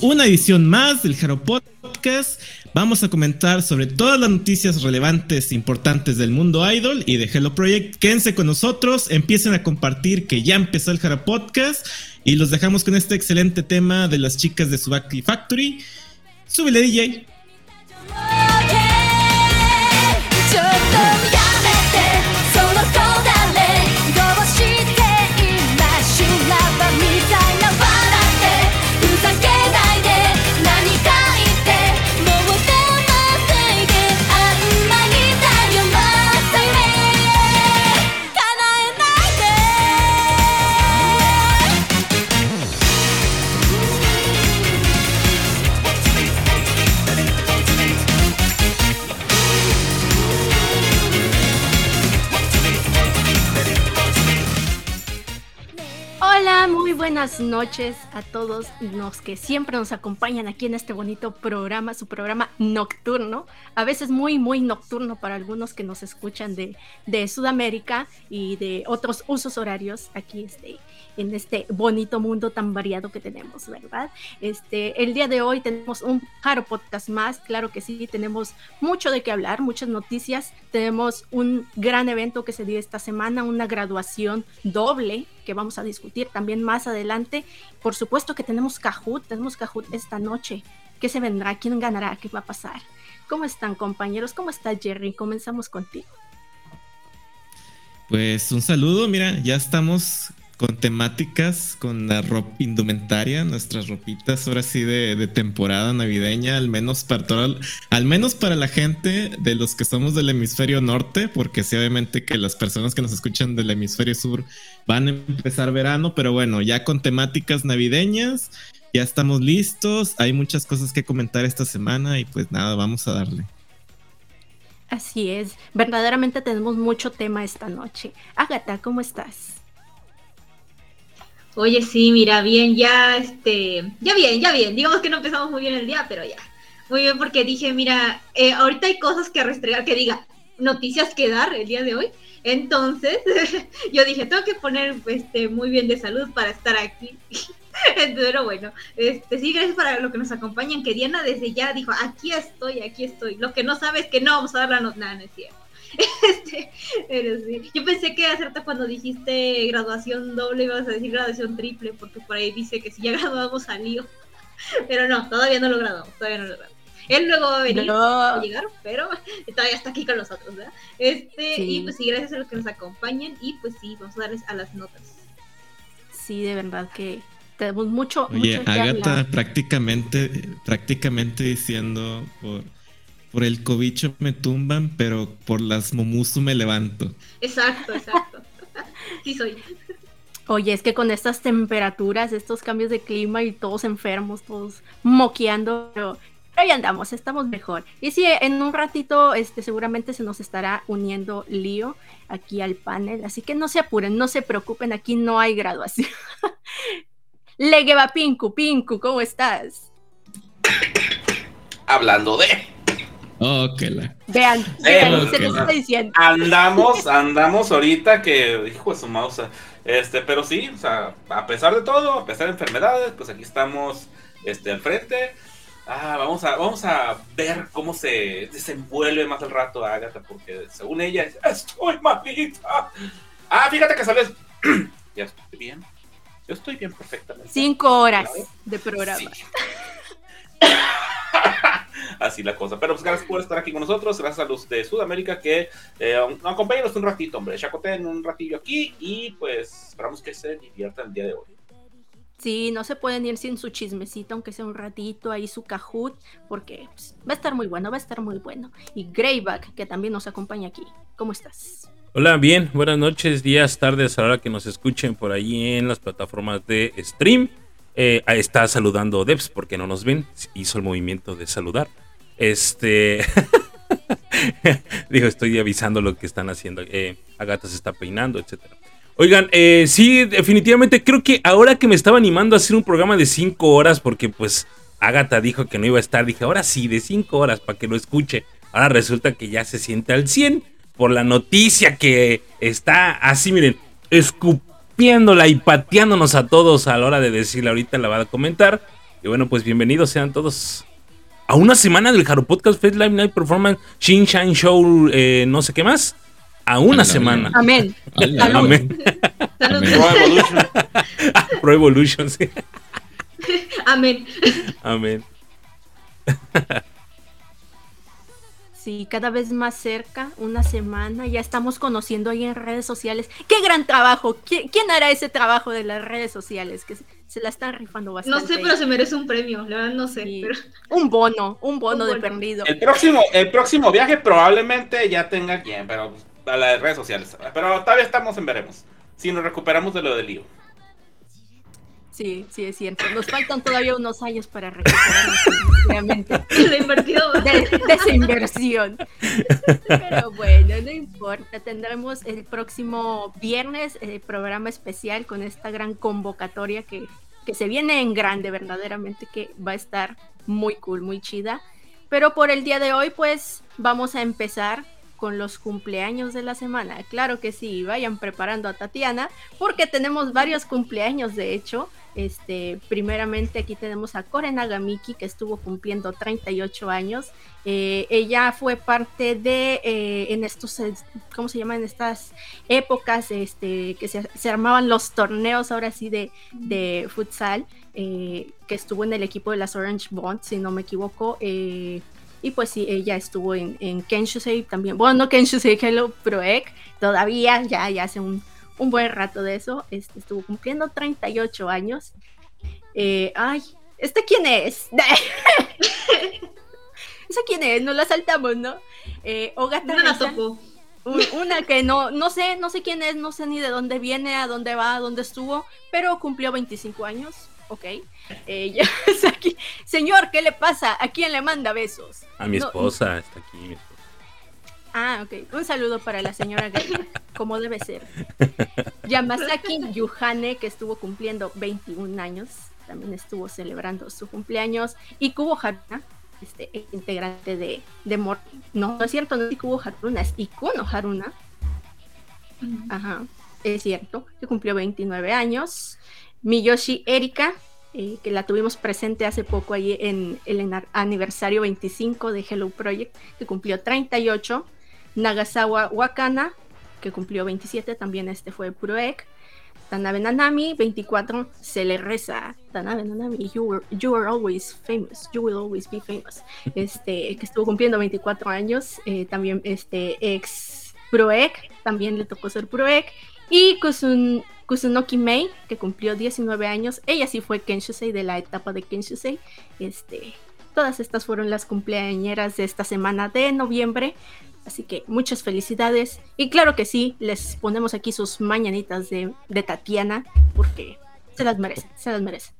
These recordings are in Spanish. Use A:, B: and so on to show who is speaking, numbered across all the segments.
A: Una edición más del Jaro Podcast. Vamos a comentar sobre todas las noticias relevantes, importantes del mundo idol y de Hello Project. Quédense con nosotros, empiecen a compartir que ya empezó el Jaro Podcast y los dejamos con este excelente tema de las chicas de Subaki Factory. Súbele DJ.
B: Buenas noches a todos los que siempre nos acompañan aquí en este bonito programa, su programa nocturno, a veces muy, muy nocturno para algunos que nos escuchan de, de Sudamérica y de otros usos horarios aquí este, en este bonito mundo tan variado que tenemos, ¿verdad? Este, el día de hoy tenemos un Jaro Podcast más, claro que sí, tenemos mucho de qué hablar, muchas noticias, tenemos un gran evento que se dio esta semana, una graduación doble que vamos a discutir también más adelante. Por supuesto que tenemos Kahoot, tenemos Kahoot esta noche. ¿Qué se vendrá? ¿Quién ganará? ¿Qué va a pasar? ¿Cómo están compañeros? ¿Cómo está Jerry? Comenzamos contigo.
A: Pues un saludo, mira, ya estamos con temáticas, con la ropa indumentaria, nuestras ropitas ahora sí de, temporada navideña, al menos para al menos para la gente de los que somos del hemisferio norte, porque sí obviamente que las personas que nos escuchan del hemisferio sur van a empezar verano, pero bueno, ya con temáticas navideñas, ya estamos listos, hay muchas cosas que comentar esta semana y pues nada, vamos a darle.
B: Así es, verdaderamente tenemos mucho tema esta noche. Agatha, ¿cómo estás?
C: Oye, sí, mira, bien, ya, este, ya bien, ya bien. Digamos que no empezamos muy bien el día, pero ya. Muy bien, porque dije, mira, eh, ahorita hay cosas que restregar, que diga, noticias que dar el día de hoy. Entonces, yo dije, tengo que poner este, muy bien de salud para estar aquí. Pero bueno, este, sí, gracias para lo que nos acompañan, que Diana desde ya dijo, aquí estoy, aquí estoy. Lo que no sabes es que no vamos a dar la nota, nada, no es. Este, pero sí. Yo pensé que acerta cuando dijiste graduación doble ibas a decir graduación triple, porque por ahí dice que si ya graduamos a Lío. Pero no, todavía no lo graduamos, todavía no lo graduamos. Él luego va a venir a llegar, pero todavía está aquí con nosotros, ¿verdad? Este, y pues sí, gracias a los que nos acompañan, y pues sí, vamos a darles a las notas.
B: Sí, de verdad que tenemos mucho.
A: Oye, Agatha prácticamente, prácticamente diciendo por por el cobicho me tumban, pero por las momusu me levanto.
C: Exacto, exacto. sí soy.
B: Oye, es que con estas temperaturas, estos cambios de clima y todos enfermos, todos moqueando, pero, ahí andamos, estamos mejor. Y sí, en un ratito, este, seguramente se nos estará uniendo Lío aquí al panel, así que no se apuren, no se preocupen, aquí no hay graduación. Legueva Pinku, Pinku, ¿cómo estás?
D: Hablando de
A: Ok,
B: Vean, vean se está diciendo.
D: Andamos, andamos ahorita que, hijo de su mouse. Este, pero sí, o sea, a pesar de todo, a pesar de enfermedades, pues aquí estamos este, al frente. Ah, vamos a, vamos a ver cómo se desenvuelve más al rato Agatha, porque según ella, estoy malita. Ah, fíjate que sales. ya estoy bien. Yo estoy bien perfectamente.
B: Cinco horas de programa.
D: así la cosa. Pero pues gracias por estar aquí con nosotros, gracias a los de Sudamérica que eh, acompáñenos un ratito, hombre, chacoteen un ratillo aquí y pues esperamos que se diviertan el día de hoy.
B: Sí, no se pueden ir sin su chismecito, aunque sea un ratito, ahí su cajut, porque pues, va a estar muy bueno, va a estar muy bueno. Y Greyback, que también nos acompaña aquí. ¿Cómo estás?
E: Hola, bien, buenas noches, días, tardes, a la hora que nos escuchen por ahí en las plataformas de stream. Eh, está saludando Debs porque no nos ven. Hizo el movimiento de saludar. Este. Digo, estoy avisando lo que están haciendo. Eh, Agata se está peinando, etc. Oigan, eh, sí, definitivamente creo que ahora que me estaba animando a hacer un programa de 5 horas, porque pues Agata dijo que no iba a estar, dije, ahora sí, de 5 horas para que lo escuche. Ahora resulta que ya se siente al 100 por la noticia que está así, miren, escupiéndola y pateándonos a todos a la hora de decirle, ahorita la va a comentar. Y bueno, pues bienvenidos sean todos a una semana del Haro Podcast Fest Live Night Performance Shin Shine Show, eh, no sé qué más. A una semana.
B: Amén.
E: Amén. Pro Evolution. Pro Evolution, sí.
C: Amén.
E: Amén.
B: Sí, cada vez más cerca, una semana, ya estamos conociendo ahí en redes sociales. ¡Qué gran trabajo! ¿Quién, hará ese trabajo de las redes sociales? Que se la están rifando bastante.
C: No sé, pero se merece un premio, la verdad no sé.
B: Un bono, un bono de perdido.
D: El próximo, el próximo viaje probablemente ya tenga quien, pero a las redes sociales. Pero todavía estamos en veremos. Si nos recuperamos de lo del lío.
B: Sí, sí, es cierto. Nos faltan todavía unos años para recuperarnos de, de esa inversión. Pero bueno, no importa. Tendremos el próximo viernes el programa especial con esta gran convocatoria que, que se viene en grande, verdaderamente, que va a estar muy cool, muy chida. Pero por el día de hoy, pues vamos a empezar con los cumpleaños de la semana. Claro que sí, vayan preparando a Tatiana, porque tenemos varios cumpleaños, de hecho. Este, primeramente aquí tenemos a Kore Nagamiki, que estuvo cumpliendo 38 años. Eh, ella fue parte de, eh, en estos, ¿cómo se llama? En estas épocas este, que se, armaban los torneos, ahora sí, de, de futsal, eh, que estuvo en el equipo de las Orange Bonds, si no me equivoco. Y pues sí, ella estuvo en, en Kenshusei también. Bueno, no Kenshusei, Hello Proec, todavía, ya, ya hace un, un buen rato de eso. Este, estuvo cumpliendo 38 años. Eh, ay, ¿este quién es? ¿Esa quién es? Nos la saltamos, ¿no? Eh, Ogata una que no, no sé, no sé quién es, no sé ni de dónde viene, a dónde va, a dónde estuvo, pero cumplió 25 años, ok. Ella aquí. Señor, ¿qué le pasa? ¿A quién le manda besos?
E: A mi esposa, está aquí.
B: Ah, ok. Un saludo para la señora Gaia, como debe ser. Yamasaki Yuhane, que estuvo cumpliendo 21 años, también estuvo celebrando su cumpleaños. Y Kubo Haruna, este integrante de, de No, no es cierto, no es Kubo Haruna, es Ikuno Haruna. Ajá, es cierto, que cumplió 29 años. Miyoshi Erika, eh, que la tuvimos presente hace poco ahí en el aniversario 25 de Hello Project, que cumplió 38. Nagasawa Wakana, que cumplió 27, también este fue Proek. Tanabe Nanami, 24, se le reza. Tanabe Nanami, you, were, you are always famous, you will always be famous. Este, que estuvo cumpliendo 24 años, eh, también este ex Proek, también le tocó ser Proek. Y Kusun, Kusunoki Mei, que cumplió 19 años, ella sí fue Kenshusei de la etapa de Kenshusei. Este, todas estas fueron las cumpleañeras de esta semana de noviembre. Así que muchas felicidades. Y claro que sí, les ponemos aquí sus mañanitas de, Tatiana, porque se las merecen, se las merecen.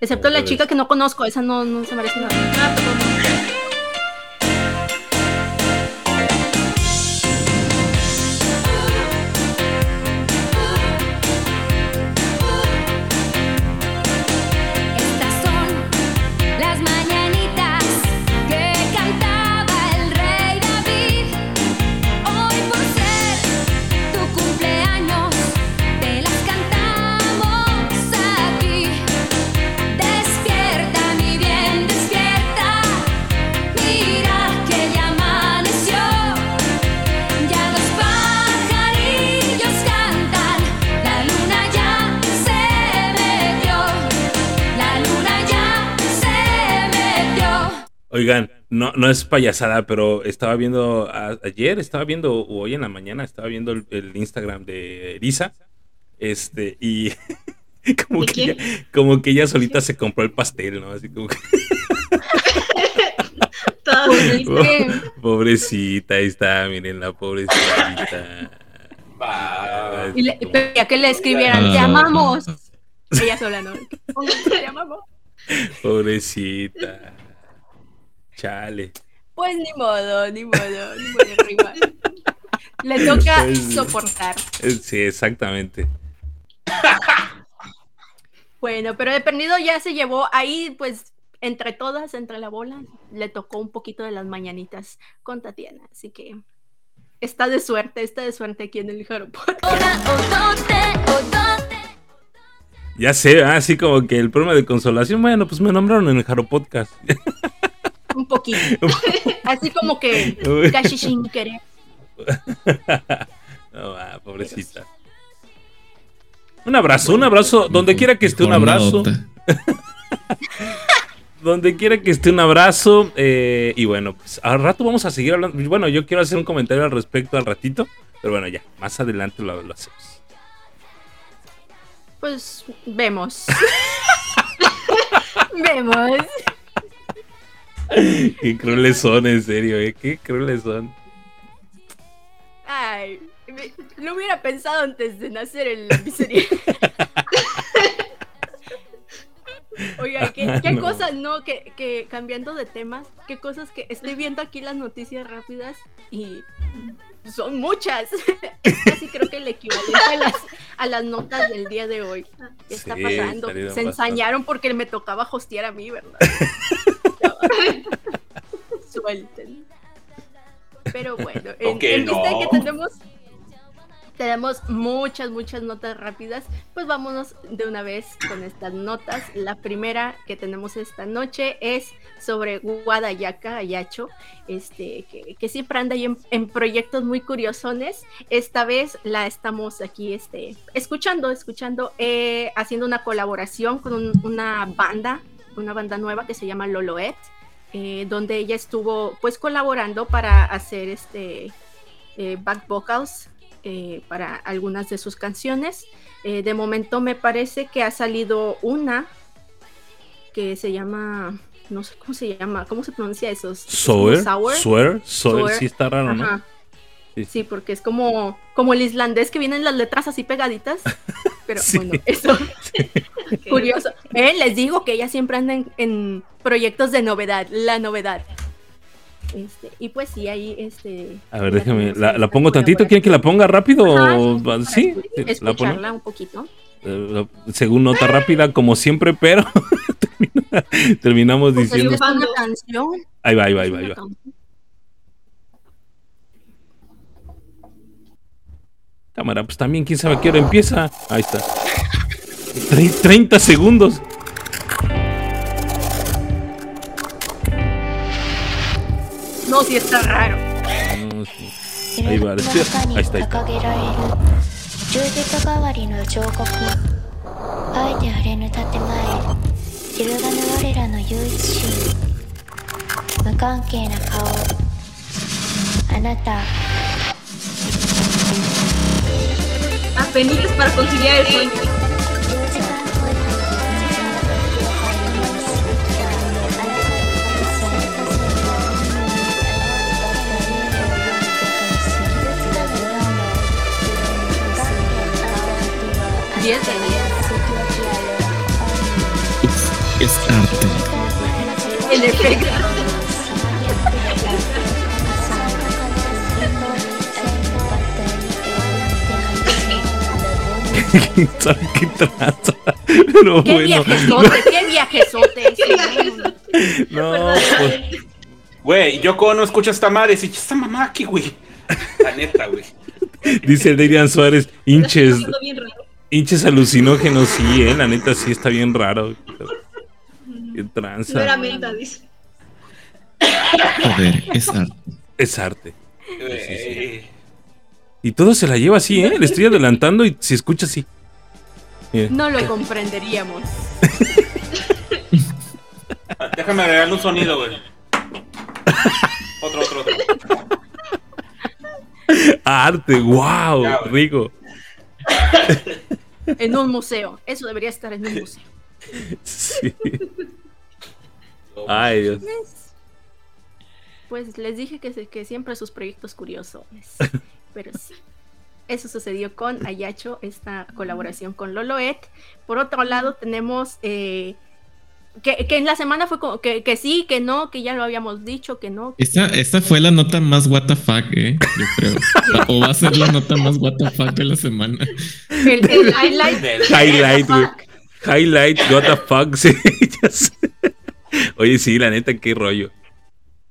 B: Excepto la chica que no conozco, esa no, no se merece nada.
E: Oigan, no, no es payasada, pero estaba viendo ayer, estaba viendo, o hoy en la mañana, estaba viendo el, Instagram de Elisa. Este, y como que, ella, como que ella solita se compró el pastel, ¿no? Así como que. pobrecita, ahí está, miren la pobrecita.
B: y le, a que le escribieran, te amamos. Ella sola, ¿no? Te amamos.
E: Pobrecita. Chale.
B: Pues ni modo, ni modo, ni modo Le toca pues, soportar.
E: Sí, exactamente.
B: Bueno, pero de perdido ya se llevó ahí, pues, entre todas, entre la bola, le tocó un poquito de las mañanitas con Tatiana. Así que está de suerte, está de suerte aquí en el Jaro
E: Ya sé, así como que el premio de consolación, bueno, pues me nombraron en el Jaro Podcast.
B: Un poquito. Así como que casi sin querer.
E: No, ah, pobrecita. Un abrazo, un abrazo, donde quiera que esté un abrazo. donde quiera que esté un abrazo. eh, y bueno, pues al rato vamos a seguir hablando. Bueno, yo quiero hacer un comentario al respecto al ratito. Pero bueno, ya, más adelante lo, lo hacemos.
B: Pues vemos. vemos.
E: Qué crueles son, en serio, eh. Qué crueles son.
B: Ay, me- lo hubiera pensado antes de nacer en la. Oiga, qué, qué
E: No.
B: cosas, ¿no? Que, que cambiando de temas, qué cosas que estoy viendo aquí las noticias rápidas y son muchas. Casi creo que el equivalente a las, a las notas del día de hoy. ¿Qué está pasando? Se ensañaron porque me tocaba hostear a mí, ¿verdad? Suelten. Pero bueno, en,
D: Ok,
B: en vista de
D: no.
B: que tenemos tenemos muchas, muchas notas rápidas. Pues vámonos de una vez con estas notas. La primera que tenemos esta noche es sobre Guadayaka Ayacho, este, que, que siempre anda ahí en, en proyectos muy curiosones. Esta vez la estamos aquí este, escuchando, escuchando, eh, haciendo una colaboración con un- una banda, una banda nueva que se llama Loloet, eh, donde ella estuvo pues colaborando para hacer este eh, back vocals eh, para algunas de sus canciones. De momento me parece que ha salido una que se llama, no sé cómo se llama, cómo se pronuncia eso. ¿Es como
E: Sour,
B: sour?
E: Sour, Sour, sí está raro, ¿no? Sí.
B: Sí, porque es como, como el islandés que vienen las letras así pegaditas. Pero
E: Sí.
B: bueno, eso curioso. Eh, les digo que ella siempre anda en, en proyectos de novedad, la novedad. Este, y pues sí, ahí este.
E: A ver, déjame, ¿la, la pongo tantito? ¿Quieren que la ponga rápido?
B: Ajá,
E: sí, sí, la pongo.
B: Escucharla un poquito.
E: Eh, según nota rápida, como siempre, pero termina- terminamos
B: Pues es
E: diciendo.
B: una canción.
E: Ahí va, ahí va, ahí va, ahí va. Cámara, pues también, quién sabe a qué hora empieza. Ahí está. Tre- 30 segundos.
B: No, sí está raro.
E: No, sí. Ahí va, estoy- ahí está, ahí está.
F: 掲げられる十字架代わりの彫刻あえて晴れぬ建前揺るがぬ我らの唯一心無関係な顔あなた
C: Apenitas para conciliar el sueño.
B: 10 de 10.
A: Uf, es arte.
B: En efecto.
E: ¿Sabe qué tranza? Pero
B: Qué
E: bueno.
B: viajesote, qué viajesote. sí, no, no.
E: Pues,
D: Güey, Yoko no escucha esta madre. Si esta mamá aquí, güey. La neta, güey.
E: dice Darian Suárez, hinches. Hinches alucinógenos, sí, eh, la neta sí está bien raro. Qué tranza.
C: No era menta, dice.
A: Joder, es arte.
E: Es arte. Y todo se la lleva así, ¿eh? Le estoy adelantando y se escucha así. Mira.
B: No lo comprenderíamos.
D: Déjame agregarle un sonido, güey. Otro, otro, otro.
E: Arte, wow,
D: Ya,
E: rico.
B: En un museo. Eso debería estar en un museo.
E: Sí. Ay, Dios.
B: Pues les dije que, que siempre sus proyectos curiosos. Pero sí. Eso sucedió con Ayacho, esta colaboración con Loloet. Por otro lado, tenemos eh, que, que en la semana fue como que, que sí, que no, que ya lo habíamos dicho, que no.
A: Esta, esta fue la nota más what the fuck, eh, yo creo. O va a ser la nota más what the fuck de la semana.
B: El, el highlight.
E: Highlight, güey. Highlight, what the fuck, sí. Oye, sí, la neta, qué rollo.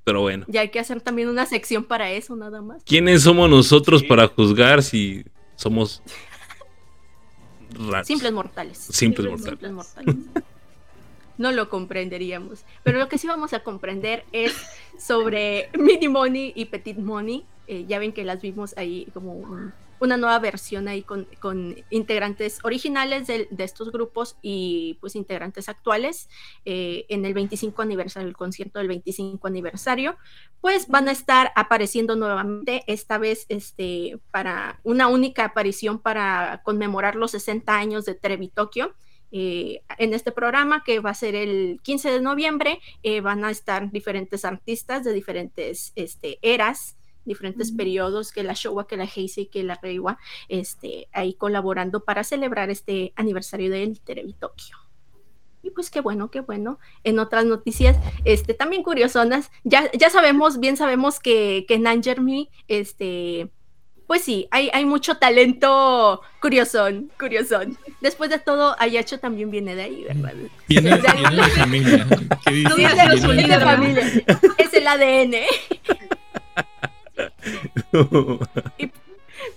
E: Pero bueno.
B: Ya hay que hacer también una sección para eso, nada más.
E: ¿Quiénes somos nosotros
D: Sí.
E: para juzgar si somos raros.
B: Simples mortales.
E: Simples mortales.
B: Simples mortales. No lo comprenderíamos. Pero lo que sí vamos a comprender es sobre Mini Money y Petit Money. Eh, ya ven que las vimos ahí como un- una nueva versión ahí con, con integrantes originales de, de estos grupos y pues integrantes actuales eh, en el 25 aniversario, el concierto del 25 aniversario, pues van a estar apareciendo nuevamente, esta vez este, para una única aparición para conmemorar los 60 años de Trevi Tokyo. Eh, en este programa que va a ser el 15 de noviembre eh, van a estar diferentes artistas de diferentes este, eras, diferentes periodos, que la Showa, que la Heisei, que la Reiwa, este, ahí colaborando para celebrar este aniversario del Terebi Tokio. Y pues qué bueno, qué bueno. En otras noticias, este, también curiosonas, ya, ya sabemos, bien sabemos que, que Nanjermi, este, pues sí, hay, hay mucho talento curiosón, curiosón. Después de todo, Ayacho también viene de ahí, ¿verdad?
A: Viene,
B: De
A: viene la familia. ¿Qué dices?
C: sido
B: de- de familia. Es el ADN.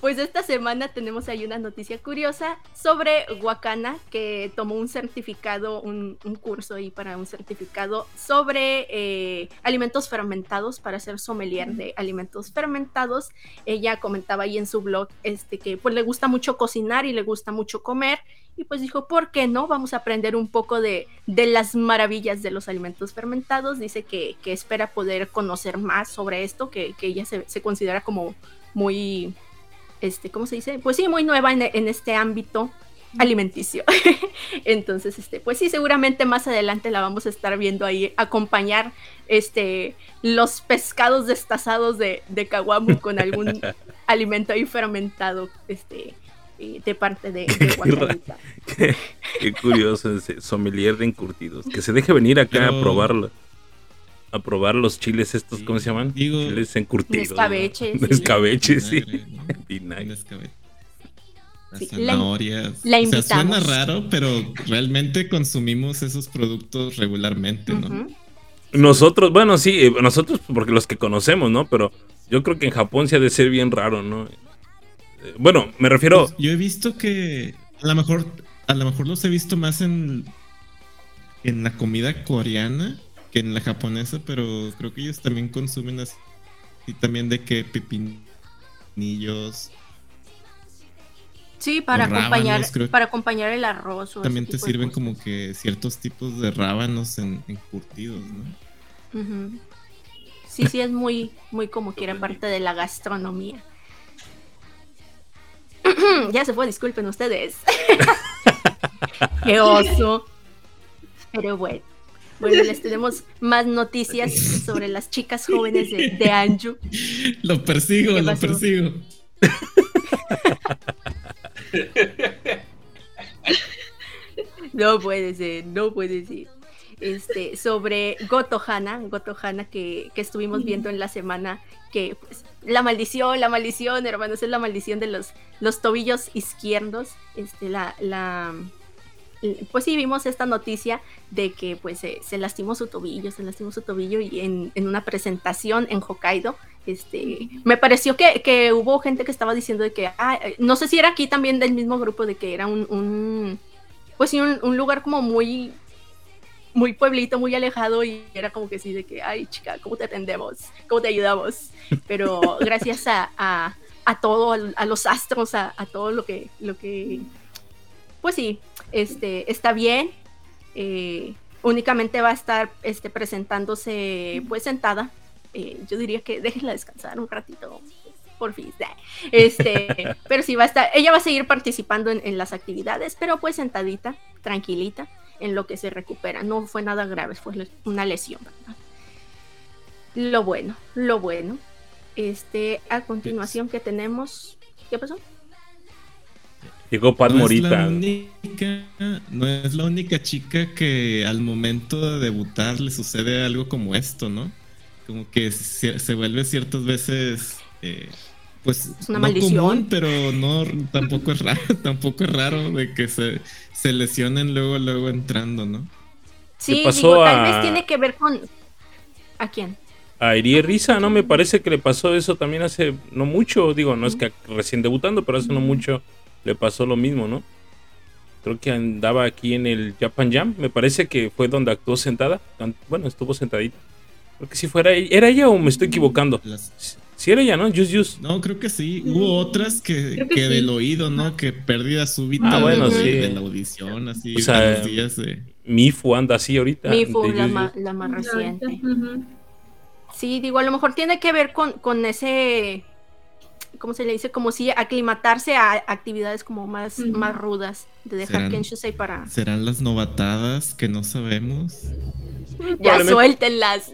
B: Pues esta semana tenemos ahí una noticia curiosa sobre Wakana, que tomó un certificado, un, un curso ahí para un certificado sobre eh, alimentos fermentados, para ser sommelier de alimentos fermentados. Ella comentaba ahí en su blog este, que pues le gusta mucho cocinar y le gusta mucho comer. Y pues dijo, ¿por qué no? Vamos a aprender un poco de, de las maravillas de los alimentos fermentados. Dice que, que espera poder conocer más sobre esto, que, que ella se, se considera como muy, este, ¿cómo se dice? Pues sí, muy nueva en, en este ámbito alimenticio. Entonces, este, pues sí, seguramente más adelante la vamos a estar viendo ahí acompañar este, los pescados destazados de, de Kawamu con algún alimento ahí fermentado, este, eh, de parte de, de
E: qué, qué curioso ese sommelier de encurtidos. Que se deje venir acá a
A: Pero-
E: probarlo. A probar los chiles estos,
A: Sí,
E: ¿cómo se llaman?
A: digo-
E: chiles encurtidos. ¿no?
B: Escabeche, sí.
E: Escabeche, sí.
A: Vinagre, ¿no? Las
B: Sí, la-
A: zanahorias.
B: la
A: o sea, suena raro, pero realmente consumimos esos productos regularmente, ¿no?
E: Nosotros, bueno, sí, eh, nosotros porque los que conocemos, ¿no? Pero yo creo que en Japón se ha de ser bien raro, ¿no? Eh, Bueno, me refiero...
A: Pues yo he visto que a lo mejor, a lo mejor los he visto más en, en la comida coreana que en la japonesa, pero creo que ellos también consumen así y también de que pepinillos
B: Sí, para acompañar,
A: creo
B: para acompañar el arroz. O
A: también te sirven como que ciertos tipos de rábanos en, encurtidos, ¿no?
B: Ujú. Sí, sí, es muy, muy como quiera parte de la gastronomía. ya se fue, disculpen ustedes. Qué oso. Pero bueno. Bueno, les tenemos más noticias sobre las chicas jóvenes de, de Anju.
A: Lo persigo,
B: ¿Qué
A: lo persigo.
B: No puede ser, no puede ser. Este, sobre Goto Hana, Goto Hana que, que estuvimos viendo en la semana, que pues, la maldición, la maldición, hermanos, es la maldición de los, los tobillos izquierdos. Este, la, la, pues sí, vimos esta noticia de que pues se, se lastimó su tobillo, se lastimó su tobillo y en, en una presentación en Hokkaido. Este, me pareció que, que hubo gente que estaba diciendo de que, ah, eh, no sé si era aquí también del mismo grupo, de que era un, un pues sí, un, un lugar como muy, muy pueblito, muy alejado y era como que sí, de que, ay chica, ¿cómo te atendemos? ¿Cómo te ayudamos? Pero gracias a, a, a todo, a, a los astros, a, a, todo lo que, lo que, pues sí, este, está bien. Eh, únicamente va a estar este, presentándose pues sentada. Eh, yo diría que déjenla descansar un ratito, por fin. Este, pero sí va a estar, ella va a seguir participando en, en, las actividades, pero pues sentadita, tranquilita, en lo que se recupera. No fue nada grave, fue una lesión, ¿verdad? Lo bueno, lo bueno. Este, a continuación que tenemos, ¿qué pasó?
E: Llegó Pat
A: no
E: Morita.
A: Es la única, no es la única chica que al momento de debutar le sucede algo como esto, ¿no? Como que se, se vuelve ciertas veces eh, pues
B: es una
A: no
B: maldición.
A: común, pero no tampoco es raro, tampoco es raro de que se, se lesionen luego luego entrando, ¿no?
B: Sí,
E: pasó
B: digo,
E: a...
B: tal vez tiene que ver con ¿a quién?
E: A Irie Risa, ¿no? Me parece que le pasó eso también hace no mucho, digo, no es que recién debutando, pero hace no mucho le pasó lo mismo, ¿no? creo que andaba aquí en el Japan Jam, me parece que fue donde actuó sentada, bueno, estuvo sentadita. Creo que si fuera ella, ¿era ella o me estoy equivocando?
A: Las-
E: Si era ella, ¿no? Just Just.
A: No, creo que sí. Hubo otras que,
C: que
A: que
C: sí.
A: del oído, ¿no? Que pérdida súbita
E: Ah, bueno,
A: de,
E: sí.
A: de la audición, así
E: O sea,
A: días de...
E: Mifu anda así ahorita.
B: Mifu, la,
E: Just
B: ma- la más reciente. Sí, digo, a lo mejor tiene que ver con, con ese, ¿cómo se le dice? Como si aclimatarse a actividades como más, más rudas, de dejar
A: Serán-
B: que Enshusei para...
A: ¿Serán las novatadas que no sabemos?
B: Ya suéltenlas.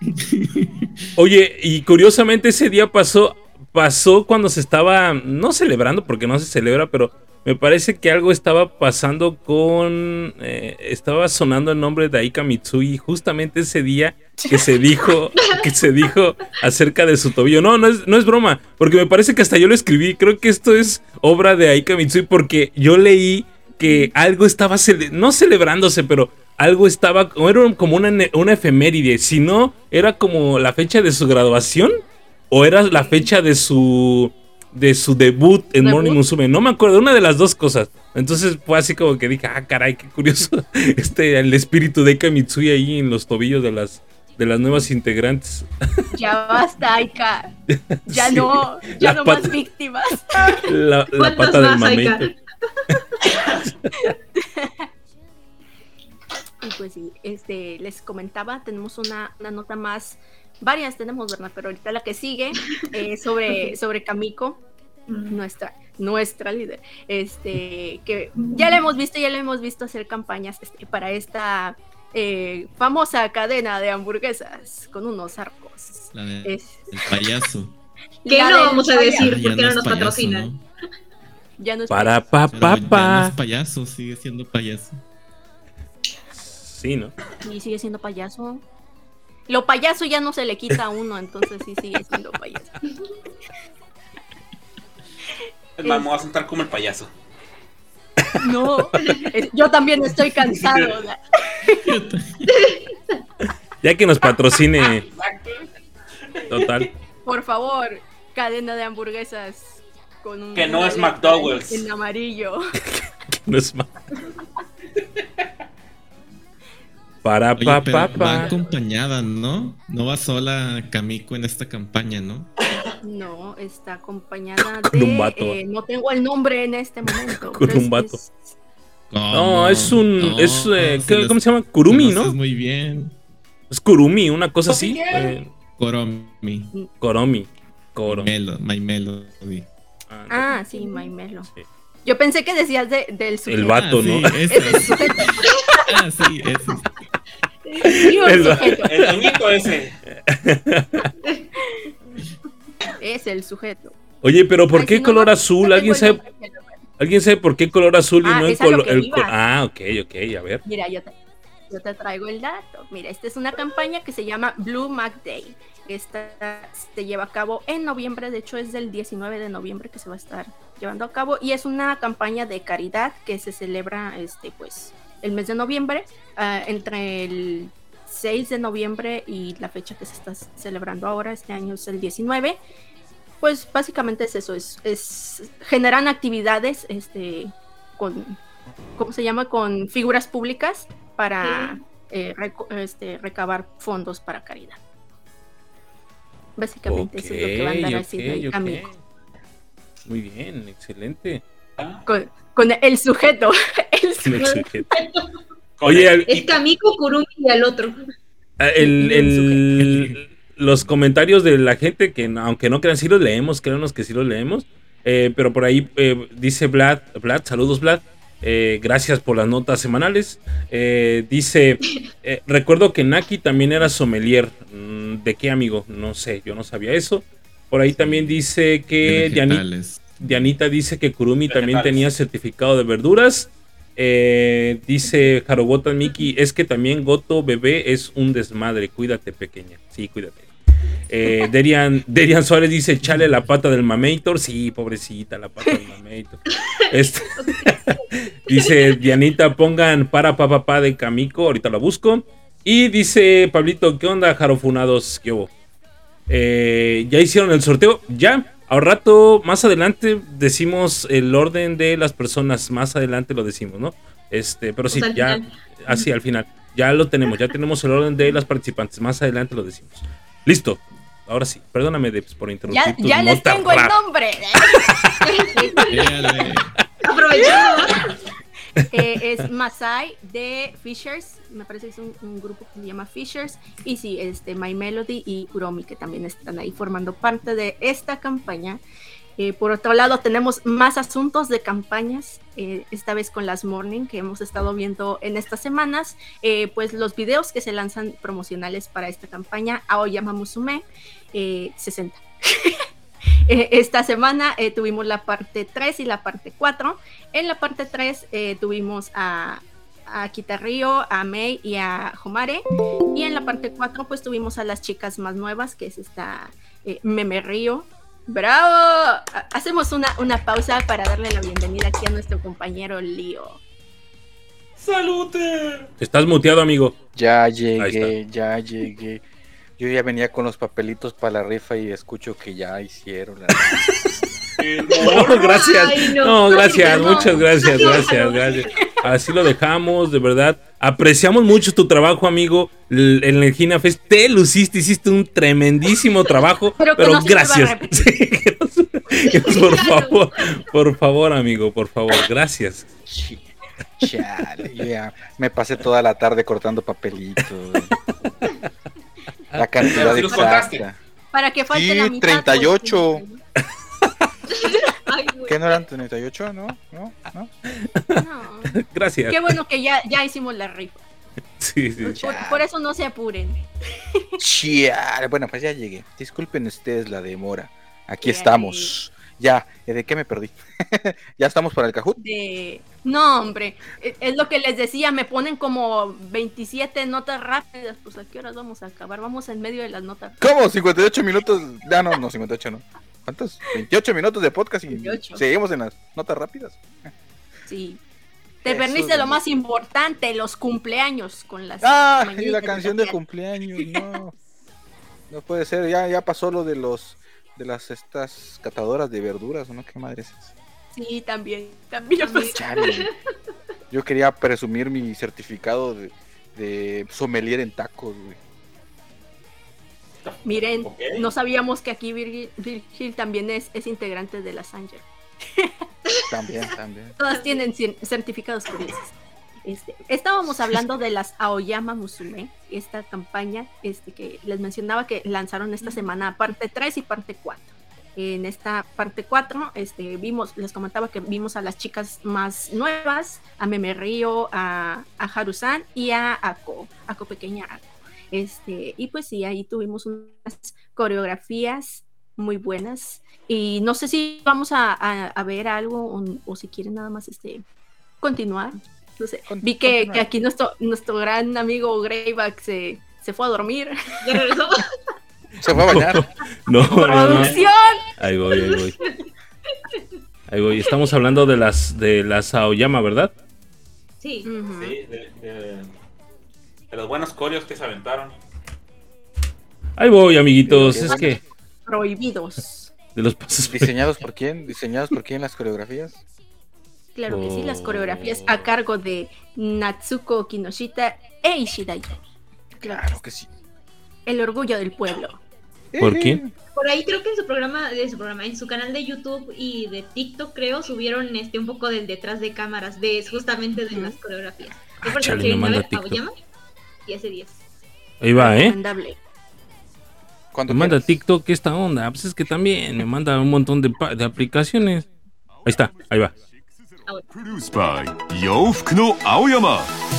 E: Oye, y curiosamente ese día pasó, pasó cuando se estaba, no celebrando, porque no se celebra, pero me parece que algo estaba pasando con, eh, estaba sonando el nombre de Aika Mitsui justamente ese día que se dijo, que se dijo acerca de su tobillo. No, no es, no es broma, porque me parece que hasta yo lo escribí. Creo que esto es obra de Aika Mitsui porque yo leí que algo estaba, cele- no celebrándose, pero algo estaba, era como una, una efeméride, si no, era como la fecha de su graduación o era la fecha de su de su debut en
B: ¿Debut?
E: Morning Musume, no me acuerdo, una de las dos cosas. Entonces fue así como que dije, ah, caray, qué curioso, este el espíritu de Eka Mitsui ahí en los tobillos de las de las nuevas integrantes.
B: Ya basta, Aika. Ya
E: Sí,
B: no, ya
E: la
B: no
E: pata-
B: más víctimas.
E: La, la
C: ¿Cuántos
E: pata del mamey.
B: Y pues sí, este, les comentaba, tenemos una, una nota más, varias tenemos, ¿verdad? Pero ahorita la que sigue es sobre, sobre Kamiko,
C: Mm.
B: nuestra, nuestra líder, este, que ya la hemos visto, ya la hemos visto hacer campañas este, para esta eh, famosa cadena de hamburguesas con unos arcos.
A: La de-
B: Es,
A: el payaso.
C: ¿Qué
B: la
C: no vamos a decir? Porque no
A: es
C: nos patrocinan.
A: ¿no?
B: Ya no es
E: Para
B: payaso.
E: pa
A: Pero
E: pa
A: ya no
E: pa.
A: es payaso, sigue siendo payaso.
E: Sí, ¿no?
B: Y sigue siendo payaso. Lo payaso ya no se le quita a uno, entonces sí sigue siendo payaso.
D: Es más, me voy a sentar como el payaso.
B: No, es- yo también estoy cansado.
E: Ya que nos patrocine. Total.
B: Por favor, cadena de hamburguesas con un
D: Que no es McDowell's.
B: En amarillo.
E: No es ma- Para
A: Oye,
E: pa
A: pero
E: pa
A: va
E: pa.
A: acompañada, ¿no? No va sola Kamiko en esta campaña, ¿no?
B: No, está acompañada
E: Con
B: de.
E: un vato.
B: eh, no tengo el nombre en este momento.
E: Con un vato.
B: es-
E: No, es un.
A: No,
E: es, eh,
A: si
E: ¿qué-
A: los
E: ¿Cómo se llama? Kurumi, ¿no?
A: Muy bien.
E: Es Kurumi, una cosa así. Eh,
A: Koromi.
E: Koromi. Koro.
A: Melo, My Melody.
B: Ah, sí, Maimelo.
E: Sí.
B: Yo pensé que decías de, del
E: El
B: sujeto.
E: vato,
A: Ah,
E: ¿no?
B: El
A: esa.
B: sujeto.
A: Ah, sí, ese.
B: El
E: El
D: ese.
B: Es el sujeto.
E: Oye, pero ¿por
B: Ay,
E: qué
B: si
E: color
B: no-
E: azul?
B: no
E: ¿Alguien sabe, ¿Alguien sabe por qué color azul y
B: Ah,
E: no el color? el Ah, ok, ok, a ver.
B: Mira, yo te, yo te traigo el dato. Mira, esta es una campaña que se llama Blue Mac Day. Esta se lleva a cabo en noviembre, de hecho es del 19 de noviembre que se va a estar llevando a cabo y es una campaña de caridad que se celebra este pues el mes de noviembre ah, entre el 6 de noviembre y la fecha que se está celebrando ahora este año es el 19 pues básicamente es eso es, es generan actividades este con ¿cómo se llama? con figuras públicas para eh, este, recabar fondos para caridad. Básicamente eso es lo que va a andar
E: Ok,
B: haciendo
E: ok,
B: el
E: ok.
B: Kamiko.
E: Muy bien, excelente.
B: Con, con el sujeto. el sujeto.
E: Oye, al-
C: Es Kamiko, Kurumi y el otro.
E: Ah, el- el- los comentarios de la gente que aunque no crean sí los leemos, créanos que sí los leemos. eh, pero por ahí eh, dice Vlad, Vlad, saludos Vlad. eh, gracias por las notas semanales. Eh, dice, eh, recuerdo que Naki también era sommelier. Mm, ¿De qué amigo? No sé, yo no sabía eso. Por ahí también dice que. Dianita dice que Kurumi también tenía certificado de verduras. Eh, dice Harobota Miki, es que también Goto bebé es un desmadre. Cuídate, pequeña. Sí, cuídate. Eh, Derian, Derian Suárez dice, chale la pata del Mameitor. Sí, pobrecita, la pata del Mameitor. Este- dice Dianita, pongan para pa pa pa de Kamiko. Ahorita la busco. Y dice Pablito, ¿qué onda, Jarofunados? ¿Qué hubo? Eh, ¿Ya hicieron el sorteo? Ya. Al rato, más adelante, decimos el orden de las personas. Más adelante lo decimos, ¿no? Este, pero sí,
C: Pues
E: ya,
C: final.
E: así al final. Ya lo tenemos, ya tenemos el orden de las participantes. Más adelante lo decimos. Listo. Ahora sí, perdóname Debs, por interrumpir.
B: Ya, les tengo el nombre.
A: Éale.
B: Eh, es Masai de Fishers, me parece que es un, grupo que se llama Fishers, y sí, este, My Melody y Uromi, que también están ahí formando parte de esta campaña. Eh, por otro lado, tenemos más asuntos de campañas, eh, esta vez con las Morning, que hemos estado viendo en estas semanas, eh, pues los videos que se lanzan promocionales para esta campaña, Aoyama Musume, eh, 60. Eh, Esta semana eh, tuvimos la parte 3 y la parte 4. En la parte 3 eh, tuvimos a, a Kitarrio, a Mei y a Homare. Y en la parte 4 pues tuvimos a las chicas más nuevas, que es esta eh, Meme Río. ¡Bravo! Ha- Hacemos una, una pausa para darle la bienvenida aquí a nuestro compañero Lío.
D: ¡Salute!
E: Estás muteado, amigo.
G: Ya llegué, ya llegué. Yo ya venía con los papelitos para la rifa y escucho que ya hicieron la
E: No, gracias.
C: Ay,
E: no.
C: no.
E: gracias,
C: no.
E: muchas gracias, gracias, gracias. Así lo dejamos, de verdad. Apreciamos mucho tu trabajo, amigo. En el Gina Fest te luciste, hiciste un tremendísimo trabajo,
B: Pero
E: gracias. Sí, por favor, por favor, amigo, por favor, gracias.
G: Ch- Chale, ya me pasé toda la tarde cortando papelitos. La cantidad
D: sí los contaste.
G: exacta.
B: Para que falte
G: Sí,
B: la mitad.
G: 38.
C: Ay, güey.
G: ¿Qué no eran 38? ¿No? ¿No? ¿No?
B: No.
E: Gracias.
B: Qué bueno que ya, ya hicimos la rifa.
E: Sí, sí.
B: Por, por eso no se apuren.
G: Chale, Bueno, pues ya llegué. Disculpen ustedes la demora. Aquí estamos. Ya, ¿eh, ¿de qué me perdí? ¿Ya estamos para el Cajut?
B: de... No, hombre, e- es lo que les decía, me ponen como 27 notas rápidas, pues a qué horas vamos a acabar, vamos en medio de las notas.
G: ¿Cómo? 58 minutos. Ya no, no, 58 no. ¿Cuántos? 28 minutos de podcast y
B: 28.
G: seguimos en las notas rápidas.
B: Sí. Te perdiste lo más importante, los cumpleaños con las
G: Ah, y la canción de cumpleaños, no. No puede ser, ya, ya pasó lo de los de las estas catadoras de verduras, ¿no? ¿Qué madre es eso?
B: Sí, también, también.
G: Yo quería presumir mi certificado de, de sommelier en tacos, güey.
B: Miren, no sabíamos que aquí Virgil, Virgil también es, es integrante de las Ángel.
G: También, también.
B: Todas tienen certificados curiosos. Este, estábamos hablando de las Aoyama Musume, esta campaña este, que les mencionaba que lanzaron esta semana parte 3 y parte 4. En esta parte 4 este, vimos, les comentaba que vimos a las chicas más nuevas, a Meme Río, a, a Harusan y a Ako, Ako pequeña Ako. Este, y pues sí, ahí tuvimos unas coreografías muy buenas. Y no sé si vamos a, a- a ver algo o, o si quieren nada más este continuar. No sé. Vi que, aquí nuestro, nuestro gran amigo Greyback se, se fue a dormir.
C: Ya regresó.
G: Se fue a bañar.
E: No, no, no.
B: ¡Producción!
E: Ahí voy, ahí voy. Ahí voy. Estamos hablando de las de las Aoyama, ¿verdad?
C: Sí.
D: De, de- de los buenos coreos que se aventaron.
E: Ahí voy, amiguitos. Es que
B: Prohibidos.
E: de los pasos
G: ¿Diseñados por quién? ¿Diseñados por quién las coreografías?
B: Claro que sí, las
E: Oh.
B: coreografías a cargo de Natsuko Kinoshita e Ishidai.
G: Claro que sí.
B: El orgullo del pueblo.
E: ¿Por quién?
C: Por ahí creo que en su programa, de su programa, en su canal de YouTube y de TikTok creo, subieron este un poco del detrás de cámaras, de justamente de las coreografías.
E: Ah, chale,
C: quieren
E: me manda
C: ver
E: TikTok.
C: Aoyama y ese 10.
E: Ahí va, ¿eh?
G: ¿Cuánto
E: Me manda? TikTok esta onda. Pues es que también me manda un montón de aplicaciones. Ahí está, ahí va.
H: プロデュースバイ洋服の青山。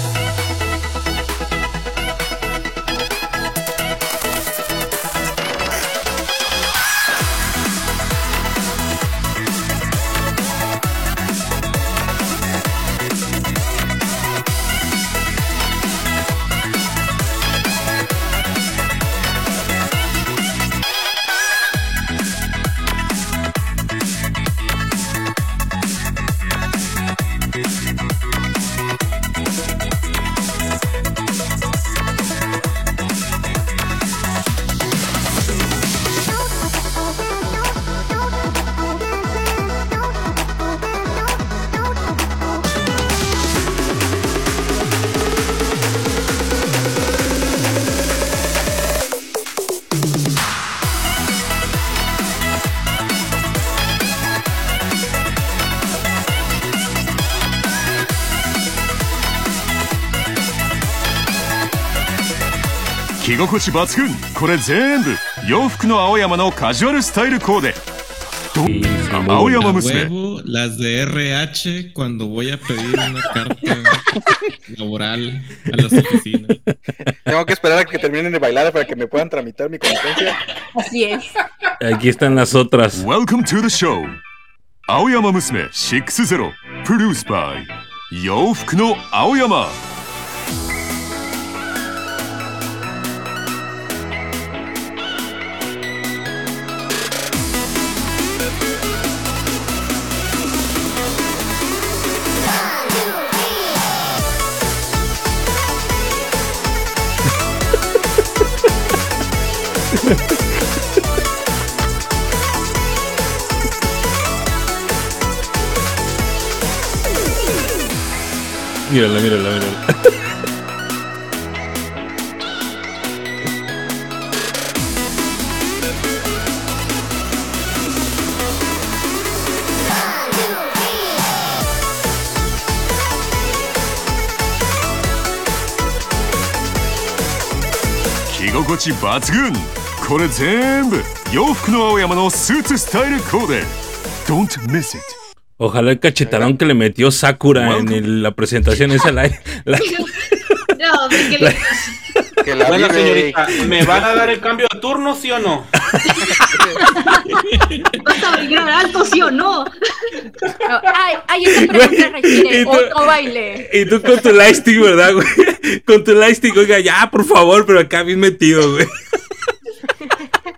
H: 心地抜群これ全部洋服の青山のカジュアルスタイルコーデどん
E: Sí, sí, muy
H: 青
E: bonito.
H: 山
A: A
H: 娘
A: huevo, las de RH cuando voy a pedir una carta laboral a las oficinas.
G: Tengo que esperar a que terminen de bailar para que me puedan tramitar mi competencia.
B: Así es.
E: Aquí están las otras.
H: Welcome to the show 青山娘60 Produced by 洋服の青山
E: Mírala, mírala, mírala.
H: 着心地抜群これ全部洋服の青山のスーツスタイルコーデ Don't miss it
E: Ojalá el cachetarón que le metió Sakura en el- la presentación esa la, la-
C: No,
G: Que la
D: Bueno, señorita, ¿me van a dar el cambio de turno, sí o no?
C: vas a bailar alto, ¿sí o no?
B: No, ay, ay, esa pregunta requiere otro baile.
E: Y tú con tu lightstick, ¿verdad, güey? Con tu lightstick, oiga, ya, por favor, pero acá bien metido, güey.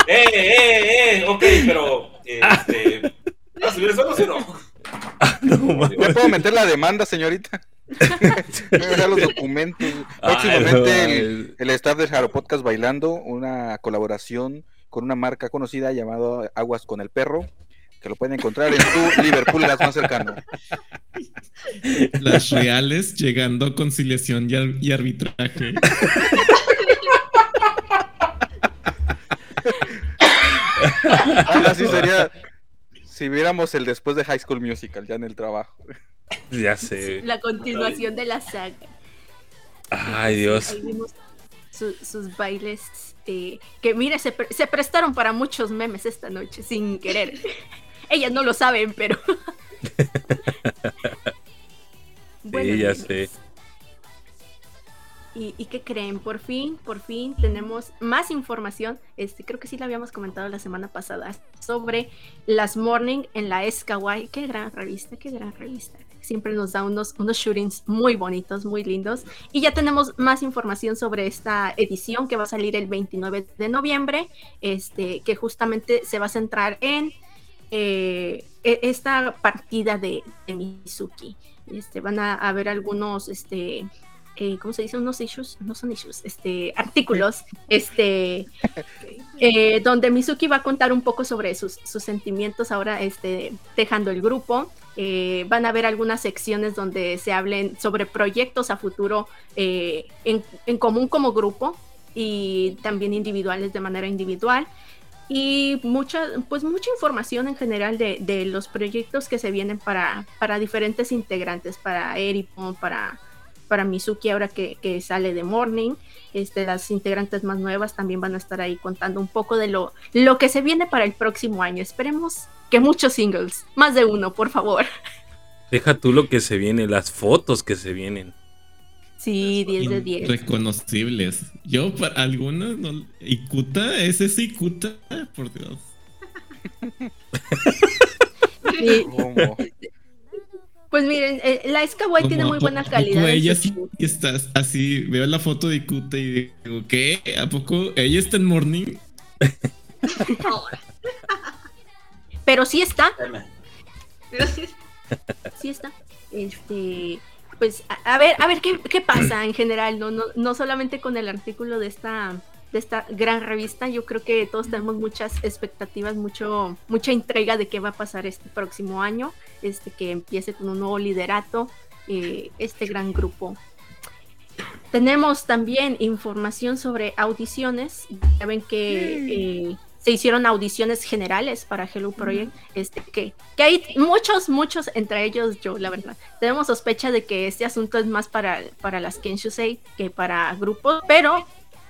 D: Eh, eh, eh, ok, pero. Este. ¿Vas a subir eso sí o no?
E: No.
G: ¿Ya puedo meter la demanda, señorita? Me voy a dar los documentos. Próximamente
E: Ay,
G: el, el staff del Jaro Podcast bailando una colaboración con una marca conocida llamada Aguas con el Perro, que lo pueden encontrar en tu Liverpool las más cercano.
A: Las reales llegando a conciliación y, ar- y arbitraje.
G: Algo así sería si viéramos el después de High School Musical ya en el trabajo.
E: Ya sé.
B: La continuación de la saga.
E: Ay, Dios.
B: Ahí vimos su- sus bailes. eh, que mire, se, pre- se prestaron para muchos memes esta noche, sin querer. Ellas no lo saben, pero.
E: Sí, ya sé.
B: ¿Y, ¿Y qué creen? Por fin, por fin tenemos más información. Este, creo que sí la habíamos comentado la semana pasada sobre las Morning en la Escawai. Qué gran revista, qué gran revista. Siempre nos da unos, unos shootings muy bonitos, muy lindos. Y ya tenemos más información sobre esta edición que va a salir el 29 de noviembre, este, que justamente se va a centrar en eh, e- esta partida de, de Mizuki. Este, van a haber algunos, este, eh, ¿cómo se dice? Unos issues, no son issues, este, artículos, este, eh, donde Mizuki va a contar un poco sobre sus, sus sentimientos ahora, este, dejando el grupo. Eh, van a haber algunas secciones donde se hablen sobre proyectos a futuro en, en común como grupo y también individuales de manera individual y mucha, pues mucha información en general de, de los proyectos que se vienen para, para diferentes integrantes, para Eripon, para, para Mizuki ahora que, que sale de Morning. Este, las integrantes más nuevas también van a estar ahí contando un poco de lo, lo que se viene para el próximo año. Esperemos que muchos singles, más de uno, por favor.
E: Deja tú lo que se viene, las fotos que se vienen.
B: Sí, 10 de 10.
A: Reconocibles. Yo, para algunas, no. Ikuta, ese es Ikuta, por Dios.
B: Sí. Pues miren, eh, la Skyway tiene muy buena
A: ¿a poco
B: calidad.
A: Ella sí está así. Veo la foto de Ikuta y digo, ¿qué? ¿A poco ella está en Morning?
C: Ahora.
B: Pero sí está,
C: Pero sí,
B: sí está. Este, pues a, a ver, a ver qué, qué pasa en general, ¿no? No, no solamente con el artículo de esta, de esta gran revista, yo creo que todos tenemos muchas expectativas, mucho, mucha entrega de qué va a pasar este próximo año, este que empiece con un nuevo liderato, eh, este gran grupo. Tenemos también información sobre audiciones. Ya ven que eh, se hicieron audiciones generales para Hello Project. Este, que, que hay muchos, muchos, entre ellos yo, la verdad. Tenemos sospecha de que este asunto es más para, para las Kenshusei que para grupos, pero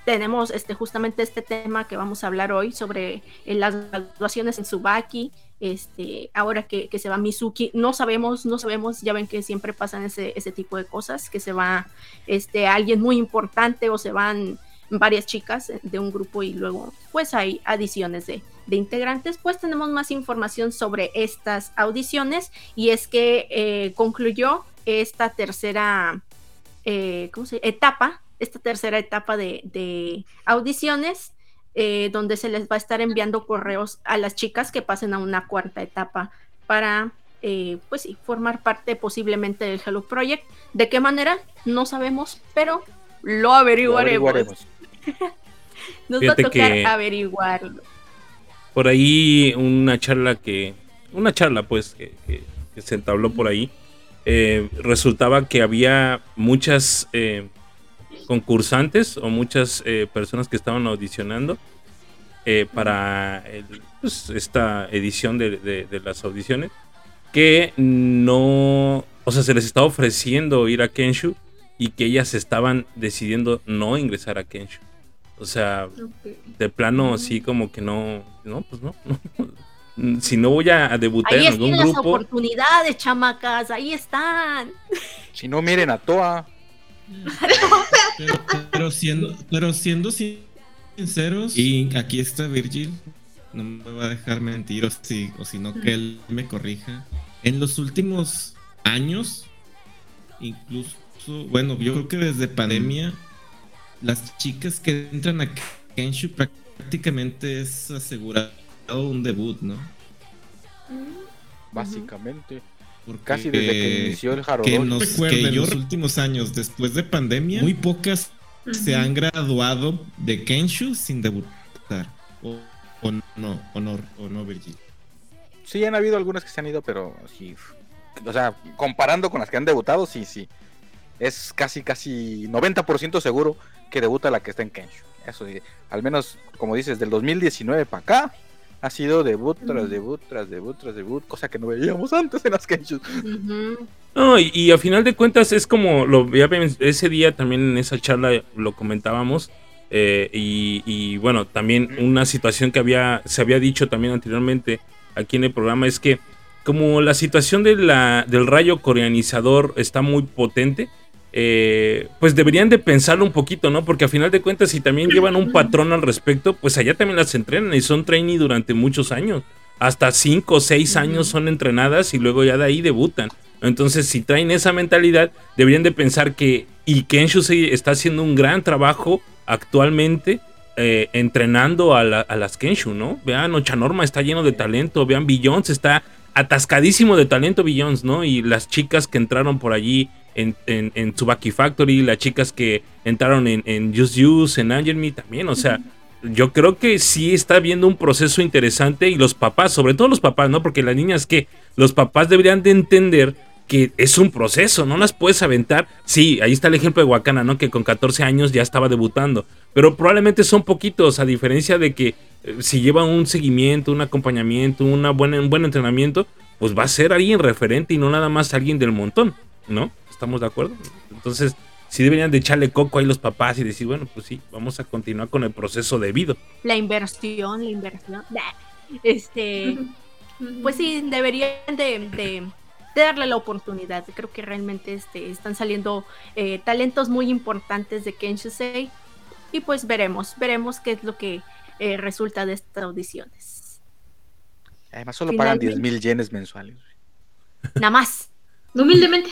B: tenemos este, justamente este tema que vamos a hablar hoy sobre eh, las graduaciones en Subaki, este, ahora que, se va Mizuki, no sabemos, no sabemos, ya ven que siempre pasan ese, ese tipo de cosas, que se va este, alguien muy importante o se van varias chicas de un grupo y luego pues hay adiciones de, de integrantes, pues tenemos más información sobre estas audiciones y es que eh, concluyó esta tercera eh, ¿cómo se, etapa, esta tercera etapa de, de audiciones eh, donde se les va a estar enviando correos a las chicas que pasen a una cuarta etapa para, eh, pues sí, formar parte posiblemente del Hello Project. ¿De qué manera? No sabemos, pero lo averiguaremos. Lo averiguaremos. Nos va a tocar averiguarlo.
E: Por ahí una charla que, una charla pues que, que, se entabló por ahí, eh, resultaba que había muchas eh, concursantes o muchas eh, personas que estaban audicionando eh, para pues, esta edición de, de, las audiciones que no, o sea, se les estaba ofreciendo ir a Kenshu y que ellas estaban decidiendo no ingresar a Kenshu. O sea, de plano así como que no, no, pues no, Si no voy a debutar
B: en
E: algún
B: grupo.
E: Ahí están
B: las oportunidades, chamacas, ahí están.
G: Si no miren a Toa.
A: Pero, siendo, pero siendo sinceros, y aquí está Virgil, no me va a dejar mentir, o si, o si no que él me corrija. En los últimos años, incluso, bueno, yo creo que desde pandemia, las chicas que entran a Kenshu prácticamente es asegurado un debut, ¿no?
G: Básicamente. Casi desde que inició el Harodori.
A: Que nos recuerden, los últimos años, después de pandemia, muy pocas se han graduado de Kenshu sin debutar. O, no, honor, o no, Virgil.
G: Sí, han habido algunas que se han ido, pero sí. O sea, comparando con las que han debutado, sí, sí. Es casi, casi 90% seguro que debuta la que está en Kenshu. Eso, al menos, como dices, del 2019 para acá, ha sido debut tras debut, tras debut, tras debut, cosa que no veíamos antes en las Kenshus.
E: No, y, a final de cuentas es como lo ese día también en esa charla lo comentábamos. Eh, y, bueno, también una situación que había se había dicho también anteriormente aquí en el programa es que como la situación de la, del rayo coreanizador está muy potente, eh, pues deberían de pensarlo un poquito, ¿no? Porque a final de cuentas, si también llevan un patrón al respecto, pues allá también las entrenan y son trainee durante muchos años. Hasta 5 o 6 años son entrenadas y luego ya de ahí debutan. Entonces, si traen esa mentalidad, deberían de pensar que y Kenshu está haciendo un gran trabajo actualmente eh, entrenando a, las Kenshu, ¿no? Vean, Norma está lleno de talento, vean, Billions está atascadísimo de talento, Billions, ¿no? Y las chicas que entraron por allí en, en, Tsubaki Factory, las chicas que entraron en, en Just Use, en Angel Me también, o sea, yo creo que sí está habiendo un proceso interesante y los papás, sobre todo los papás, ¿no? Porque las niñas que los papás deberían de entender que es un proceso, no las puedes aventar. Sí, ahí está el ejemplo de Wakana, ¿no? Que con 14 años ya estaba debutando, pero probablemente son poquitos, a diferencia de que eh, si llevan un seguimiento, un acompañamiento, una buena, un buen entrenamiento, pues va a ser alguien referente y no nada más alguien del montón, ¿no? ¿Estamos de acuerdo? Entonces, sí deberían de echarle coco ahí los papás y decir, bueno, pues sí, vamos a continuar con el proceso debido.
B: La inversión, la inversión. Este, pues sí, deberían de, darle la oportunidad. Creo que realmente este, están saliendo eh, talentos muy importantes de Kenshusei. Y pues veremos, veremos qué es lo que eh, resulta de estas audiciones.
G: Además, solo pagan 10 mil yenes mensuales.
B: Nada más.
C: Humildemente.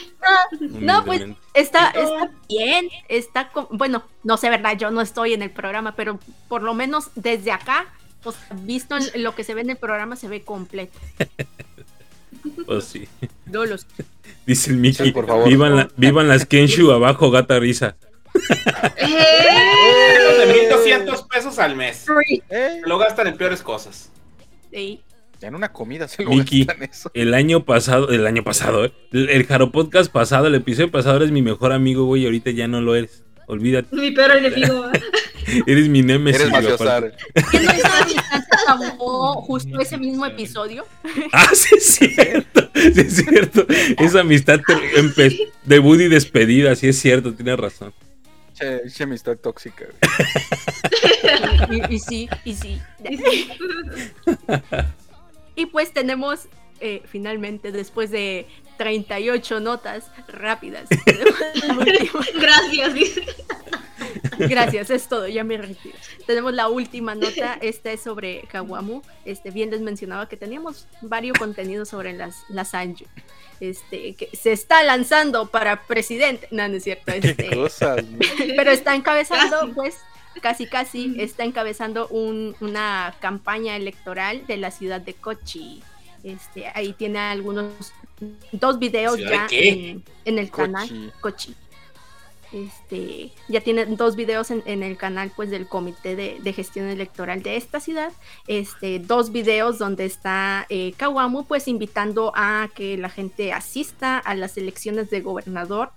B: No, pues está, está bien, está bueno, no sé, verdad, yo no estoy en el programa, pero por lo menos desde acá, pues visto lo que se ve en el programa, se ve completo.
E: Pues sí.
B: No los...
E: Dice el Mickey, por favor, vivan, las Kenshu abajo, gata risa.
D: ¡Eh! de 1200 pesos al mes. Lo gastan en peores cosas.
B: Sí.
G: En una comida se lo
E: Miki, eso. El año pasado, el año pasado, ¿eh? el, Jaro Podcast pasado, el episodio pasado eres mi mejor amigo, güey, y ahorita ya no lo eres. Olvídate.
C: Mi peor enemigo.
E: eres mi nemesis.
G: Eres mafiosar. ¿Qué no
B: acabó justo ese mismo episodio?
E: Ah, sí es cierto. Sí es cierto. Esa amistad de debut y despedida, sí es cierto, tienes razón.
G: Che, che amistad tóxica. güey.
B: Y, y sí, y sí.
C: Y sí.
B: Y pues tenemos eh, finalmente, después de 38 notas rápidas,
C: Gracias, dice.
B: Gracias, es todo, ya me retiro. Tenemos la última nota, esta es sobre Kawamu. Este, bien les mencionaba que teníamos varios contenidos sobre las, las Anju. Este, que se está lanzando para presidente. No, no es cierto.
G: Qué
B: Este,
G: cosas,
B: pero está encabezando, pues, casi casi, está encabezando un- una campaña electoral de la ciudad de Kochi. Este, ahí tiene algunos, dos videos
D: ¿Ciudad de
B: ya en, en el canal.
G: Kochi.
B: Kochi. Este, ya tiene dos videos en, en el canal pues del comité de, de gestión electoral de esta ciudad. Este, dos videos donde está eh, Kawamu pues invitando a que la gente asista a las elecciones de gobernador.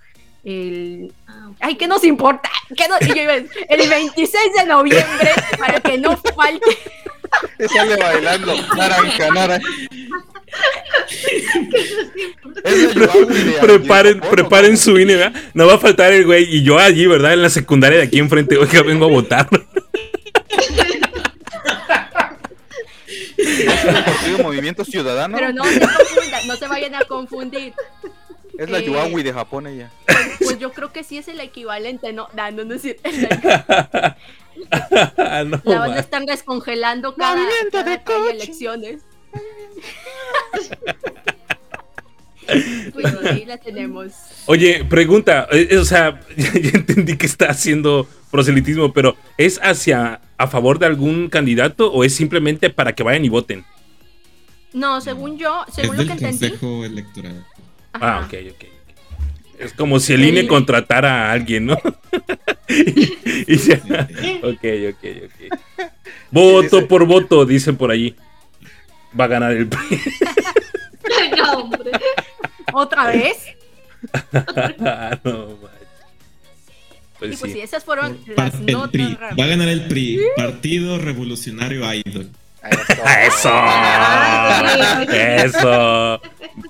B: El... Ay, ¿qué nos importa? ¿Qué no- y yo iba a decir, El 26 de noviembre para que no falte.
G: Sale bailando. Naranja, naranja.
E: Preparen, preparen su INE, ¿verdad? No va a faltar el güey. Y yo allí, ¿verdad? En la secundaria de aquí enfrente, oiga, vengo a votar.
G: Es el partido Movimiento Ciudadano.
B: Pero no se confundan, no se vayan a confundir.
G: Es la
B: eh,
G: Yuawi de Japón ella.
B: Pues yo creo que sí es el equivalente, no, no, no, no es cierto.
E: no,
B: La van a
E: man.
B: estar descongelando cada,
G: Movimiento
B: cada
G: de
B: elecciones. Pues sí, la tenemos.
E: Oye, pregunta, eh, eh, o sea, ya, ya entendí que está haciendo proselitismo, pero ¿es hacia a favor de algún candidato o es simplemente para que vayan y voten?
B: No, según yo,
A: Es
B: según lo
A: del
B: que entendí.
A: Consejo Electoral.
E: Ah,
B: ajá,
E: ok, ok. ok. Es como si el INE
B: INE.
E: contratara a alguien, ¿no? y ya- Ok, ok, ok. Voto por voto, dicen por allí. Va a ganar el PRI.
C: No, hombre.
B: ¿Otra vez?
E: Ah, no.
B: Y
E: Pues
B: pues sí,
E: sí.
B: esas fueron las
A: el
B: notas
A: PRI. Va a ganar el PRI. Partido Revolucionario Idol.
G: Eso.
E: ¡Eso! ¡Eso!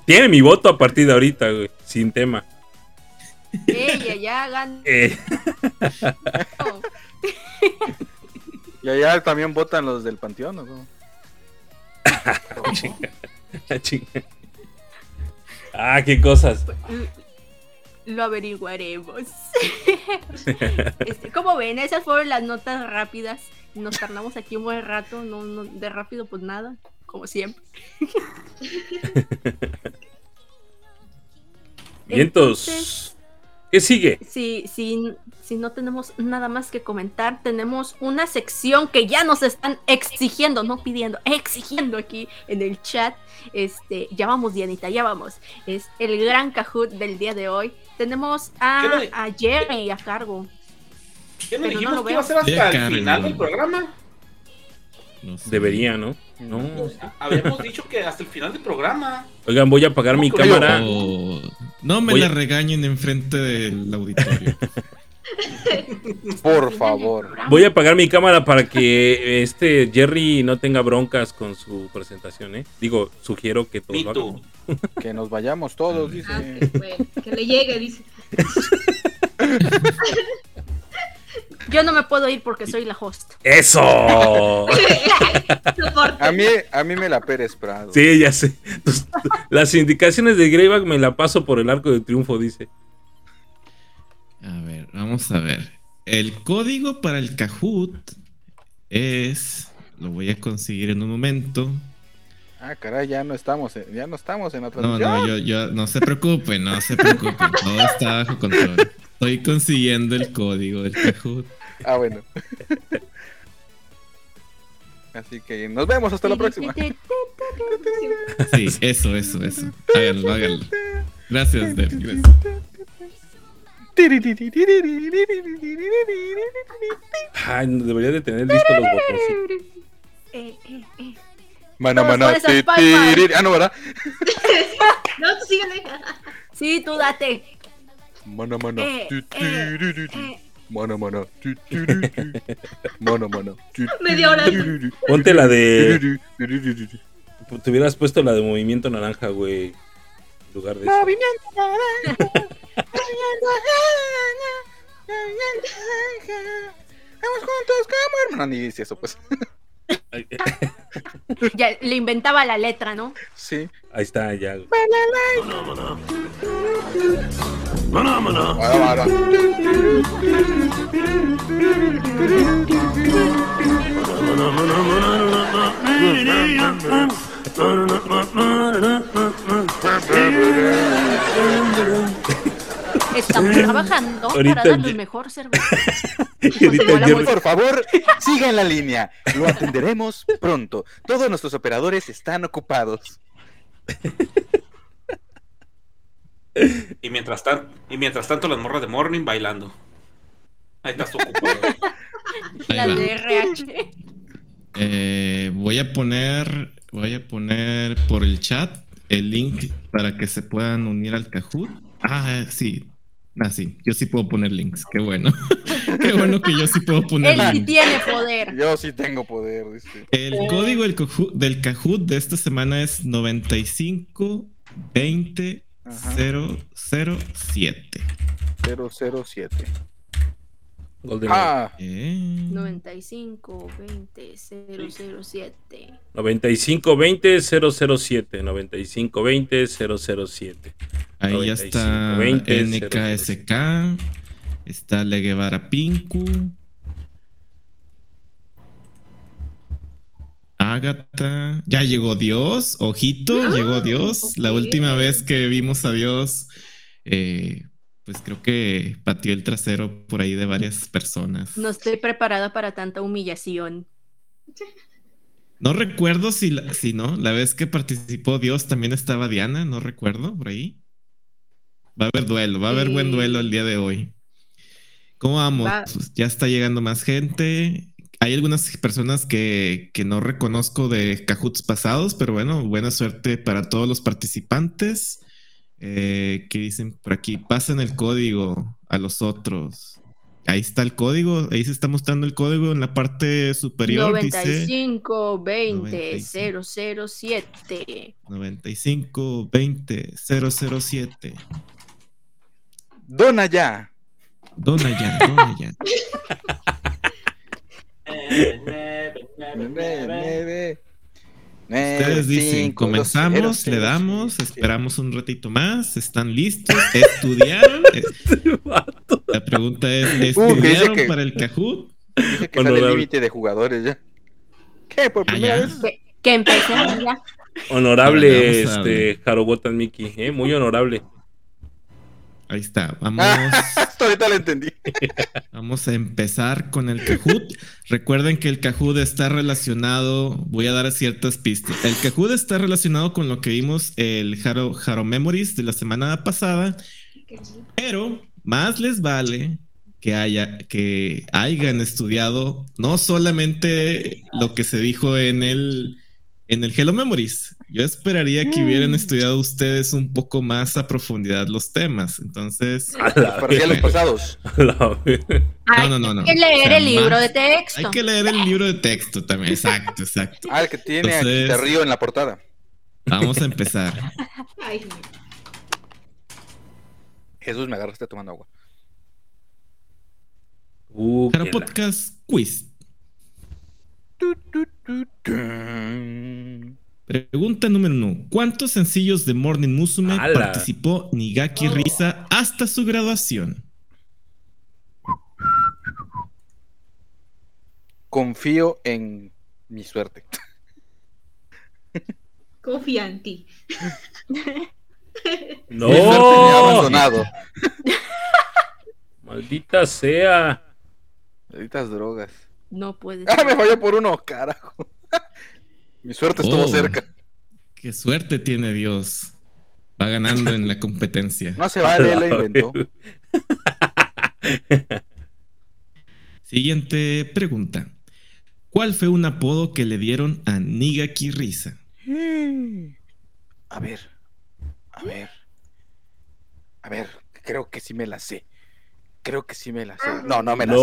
E: Tiene mi voto a partir de ahorita, güey. Sin tema.
B: Ella ya.
E: Eh,
G: Y allá también votan los del Panteón, ¿no?
E: ah, qué cosas.
B: Lo averiguaremos. Este, como ven, esas fueron las notas rápidas. Nos tardamos aquí un buen rato, no, no- de rápido pues nada, como siempre.
E: Vientos.
B: Entonces-
E: ¿Qué sigue?
B: Si, si, si no tenemos nada más que comentar, tenemos una sección que ya nos están exigiendo, no pidiendo, exigiendo aquí en el chat. Este, ya vamos, Dianita, ya vamos. Es el gran Kahoot del día de hoy. Tenemos a,
D: ¿Qué no di-
B: a Jerry a cargo.
D: ¿Qué no
B: Pero
D: dijimos que iba a ser hasta el
A: Karen.
D: final del programa?
A: No sé.
E: Debería, ¿no? No.
D: Habíamos dicho que hasta el final del programa.
E: Oigan, voy a apagar mi
D: ¿Cómo que
E: cámara.
A: Oh, no me
E: Voy
A: la
E: a-
A: regañen enfrente del auditorio.
G: Por favor.
E: Voy a apagar mi cámara para que este Jerry no tenga broncas con su presentación, ¿eh? Digo, sugiero que todos lo hagan.
G: Que nos vayamos todos, dice.
C: Ah, bueno, que le llegue, dice.
B: Yo no me puedo ir porque soy la host.
E: ¡Eso!
G: A mí, a mí me la Pérez Prado.
E: Sí, ya sé. Tus- Las indicaciones de Greyback me la paso por el arco de triunfo, dice.
A: A ver, vamos a ver. El código para el Kahoot es. Lo voy a conseguir en un momento.
G: Ah, caray, ya no estamos, en- ya no estamos en la
A: No, no, yo, yo, no se preocupen, no se preocupen. Todo está bajo control. Estoy consiguiendo el código del Kahoot.
G: Ah, bueno. Así que nos vemos hasta la próxima.
A: Sí, eso, eso, eso. Háganlo, háganlo. Gracias, Dev. Gracias.
E: Ay, debería de tener listos los botones.
B: Eh, eh, eh.
G: Mana, ti. Ah, no, ¿verdad?
C: No, tú síguele.
B: Sí, tú date.
G: Mana, mana.
B: Eh,
G: ti,
B: eh,
G: tiri, ti. Mana, mana. ti, tiri, ti. Mana, mana. ti,
C: Media hora.
E: Ponte la de. Te hubieras puesto la de movimiento naranja, güey. En lugar de eso.
G: Vamos juntos como hermanos. Ni dice eso, pues.
B: Ya le inventaba la letra, ¿no?
G: Sí.
E: Ahí está, ya.
B: Estamos trabajando
E: Ahorita
B: para darle mejor servicio.
E: Y ahorita
B: Hola,
E: Jerry-
G: Por favor, siga en la línea. Lo atenderemos pronto. Todos nuestros operadores están ocupados.
D: Y mientras, tan- y mientras tanto, las morras de Morning bailando. Ahí estás ocupado.
A: Ahí
B: La de RH.
A: Eh, voy a poner, voy a poner por el chat el link para que se puedan unir al Kahoot. Ah, sí. Ah, sí. Yo sí puedo poner links. Qué bueno. Qué bueno que yo sí puedo poner
B: Él sí
A: links.
B: tiene poder.
G: Yo sí tengo poder, dice.
A: El código del Kahoot, del Kahoot de esta semana es 95 20
G: Ajá.
A: 007.
G: 007.
E: Golden
G: Ah,
A: Eh,
B: 95 20 007.
E: 9520 007. 9520 007.
A: ahí ya está
E: 20,
A: NKSK. Está Le Guevara Pinku. Agatha. Ya llegó Dios. Ojito, llegó Dios. La
C: ok.
A: última vez que vimos a Dios, eh, pues creo que pateó el trasero por ahí de varias personas.
B: No estoy preparada para tanta humillación.
A: No recuerdo si, la- si no, la vez que participó Dios también estaba Diana, no recuerdo por ahí. Va a haber duelo, va a haber buen duelo el día de hoy. ¿Cómo vamos?
B: Va-
A: Pues ya está llegando más gente. Hay algunas personas que, que no reconozco de Cahoots pasados, pero bueno, buena suerte para todos los participantes. Eh, ¿Qué dicen por aquí? Pasen el código a los otros. Ahí está el código, ahí se está mostrando el código en la parte superior. Dice
B: 95 20
A: 95.
B: 007.
A: 95 20 007.
G: dona ya.
A: Dona ya, dona ya. Ustedes dicen, comenzamos, le damos, esperamos un ratito más, están listos, estudiaron. Eh, La pregunta es,
G: Uh, que
A: ¿estudiaron
G: que-
A: para el Kahoot?
G: Dice que sale el
E: Honorable.
G: límite de jugadores ya. ¿Qué? ¿Por
A: Ah,
G: primera
A: ya.
G: vez?
B: Que, que empecemos ya.
E: Honorable,
A: a
E: este, Harobotan Mickey, ¿eh? muy honorable.
A: Ahí está, vamos,
G: Hasta ahorita lo entendí.
A: vamos a empezar con el Kahoot. Recuerden que el Kahoot está relacionado, voy a dar ciertas pistas. El Kahoot está relacionado con lo que vimos el Haro, Haro Memories de la semana pasada, Pero más les vale que haya que hayan estudiado no solamente lo que se dijo en el en el Hello Memories. Yo esperaría que hubieran estudiado ustedes un poco más a profundidad los temas. Entonces,
E: A la
G: Para los pasados.
B: Hay
A: no, no, no.
B: que leer
A: O sea,
B: el libro
A: más-
B: de texto.
A: hay que leer el libro de texto también. Exacto, exacto.
G: Ah, el que tiene
A: Entonces-
G: Quinta Río en la portada.
A: Vamos a empezar.
C: Ay.
G: Jesús, me agarraste tomando agua.
E: Uh,
A: Podcast Quiz. Pregunta número uno. ¿Cuántos sencillos de Morning Musume participó Nigaki Risa hasta su graduación?
G: Confío en mi suerte.
C: Confía en ti.
G: Mi suerte me ha
E: No,
G: abandonado.
E: maldita sea.
G: Malditas drogas.
B: No puede
G: Ah, me
B: ser.
G: falló por uno, carajo. Mi suerte estuvo
A: Oh.
G: cerca.
A: Qué suerte tiene Dios. Va ganando en la competencia.
G: No se vale, él lo inventó.
A: Siguiente pregunta. ¿Cuál fue un apodo que le dieron a Nigaki Risa?
G: A ver. A ver. A ver, creo que sí me la sé. Creo que sí me la sé. No, no me la sé.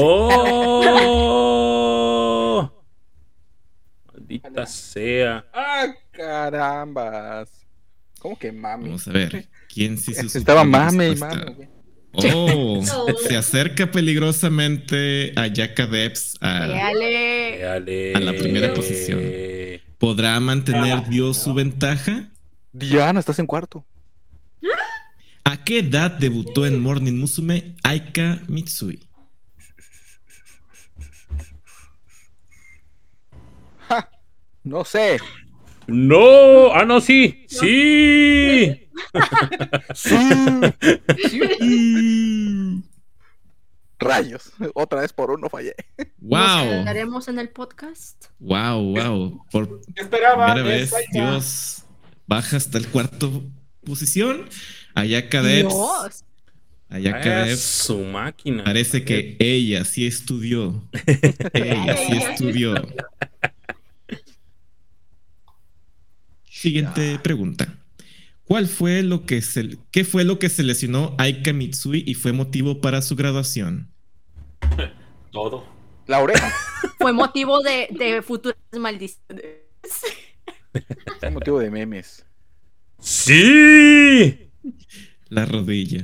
E: Maldita sea.
G: Ah, carambas. ¿Cómo que mami?
A: Vamos a ver. ¿Quién sí se
G: Estaba
A: la
G: mame y mame.
A: Oh, se acerca peligrosamente a Yaka Debs. A la primera posición. ¿Podrá mantener
D: Ah,
A: Dios su ventaja?
G: Diana, estás en cuarto.
A: ¿A qué edad debutó en Morning Musume Aika Mitsui?
G: No sé.
E: No, ah, no, sí, sí.
G: Sí. Rayos. Otra vez por uno fallé.
A: ¡Wow!
B: ¿Hablaremos en el podcast?
A: ¡Wow! ¡Wow! Por
D: ¿Qué esperaban?
A: primera
D: Es
A: vez,
D: Aika.
A: Dios baja hasta el cuarto posición. Ayaka Debs.
B: Dios.
A: Ayaka
E: Ah,
A: Debs.
E: su máquina.
A: Parece que ella sí estudió. ella sí estudió. Siguiente pregunta. ¿Cuál fue lo que se, qué fue lo que seleccionó Aika Mitsui y fue motivo para su graduación?
D: Todo.
G: La oreja.
B: Fue motivo de, de futuras maldiciones.
G: Es motivo de memes.
E: Sí.
A: La rodilla.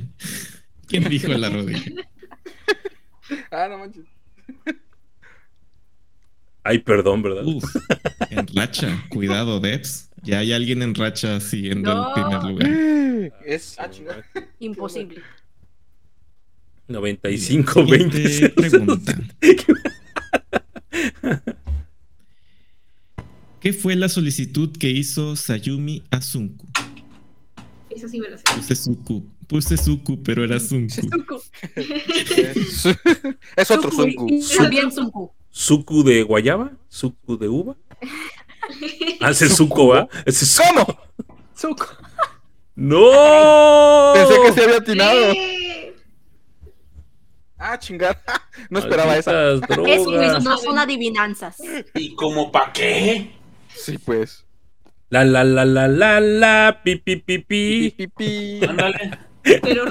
A: ¿Quién dijo la rodilla?
G: Ah, no manches.
E: Ay, perdón, ¿verdad?
A: Uf, en racha. Cuidado, Debs. Ya hay alguien en racha siguiendo
B: No.
A: el primer lugar.
G: Es. Ah.
B: Imposible.
E: 95,
A: Siguiente
E: 20.
A: pregunta. ¿Qué fue la solicitud que hizo Sayumi a Sunku?
C: Eso sí me lo sé.
A: Puse Suku, puse Suku, pero era Sunku.
G: Es, otro
B: Sunku,
G: Sunku.
B: También Sunku.
E: ¿Suku de guayaba? ¿Suku de uva? Ah, ese es Suku, ¿va? Ese es
G: ¿Cómo? Suco.
E: ¡No!
G: Pensé que se había atinado.
C: Eh,
G: Ah, chingada. No esperaba esa.
B: Eso
E: drogas.
B: no son adivinanzas.
D: ¿Y como pa' qué?
G: Sí, pues.
E: La la la la la la pi pi pi pi.
G: Pi, pi, pi.
D: Ándale.
C: Pero.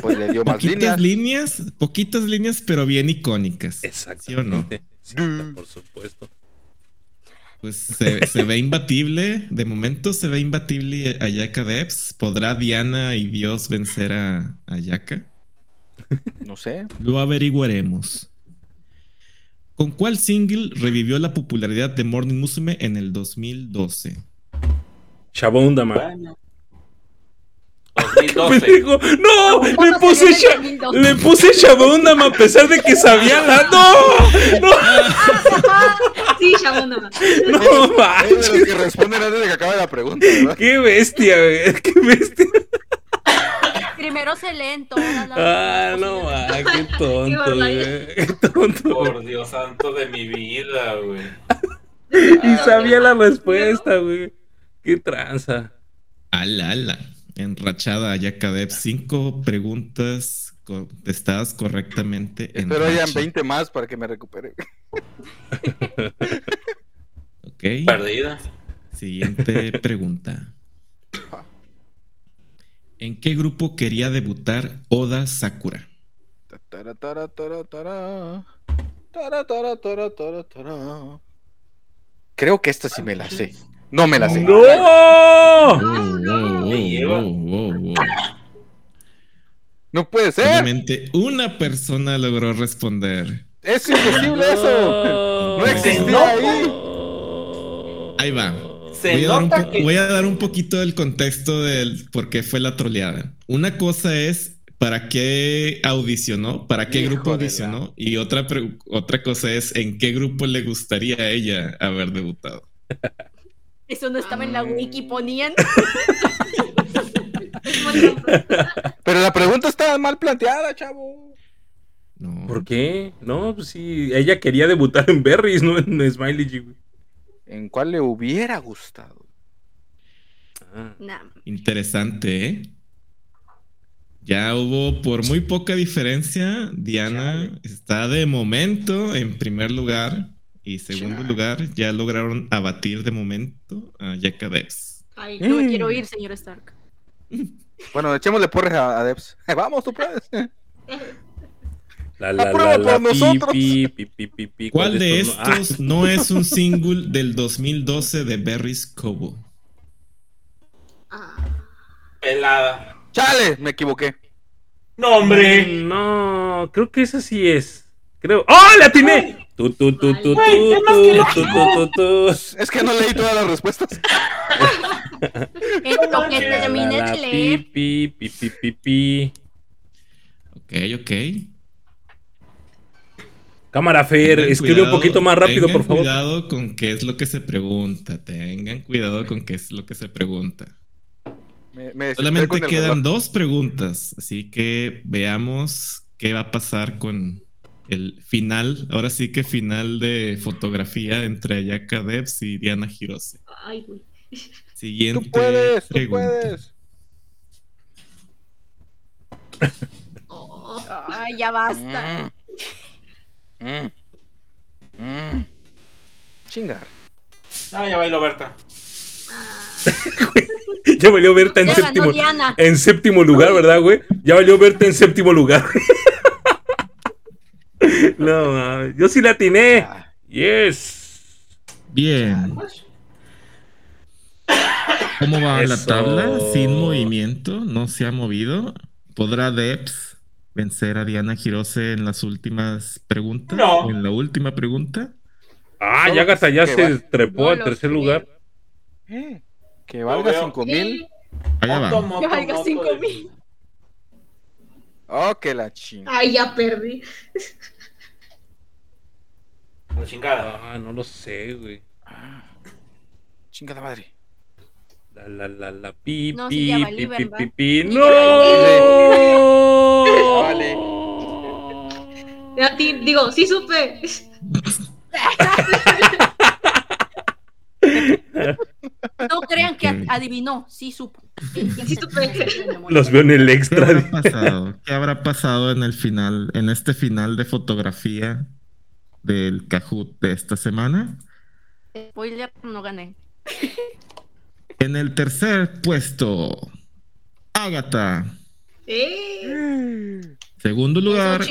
G: Pues le dio más
A: Poquitas
G: líneas.
A: líneas, poquitas líneas, pero bien icónicas. ¿Sí o no?
E: Sí, por supuesto.
A: Pues se, se ve imbatible. De momento se ve imbatible Ayaka Debs. ¿Podrá Diana y Dios vencer a Ayaka?
G: No sé.
A: Lo averiguaremos. ¿Con cuál single revivió la popularidad de Morning Musume en el 2012?
E: Chabondama.
D: Bueno. 2012.
E: Pendejo. ¡No! Le
B: ¿Cuándo
E: puse,
B: 2002?
E: le puse Chabondama a pesar de que sabía la. ¡No! ¡No!
C: Sí, chabón, no.
E: ¡No
G: Es de los
E: manches!
G: que responden antes de que acabe la pregunta, ¿verdad?
E: ¡Qué bestia, güey! ¡Qué bestia!
B: Primero se leen todas las.
E: Ah, no,
B: posibilidades.
E: ah, qué tonto, güey. Qué tonto.
D: Por Dios santo de mi vida, güey.
E: Y sabía la respuesta, güey. Qué tranza.
A: Ala, ala. Enrachada Ayaka Debs. Cinco preguntas contestadas correctamente. en
G: Espero hayan
A: racha.
G: 20 más para que me recupere.
A: Ok.
D: Perdida.
A: Siguiente pregunta. ¿En qué grupo quería debutar Oda Sakura?
G: Tara, tara, tara, tara. Tara, tara, tara, tara, tara. Creo que esta sí me la sé. No me la sé.
E: ¡No!
G: No puede ser.
A: Solamente una persona logró responder.
G: Es imposible eso. No existía ahí.
A: Ahí va.
D: Se
A: Voy a, dar un
D: nota
A: po-
D: que-
A: voy a dar un poquito del contexto del por qué fue la troleada. Una cosa es para qué audicionó, para qué
G: Hijo
A: grupo audicionó, y otra, otra cosa es en qué grupo le gustaría a ella haber debutado.
B: Eso no estaba en la wiki, ponían.
G: Pero la pregunta está mal planteada, chavo.
A: No.
E: ¿Por qué? No, pues sí. Ella quería debutar en Berries, no en Smiley G.
G: ¿En cuál le hubiera gustado?
E: Ah.
B: Nah.
A: Interesante, ¿eh? Ya hubo por muy poca diferencia. Diana está de momento en primer lugar. Y segundo lugar, ya lograron abatir de momento a Yaka Debs.
B: Ay, no me
G: Mm.
B: quiero ir, señor Stark.
G: Bueno, echémosle porres a, a Debs. Vamos, tú puedes.
E: La la la la
G: por nosotros.
E: pi, pi, pi, pi, pi.
A: ¿Cuál de
E: estos no? Ah,
A: estos no es un single del 2012 de Berries Cobo?
C: Ah,
D: Pelada.
G: Chale, me equivoqué.
D: No, hombre.
E: No, creo que esa sí es. Creo. ¡Oh, la atiné! Tu.
G: Es que no leí todas las respuestas.
B: En lo que
E: La,
B: termine
E: la,
B: de leer,
E: pi, pi, pi, pi, pi, pi.
A: Ok, ok.
E: Cámara Fer,
A: Tengan
E: escribe un poquito más rápido,
A: tengan
E: por favor.
A: cuidado con qué es lo que se pregunta. Tengan cuidado con qué es lo que se pregunta.
G: Me, me desesperé
A: Solamente quedan dos preguntas, así que veamos qué va a pasar con el final. Ahora sí que final de fotografía entre Ayaka Devs y Diana Hirose.
C: Ay, güey.
A: Siguiente
G: Tú puedes, tú
A: pregunta.
G: puedes.
C: Oh,
B: ay, ya basta.
G: Mm. Mm. Mm. Chingar.
D: Ah, ya bailó Berta.
E: Ya valió Berta en
B: Ya ganó
E: séptimo,
B: Diana.
E: en séptimo lugar, ¿verdad, güey? Ya valió Berta en séptimo lugar. No, mames, yo sí la atiné. Yes.
A: Bien. ¿Cómo va la tabla? Sin movimiento, no se ha movido. ¿Podrá Debs vencer a Diana Hirose en las últimas preguntas?
D: No.
A: ¿O En la última pregunta.
E: Ah,
G: Solo
E: ya
G: que
E: se
G: va-
E: trepó
B: No
E: al tercer lugar.
G: eh, Que valga
D: veo.
G: 5 mil.
A: Allá va.
B: Ya valga
D: moto
B: cinco
D: de-
B: mil.
G: Oh, que la chinga.
C: Ay, ya perdí.
D: La chingada.
E: Ah, no lo sé, güey.
G: Chingada madre.
E: La la la la pi
B: No,
E: pi pi pi pi pi. ¡No!
G: Vale.
C: A ti, digo, sí supe.
B: No crean que adivinó, sí supo.
C: Sí supe.
E: Los veo en el
A: ¿Qué
E: extra.
A: habrá pasado? ¿Qué habrá pasado en el final, en este final de fotografía del Kahoot de esta semana?
B: Spoiler, no gané.
A: En el tercer puesto, Agatha.
C: Eh,
A: Segundo lugar.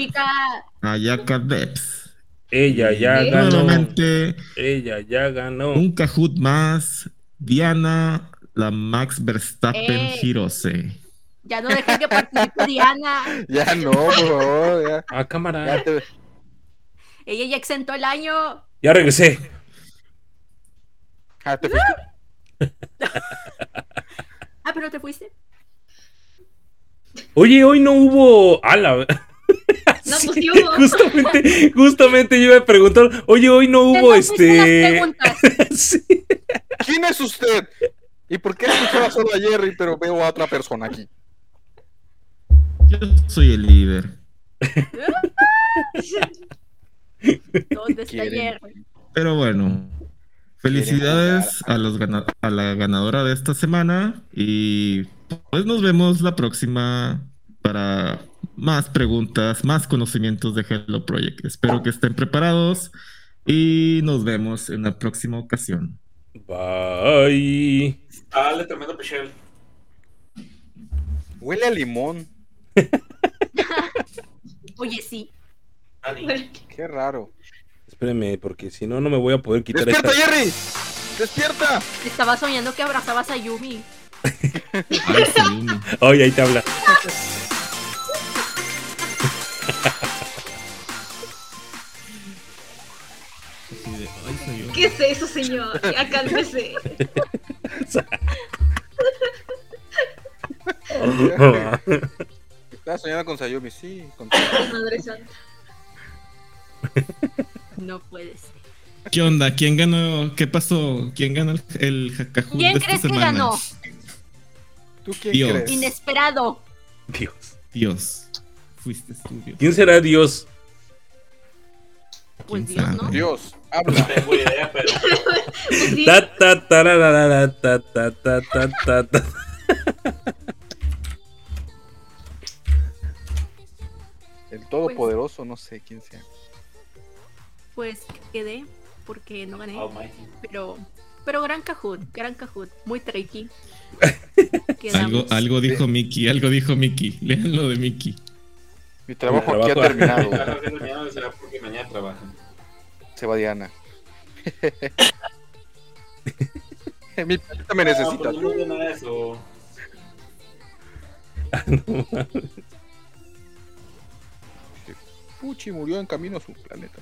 A: Ayaka Debs.
E: Ella ya
C: ¿Eh?
E: ganó.
A: Nuevamente,
E: Ella ya ganó.
A: un Kahoot más. Diana, la Max Verstappen
B: Eh.
A: Hirose.
B: Ya no dejé que participe Diana.
G: Ya no, por favor. Ya,
E: Ah, cámara.
G: ya te-
B: Ella ya exentó el año.
E: Ya regresé.
G: ya te fuiste.
B: Ah, pero te fuiste.
E: Oye, hoy no hubo. A la.
C: No,
E: Sí,
C: pues sí hubo.
E: Justamente, justamente yo iba a preguntar. Oye, hoy no hubo este. Sí.
G: ¿Quién es usted? ¿Y por qué escuchaba solo a Jerry, pero veo a otra persona aquí?
A: Yo soy el líder.
B: ¿Dónde está
G: Quieren.
B: Jerry?
A: Pero bueno, felicidades a, los a la ganadora de esta semana y pues nos vemos la próxima para más preguntas, más conocimientos de Hello Project. Espero que estén preparados y nos vemos en la próxima ocasión.
E: Bye.
D: Dale, tremendo pichel.
G: Huele a limón.
B: Oye, sí.
G: Qué raro.
E: Espérame, porque si no, no me voy a poder quitar
G: ¡Despierta,
E: esta.
G: Jerry! ¡Despierta!
B: Estaba soñando que abrazabas a Yumi.
A: Ay, Sayumi.
E: Oye, ahí te habla.
C: ¿Qué es eso, señor? Ya cálmese.
G: Estaba soñando con Sayumi, sí. Con...
C: Madre santa.
B: No puede ser.
A: ¿Qué onda? ¿Quién ganó? ¿Qué pasó? ¿Quién ganó el, el
B: ¿Quién
A: de esta
B: crees que
A: semana?
B: ganó?
G: ¿Tú quién
A: Dios.
G: crees?
B: Inesperado.
E: Dios.
A: Dios. Fuiste tú, Dios.
E: ¿Quién será Dios?
B: Pues
A: ¿Quién
B: Dios, ¿no?
A: sabe?
G: Dios,
D: No
G: habla.
D: tengo idea, pero.
C: Sí,
E: Ta, ta, tararara, ta, ta, ta, ta, ta, ta.
G: El Todopoderoso, no sé quién sea.
B: Pues quedé porque no gané.
D: Almighty.
B: Pero, pero gran Kahoot, gran Kahoot. Muy tricky.
A: Algo, algo dijo Mickey, algo dijo Mickey. Lean lo de Mickey.
G: Mi trabajo
E: Mi
G: aquí ha
E: trabajo.
G: terminado.
D: Claro que mañana será porque mañana trabajan.
G: Se va Diana. Mi planeta me necesita.
D: No, pues no eso.
G: Puchi murió en camino a su planeta.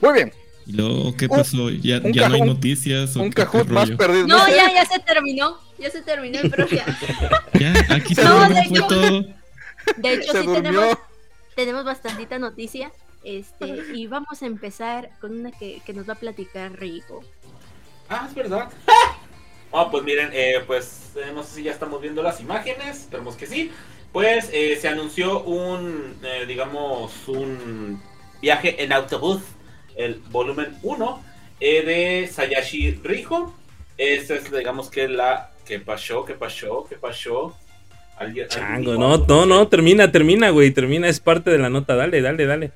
G: Muy bien.
A: ¿Y luego qué
G: Un-
A: pasó? ¿Ya,
G: un
A: ya no hay
G: cajón-
A: noticias? ¿o
G: Un cajón más perdido.
B: No, ya, ya se terminó. Ya se terminó el programa.
A: Ya, aquí se
B: No, de
A: fue
B: hecho-
A: todo.
B: De hecho,
G: Se
B: sí
G: durmió.
B: tenemos, tenemos bastantita noticia. Este, y vamos a empezar con una que, que nos va a platicar Rigo.
D: Ah, es verdad. Ah, pues miren, eh, pues eh, no sé si ya estamos viendo las imágenes, esperemos que sí. Pues eh, se anunció un, eh, digamos, un viaje en autobús, el volumen 1 eh, de Sayashi Rijo. Esta es, digamos, que la que pasó, que pasó, que pasó. ¿Alguien-
E: Chango, no, no, no, termina, termina, güey, termina, es parte de la nota, dale, dale, dale.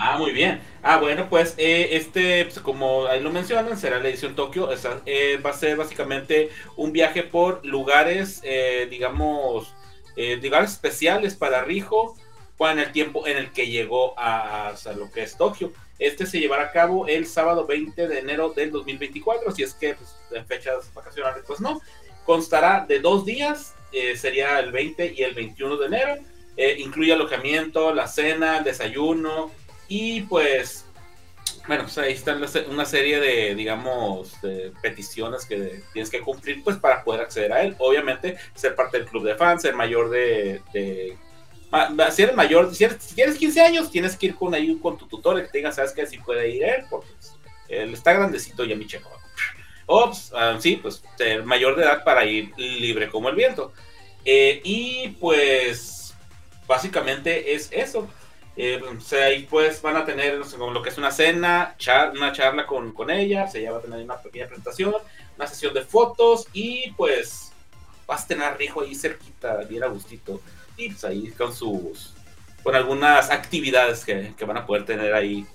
D: Ah, muy bien. Ah, bueno, pues eh, este, pues, como ahí lo mencionan, será la edición Tokio. Esa, eh, va a ser básicamente un viaje por lugares, eh, digamos, eh, lugares especiales para Rijo, en el tiempo en el que llegó a, a lo que es Tokio. Este se llevará a cabo el sábado 20 de enero del 2024, si es que pues, en fechas vacacionales, pues no. Constará de dos días, eh, sería el 20 y el 21 de enero. Eh, incluye alojamiento, la cena, el desayuno, y pues, bueno, pues ahí está una se- una serie de, digamos, peticiones que tienes que cumplir pues para poder acceder a él. Obviamente, ser parte del club de fans, ser mayor de... si eres mayor, si, eres- tienes 15 años, tienes que ir con ahí con tu tutor que te sabes que si puede ir él, porque pues, él está grandecito ya mi checo. O, pues, ah, sí, pues ser mayor de edad para ir libre como el viento. Eh, y pues, básicamente es eso. Eh, o sea, ahí pues van a tener no sé, como lo que es una cena, char- una charla con, con ella, o sea, ella va a tener una pequeña presentación, una sesión de fotos y pues vas a tener a Rijo ahí cerquita, bien a gustito, y pues ahí con sus, con algunas actividades que, que van a poder tener ahí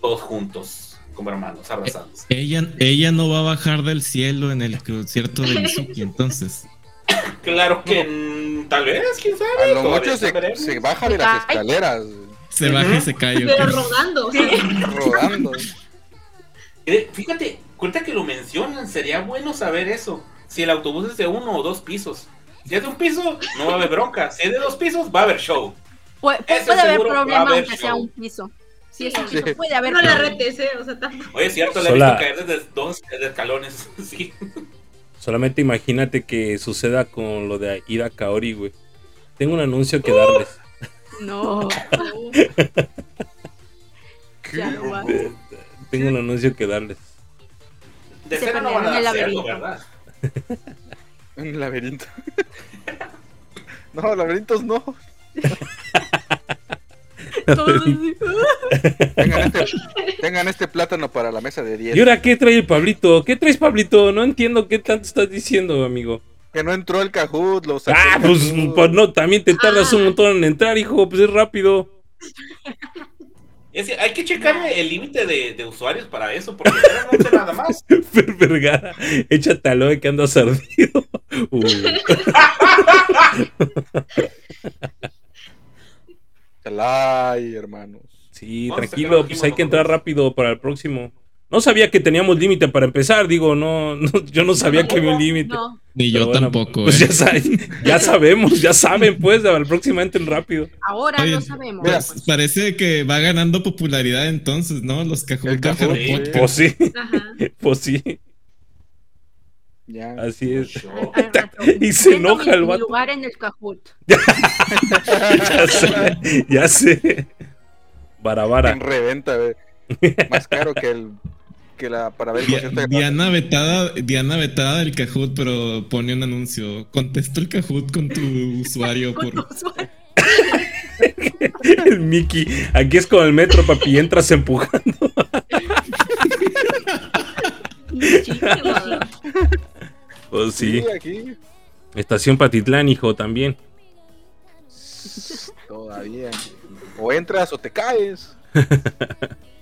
D: todos juntos, como hermanos, abrazados.
A: Ella, ella no va a bajar del cielo en el concierto de Mizuki, entonces.
D: Claro que tal vez, quién sabe.
G: A lo mucho se, se baja de las
B: Ay.
G: escaleras,
A: Se baja y se cae.
C: Pero
A: ok.
C: rodando. sea,
G: rodando.
D: Fíjate, cuenta que lo mencionan, sería bueno saber eso. Si el autobús es de uno o dos pisos. Si es de un piso, no va a haber bronca. Si es de dos pisos, va a haber show.
B: Puede,
D: Eso
B: puede haber
D: seguro
B: problema
D: haber
B: aunque sea un piso. Si es un
C: Sí.
B: piso, puede haber
C: no la retes, ¿eh? O sea, tampoco.
D: Oye, es cierto, le he visto caer desde dos escalones. sí.
E: Solamente imagínate que suceda con lo de Ida Kaori, güey. Tengo un anuncio que darles.
B: No. Ya no va.
E: Tengo un anuncio que darles.
D: De
B: Se
D: no van a
B: en el laberinto.
G: laberinto. no, laberintos no.
B: Todos.
G: Tengan este, tengan este plátano para la mesa de 10.
E: ¿Y ahora qué trae el Pablito? ¿Qué traes, Pablito? No entiendo qué tanto estás diciendo, amigo.
G: Que no entró el Kahoot, lo
E: Ah, pues, pues no, también te tardas
B: Ah.
E: un montón en entrar, hijo, pues es rápido.
D: Es que hay que checar el límite de, de usuarios para eso, porque no sé nada más.
E: Fer Vergara, échate a lo de que andas ardido. Uh,
G: Ay, hermanos.
E: sí,
D: Vamos
E: tranquilo, pues hay que entrar rápido para el próximo. No sabía que teníamos límite para empezar, digo, no, no, yo no sabía que había un límite.
B: No.
A: Ni yo
E: bueno,
A: tampoco.
E: Pues
A: eh.
E: ya, sa- ya sabemos, ya saben, pues, próximo entren rápido.
B: Ahora
A: Oye,
B: no sabemos.
G: mira,
A: Pues parece que va ganando popularidad entonces, ¿no? Los Kahoot, Harry
G: sí.
E: Pues sí,
C: Ajá.
E: pues sí,
G: Ya.
E: así es. Y se enoja el vato.
B: lugar en el Kahoot.
E: ya sé, ya sé. Barabara.
G: En reventa, güey. Más caro que el que la para ver el
A: Dia-
G: concierto de
A: Diana vetada, Diana vetada del Kahoot, pero pone un anuncio. Contesto el Kahoot con tu usuario
B: Con
A: por
B: tu usuario.
E: El Mickey. Aquí es con el metro, papi. Entras empujando. Pues sí.
G: aquí.
E: Estación Patitlán, hijo, también.
G: Todavía. O entras o te caes.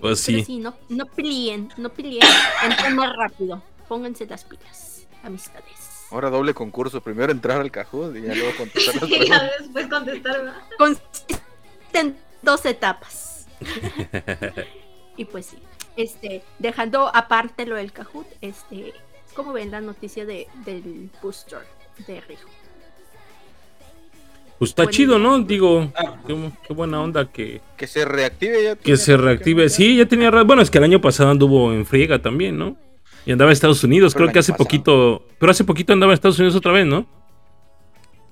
E: Pues
B: Pero
E: sí.
B: no, no peleen, no peleen. Entren más rápido. Pónganse las pilas, amistades.
G: Ahora doble concurso. Primero entrar al Kahoot y ya luego contestar las
C: Y ya después contestar. ¿verdad?
B: Consiste en dos etapas. y pues sí. Este, dejando aparte lo del Kahoot, este, ¿cómo ven la noticia de, del booster de Rijo?
E: Pues está chido. ¿no? Digo,
D: Ah.
E: qué, qué buena onda que,
G: Que se reactive ya.
E: que se reactive. Sí, ya tenía Bueno, es que el año pasado anduvo en friega también, ¿no? Y andaba en Estados Unidos. Creo que hace
G: pasado.
E: poquito. Pero hace poquito andaba en Estados Unidos otra vez, ¿no?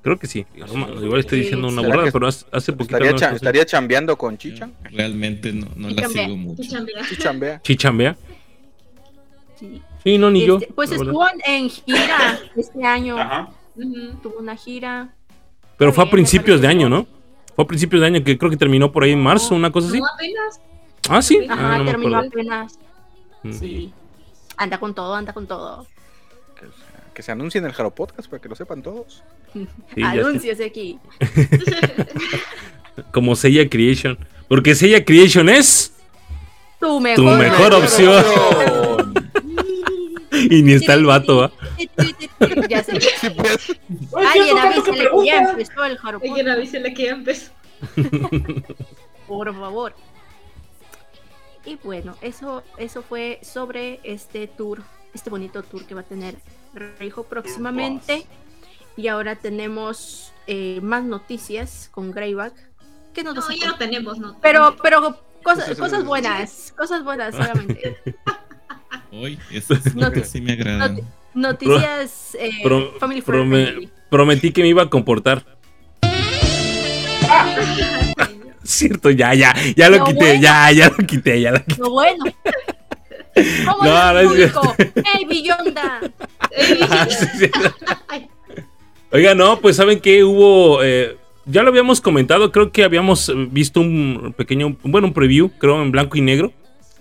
E: Creo que sí. No, igual estoy diciendo una
G: ¿Será
E: borrada,
G: que
E: pero hace, hace poquito.
G: Estaría, cha- estaría chambeando con Chicha.
A: Realmente no, no la sigo mucho.
C: Sí, chambea.
G: Sí, chambea.
E: Unidos. Chichambea.
B: Sí.
E: Sí, no, ni yo.
B: Este, pues estuvo en- en gira este año.
D: Ajá.
B: Tuvo una gira.
E: Pero fue a principios de año, ¿no? Fue a principios de año que creo que terminó por ahí en marzo, una cosa así.
C: No, apenas.
E: Ah, sí.
B: Ajá,
E: Ah, no me
B: terminó
E: acuerdo.
B: apenas.
E: Mm.
B: Sí. Anda con todo, anda con todo.
G: Que, que se anuncie en el Jaro Podcast para que lo sepan todos.
E: Sí.
B: Anuncios aquí.
E: Como Seiya Creation. Porque Seiya Creation es.
B: Tu mejor,
E: Tu mejor opción. Y ni está el vato, ¿ah?
B: Ya
G: pues.
D: Oye,
B: Alguien.
D: ¿Tanto que
B: que ya empezó el Jaro
C: Hay que avísele que ya empezó.
B: por favor. Y bueno, eso, eso fue sobre este tour, este bonito tour que va a tener Reijo próximamente. Y ahora tenemos eh, más noticias con Greyback. ¿Qué nos
C: No, ya lo
B: contar?
C: tenemos, ¿no?
B: Pero, pero cosas,
G: sí,
B: cosas buenas, cosas buenas solamente.
A: Hoy, esas
B: No te-
A: sí me agradan.
B: no Noticias eh,
E: Pro-
B: family
E: prome-
B: friendly.
E: prometí que me iba a comportar. Cierto, ya, ya, ya lo
B: No,
E: quité,
B: bueno.
E: ya, ya lo quité, ya lo quité.
B: No bueno. ¿Cómo
E: No,
B: no,
E: es
B: público? ¡Ey, Billonda!
E: Oiga, no, pues saben que hubo, eh, ya lo habíamos comentado, creo que habíamos visto un pequeño, bueno, un preview, creo en blanco y negro,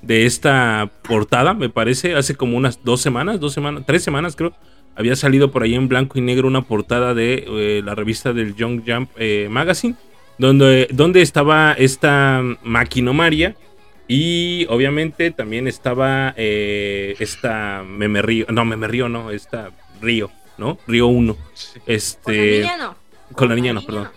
E: de esta portada, me parece, hace como unas dos semanas, dos semanas, tres semanas creo, había salido por ahí en blanco y negro una portada de eh, la revista del Young Jump eh, Magazine, donde, donde estaba esta máquina María. Y obviamente también estaba eh, esta Meme Río, no, Meme Río no, esta Río, ¿no? Río 1.
B: Con la
E: Este,
B: niña no.
E: con la niña no, perdón.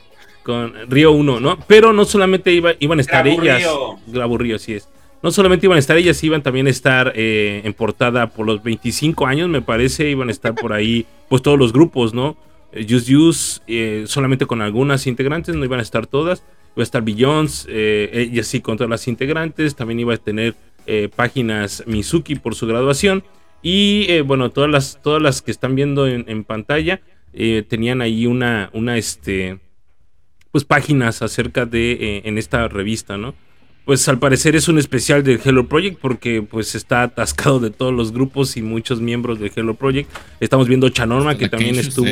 E: Con Río 1, ¿no? Pero no solamente iba- iban a estar
D: Grabo
E: ellas.
D: Río.
E: Grabo Río, así es. No solamente iban a estar ellas, iban también a estar eh, en portada por los 25 años, me parece. Iban a estar por ahí, pues todos los grupos, ¿no? Eh, Just Use, eh, solamente con algunas integrantes, no iban a estar todas. Iba a estar Billions, eh, sí con todas las integrantes. También iba a tener eh, páginas Mizuki por su graduación. Y eh, bueno, todas las, todas las que están viendo en, pantalla eh, tenían ahí una, una, este, pues páginas acerca de, en esta revista, ¿no? Pues al parecer es un especial del Hello Project porque pues está atascado de todos los grupos y muchos miembros del Hello Project. Estamos viendo Chanorma que también estuvo.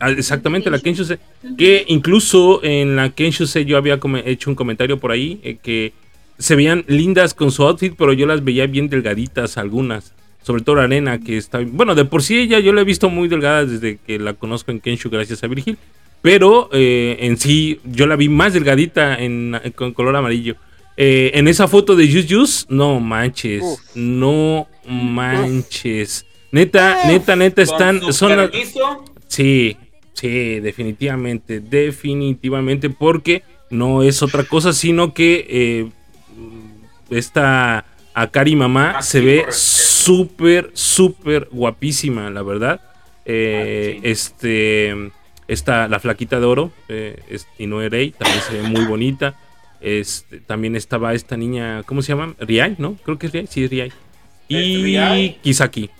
E: ah, exactamente, la Kenshusei. Que incluso en la Kenshusei yo había hecho un comentario por ahí eh, que se veían lindas con su outfit, pero yo las veía bien delgaditas algunas. Sobre todo la arena que está... Bueno, de por sí ella yo la he visto muy delgada desde que la conozco en Kenshu gracias a Virgil. Pero eh, en sí yo la vi más delgadita en, con color amarillo. Eh, en esa foto de Just Juice, no manches,
G: Uf.
E: no manches. Neta, neta, neta, están...
D: Con su
E: Son Sí, sí, definitivamente, definitivamente, porque no es otra cosa, sino que eh, esta Akari Mamá
D: Ah,
E: se ve súper, súper guapísima, la verdad. Eh,
D: Ah, sí.
E: Este, esta, la flaquita de oro, eh, es Inoue Rei, también se ve muy bonita. Este, también estaba esta niña, ¿cómo se llama? Riai, ¿no? Creo que es Riai, sí es Riai. Y
D: Riai.
E: Kisaki.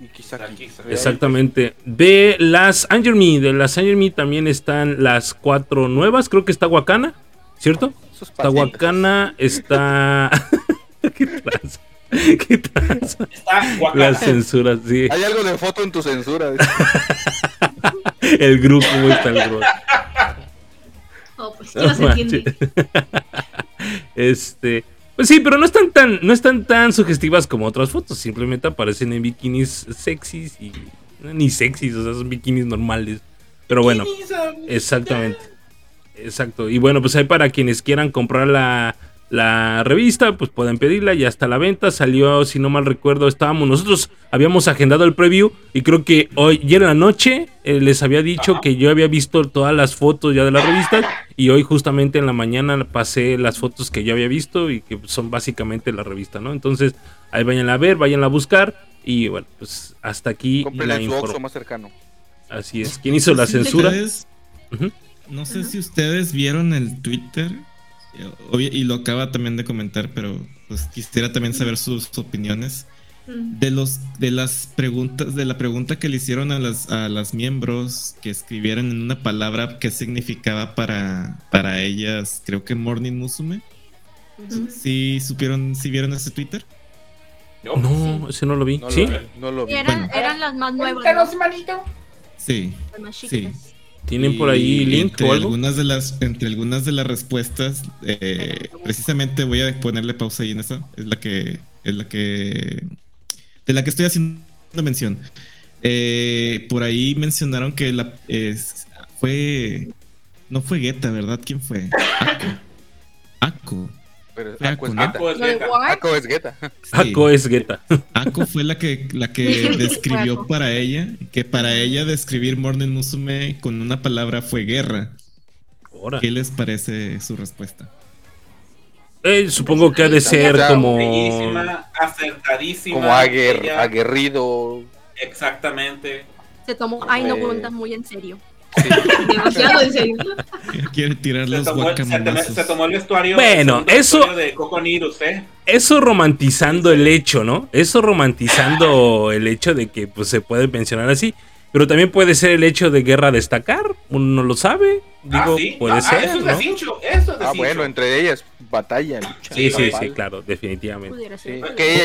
G: Y quizá
D: Aquí, aquí.
E: Exactamente. De las Angel Me, de las Angel Me también están las cuatro nuevas. Creo que está Wakana, ¿cierto? Está. Wakana, está. ¿Qué tranza? ¿Qué tranza?
D: Está Guacala.
E: Las censuras, sí.
G: Hay algo de foto en tu censura.
E: El grupo, ¿cómo está el grupo?
C: Oh, pues, ¿qué no se entiende?
E: Este. Pues sí, pero no están tan, no están tan sugestivas como otras fotos. Simplemente aparecen en bikinis sexys y. Ni sexys, o sea, son bikinis normales. Pero bueno. Exactamente. Exacto. Y bueno, pues ahí para quienes quieran comprar la, la revista, pues pueden pedirla, ya está a la venta. Salió, si no mal recuerdo, estábamos nosotros, habíamos agendado el preview y creo que hoy, ayer en la noche, eh, les había dicho
D: Ajá.
E: que yo había visto todas las fotos ya de la revista y hoy justamente en la mañana pasé las fotos que yo había visto y que son básicamente la revista, ¿no? Entonces, ahí vayan a ver, vayan a buscar y bueno, pues hasta aquí la
G: en su Oxxo
E: info.
G: más cercano.
E: Así es. Ujú.
A: No sé si ustedes vieron el Twitter y lo acaba también de comentar, pero pues quisiera también saber sus opiniones
C: Mm.
A: de los de las preguntas de la pregunta que le hicieron a las a las miembros que escribieran en una palabra qué significaba para para ellas, creo que Morning Musume. ¿Sí supieron, si vieron ese Twitter?
D: Yo,
E: No, ese no lo vi.
G: No
E: ¿Sí?
G: lo, no lo vi.
B: Eran,
A: Bueno.
B: eran las más nuevas, ¿no?
D: manito.
A: Sí.
B: Las más
A: Sí.
E: ¿Tienen por ahí link
A: entre
E: o algo?
A: Algunas de las, entre algunas de las respuestas, eh, precisamente voy a ponerle pausa ahí en esa. Es la que, es la que, de la que estoy haciendo mención. Eh, por ahí mencionaron que la fue, no fue Guetta, ¿verdad? ¿Quién fue? Aco. Aco.
G: Pero
A: Fue
G: Ako es.
B: War,
G: Ako es.
A: Sí.
E: Guetta.
A: Ako fue la que, la que describió
B: Aco.
A: para ella, que para ella describir Morning Musume con una palabra fue guerra. ¿Qué les parece su respuesta?
E: Eh, supongo que ha de ser como.
D: Bellísima, acertadísima.
G: Como aguer- aguerrido.
D: Exactamente.
B: se tomó Ay no muy en serio.
C: Demasiado en serio.
A: Quiere tirar
D: Se
A: los
D: tomó, se, tomó,
A: guacamonazos.
D: se tomó el vestuario.
E: Bueno,
D: el
E: eso-
D: vestuario de Coco Nirus, ¿eh?
E: Eso romantizando el hecho, ¿no? Eso romantizando el hecho de que pues, se puede mencionar así. Pero también puede ser el hecho de guerra destacar. Uno no lo sabe. Digo,
D: ah, sí.
E: puede
D: Ah,
E: ser.
D: Eso es
E: ¿no?
D: de Cincho. Eso es de
G: Ah,
D: Cincho.
G: bueno, entre ellas, batalla, lucha.
E: Sí, sí, sí, claro, definitivamente.
G: Sí,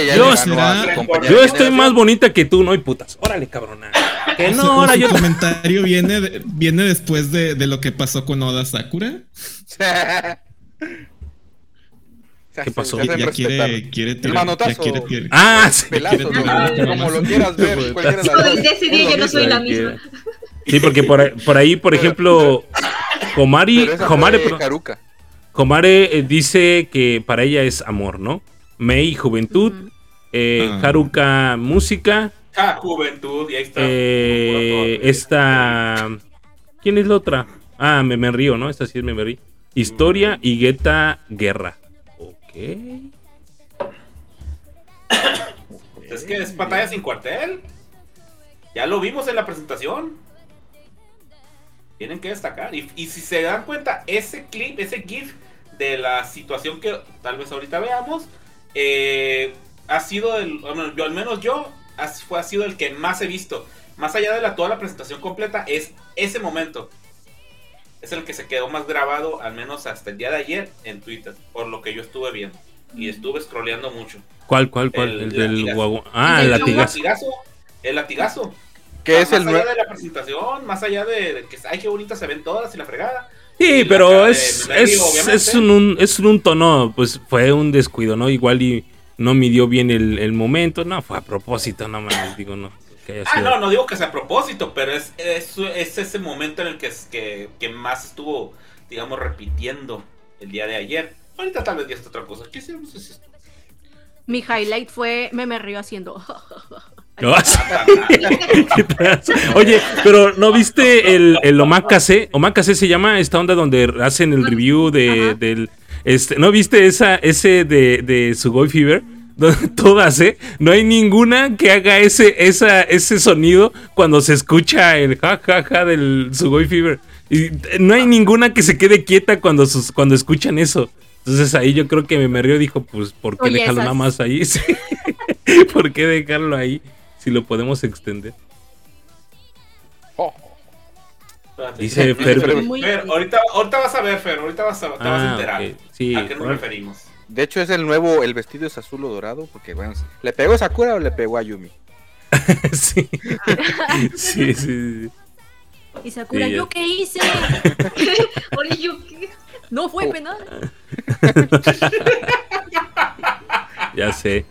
G: ya
E: Yo estoy más bonita que tú, ¿no? Y putas. Órale, cabrona. Que no, ahora
A: su
E: yo.
A: comentario viene, de- viene después de, de lo que pasó con Oda Sakura.
E: ¿Qué pasó?
A: Ya
G: respetar.
A: quiere, quiere
G: El
A: tirar. Ya
G: manotazo.
A: quiere.
E: Ah, sí.
G: Como lo quieras ver, cualquiera
C: Yo
G: dos.
C: desde ese día ya no soy la misma.
E: Sí, porque por ahí, por, ahí, por ejemplo, Komari, Komare. Komare, eh, dice que para ella es amor, ¿no? Mei, juventud. Eh,
A: Ah.
E: Haruka, música.
D: Ah, juventud. Y ahí está.
E: Eh, esta. ¿Quién es la otra? Ah, me, me río, ¿no? Esta sí es me, me río. Historia y Guetta Guerra. Ok.
D: Es que es batalla sin cuartel. Ya lo vimos en la presentación. Tienen que destacar. Y, y si se dan cuenta, ese clip, ese GIF de la situación que tal vez ahorita veamos, eh, ha sido el. bueno, yo, al menos yo, fue, ha sido el que más he visto. Más allá de la, toda la presentación completa, es ese momento. Es el que se quedó más grabado, al menos hasta el día de ayer, en Twitter, por lo que yo estuve viendo. Y estuve scrolleando mucho.
E: ¿Cuál, cuál, cuál?
D: El
E: El, del
D: latigazo.
E: Ah, el
C: El
E: latigazo.
D: latigazo. El latigazo.
G: Que es
D: más
G: el
D: allá
G: nuevo.
D: de la presentación, más allá de, de que ay qué bonitas se ven todas y la fregada.
E: Sí, pero es, es,
D: obviamente.
E: es un, un- es un tono, pues fue un descuido, ¿no? Igual y no midió bien el, el momento. No, fue a propósito, no mames, digo, no. que haya
D: Ah,
E: sido-
D: no, no digo que sea a propósito, pero es, es, es ese momento en el que, que, que más estuvo, digamos, repitiendo el día de ayer. Ahorita tal vez ya está otra cosa. ¿Qué hacemos? Es esto?
B: Mi highlight fue me me río haciendo.
E: Oye, pero ¿no viste el, el Omakase? Omakase se llama esta onda donde hacen el review de, del... Este, ¿No viste esa, ese de, de Sugoi Fever? Donde Todas, ¿eh? No hay ninguna que haga ese, esa, ese sonido cuando se escucha el ja, ja, ja del Sugoi Fever. Y no hay ninguna que se quede quieta cuando, sus, cuando escuchan eso. Entonces ahí yo creo que me, río dijo, pues, ¿por qué
B: Oye,
E: dejarlo
B: esas.
E: nada más ahí? Sí. ¿Por qué dejarlo ahí? Si lo podemos extender.
G: Oh.
E: Dice Fer-
D: Fer,
B: Muy-
D: Fer, ahorita, ahorita vas a ver, Fer, ahorita vas a, te vas a
E: Ah,
D: enterar.
E: Sí,
D: ¿A qué nos referimos?
G: De hecho, es el nuevo, el vestido es azul o dorado, porque bueno, ¿le pegó a Sakura o le pegó a Yumi?
E: sí. sí, sí, sí.
B: Y Sakura,
E: Sí.
B: ¿yo qué hice?
C: Oye, yo qué.
B: No
G: Oh.
B: fue penal.
E: Ya sé.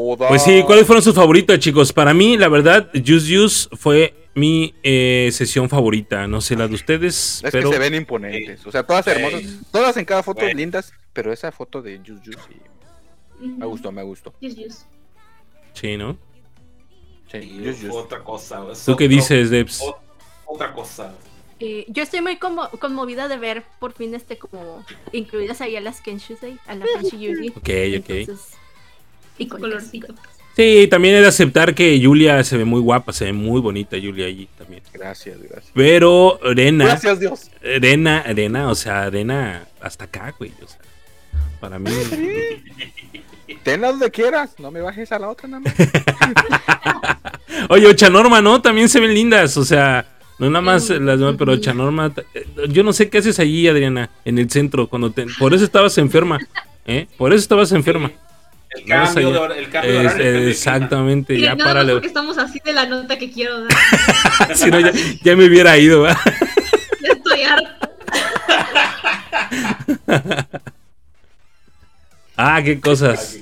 G: Oda.
E: Pues sí, ¿cuáles fueron sus favoritos, chicos? Para mí, la verdad, Juice Juice fue mi eh, sesión favorita. No sé la de ustedes,
G: Es
E: pero
G: que se ven imponentes. O sea, todas hermosas. Todas en cada foto
D: Bueno.
G: lindas. Pero esa foto de Juice Juice sí, me gustó, me gustó.
C: Yes, yes.
E: sí, ¿no?
G: Sí, Juice Juice.
D: Otra cosa. es
E: ¿Tú qué dices, Debs?
D: Otra cosa.
B: Eh, yo estoy muy conmo- conmovida de ver por fin este como incluidas ahí a las Kenshusei, a la Kenshi Yuri.
E: Ok, ok.
B: Entonces, icónicas.
E: Sí, también de aceptar que Julia se ve muy guapa, se ve muy bonita Julia allí también.
G: Gracias, gracias.
E: Pero Arena,
G: Gracias, Dios.
E: Arena, Arena, o sea, Arena hasta acá, güey. O sea, para mí.
G: Tenla donde quieras. No me bajes a la otra nada más.
E: Oye, Ochanorma, ¿no? También se ven lindas, o sea, no nada más las demás, pero Ochanorma. eh, Yo no sé qué haces allí, Adriana, en el centro, cuando te... Por eso estabas enferma, ¿eh? Por eso estabas enferma.
D: El
E: No
D: cambio, de, el cambio de
E: Es-
D: horario, el cambio de clima.
E: exactamente, ya
C: nada más
E: párale.
C: porque estamos así de la nota que quiero dar.
E: Si no, ya, ya me hubiera ido, ¿verdad?
C: Ya estoy harta.
E: Ah, qué cosas.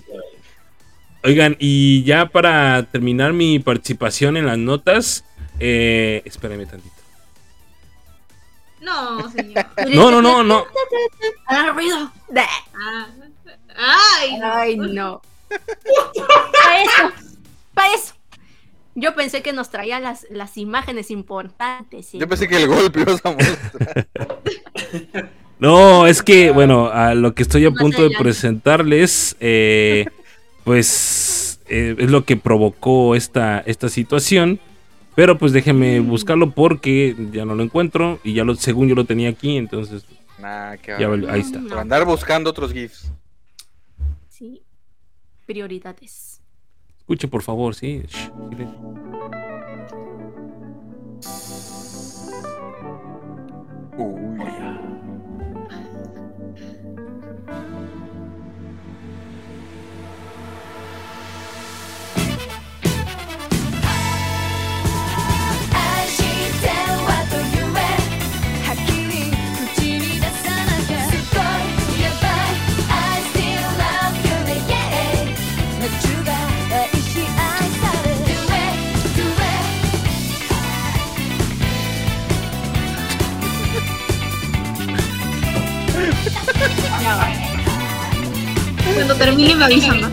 E: Oigan, y ya para terminar mi participación en las notas, eh, espérame tantito.
C: No, señor.
E: No, no, no, no.
B: ¡Ah, ruido!
C: Ah, Ay, no.
B: Ay, no. Para eso, para eso. Yo pensé que nos traía las, las imágenes importantes. ¿sí?
G: Yo pensé que el golpe ibas a mostrar.
E: No, es que, bueno, a lo que estoy a
B: Más
E: punto de presentarles, eh, pues eh, es lo que provocó esta, esta situación. Pero pues déjenme buscarlo porque ya no lo encuentro y ya lo, según yo lo tenía aquí, entonces
G: Nah, qué
E: ya ahí está.
C: Mm.
G: Por andar buscando otros GIFs.
B: Prioridades.
E: Escuche por favor, sí. Shh,
C: Cuando termine me avisan.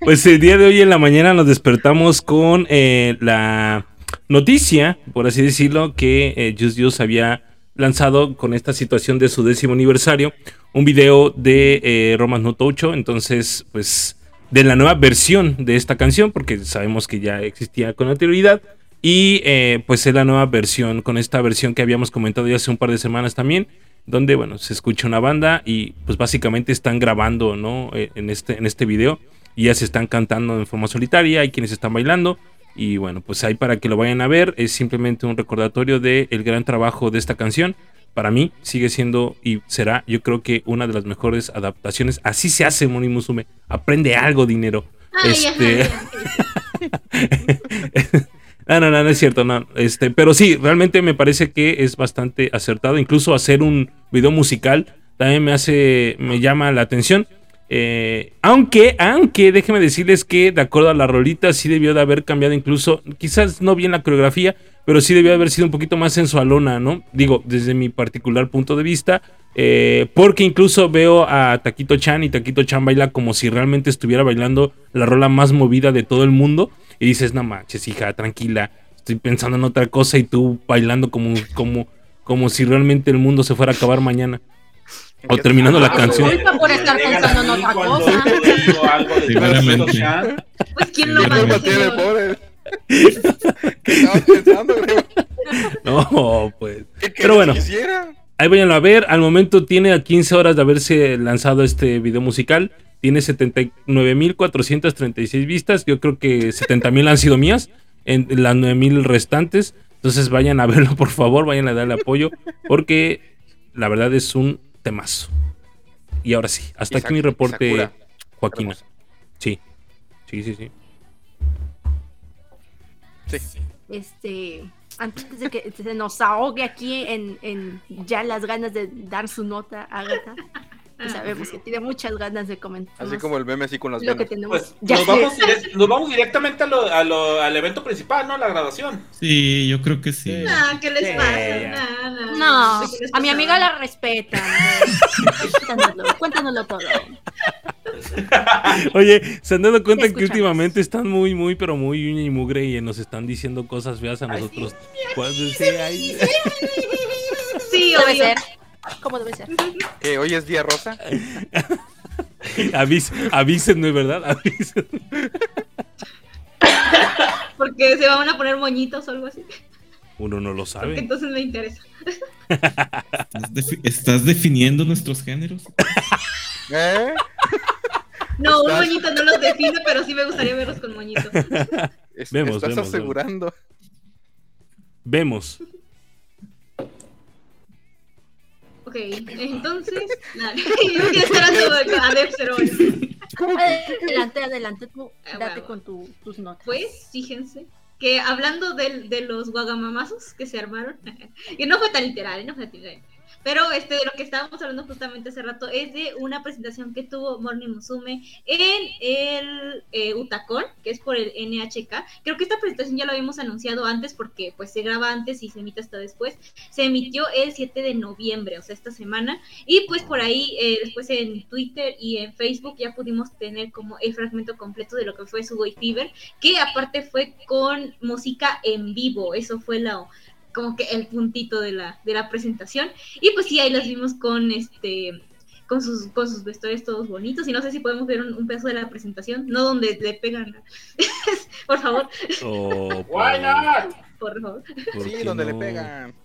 E: Pues el día de hoy en la mañana nos despertamos con eh, la noticia, por así decirlo, que eh, Just Just había lanzado con esta situación de su décimo aniversario un video de eh, Romas No entonces pues de la nueva versión de esta canción, porque sabemos que ya existía con anterioridad, y eh, pues es la nueva versión, con esta versión que habíamos comentado ya hace un par de semanas también, donde bueno, se escucha una banda y pues básicamente están grabando, ¿no? Eh, En este, en este video y ya se están cantando en forma solitaria, hay quienes están bailando y bueno, pues ahí para que lo vayan a ver, es simplemente un recordatorio del el gran trabajo de esta canción. Para mí sigue siendo y será, yo creo que una de las mejores adaptaciones. Así se hace, Moni Musume. Aprende algo, dinero.
C: Ay,
E: Este-
C: ajá.
E: No, no, no, no es cierto, no. Este, pero sí, realmente me parece que es bastante acertado. Incluso hacer un video musical también me hace, me llama la atención. Eh, aunque, aunque, déjenme decirles que de acuerdo a la rolita sí debió de haber cambiado incluso, quizás no bien la coreografía, pero sí debió de haber sido un poquito más sensualona, ¿no? Digo, desde mi particular punto de vista, eh, porque incluso veo a Taquito Chan y Taquito Chan baila como si realmente estuviera bailando la rola más movida de todo el mundo. Y dices, no manches, hija, tranquila, estoy pensando en otra cosa y tú bailando como, como, como si realmente el mundo se fuera a acabar mañana. O terminando la
D: Ah,
E: canción.
B: Por estar pensando en otra cosa.
C: Pues.
E: No, pues.
G: ¿Qué
E: Pero bueno. Ahí vayan a ver. Al momento tiene a 15 horas de haberse lanzado este video musical. Tiene 79.436 vistas. Yo creo que 70.000 han sido mías. En las 9.000 restantes. Entonces vayan a verlo, por favor. Vayan a darle apoyo. Porque la verdad es un temazo. Y ahora sí, hasta aquí mi reporte.
G: Hermoso.
E: Sí, sí, sí, sí.
G: Sí.
B: Este, antes de que se nos ahogue aquí en, en ya las ganas de dar su nota, Agatha, que sabemos que tiene muchas ganas de comentar
G: Así como el meme así con las
B: lo que tenemos.
D: Pues
B: ya
D: nos vamos, direct- nos vamos directamente a lo- a lo- al evento principal, ¿no? La graduación.
A: Sí, yo creo que sí.
C: Nah, ¿qué les
E: Sí,
C: pasa?
E: ya.
C: Nah, nah,
B: No,
C: sé
B: a mi amiga la respetan. cuéntanoslo, cuéntanoslo todo.
E: Oye, ¿se han dado cuenta que últimamente están muy, muy, pero muy uña y mugre y nos están diciendo cosas feas a
D: Ay,
E: nosotros? Cuando sí, ay,
C: Sí,
B: Debe
C: obvio.
B: ¿Cómo debe ser?
G: ¿Qué, ¿Hoy es día rosa?
E: Avis, avísenme, ¿verdad? Avísenme.
C: Porque se van a poner moñitos o algo así.
E: Uno no lo
C: Porque
E: sabe.
C: entonces me interesa.
A: ¿Estás, defi- estás definiendo nuestros géneros?
G: ¿Eh?
C: No, un moñito no los define, pero sí me gustaría verlos con moñitos.
G: Es-
E: Vemos,
G: estás
E: vemos,
G: asegurando.
E: Vemos.
C: Ok, entonces. Nada, yo quiero estar a Dexter hoy.
B: Adelante, adelante, tú
C: Ah,
B: date
C: bueno.
B: con tu- tus notas.
C: Pues, fíjense que hablando del- de, los guagamamazos que se armaron, y no fue tan literal, no fue tan literal. Pero este, de lo que estábamos hablando justamente hace rato es de una presentación que tuvo Morning Musume en el eh, que es por el NHK. Creo que esta presentación ya la habíamos anunciado antes porque pues se graba antes y se emite hasta después. Se emitió el 7 de noviembre, o sea, esta semana. Y pues por ahí, eh, después en Twitter y en Facebook ya pudimos tener como el fragmento completo de lo que fue Sugoi Fever, que aparte fue con música en vivo. Eso fue la como que el puntito de la, de la presentación. Y pues sí, ahí las vimos con este con sus, con sus vestuarios todos bonitos. Y no sé si podemos ver un, un pedazo de la presentación, no donde le pegan. por favor,
E: Oh,
I: Why not?
C: por favor.
E: ¿por
G: Sí, donde le pegan.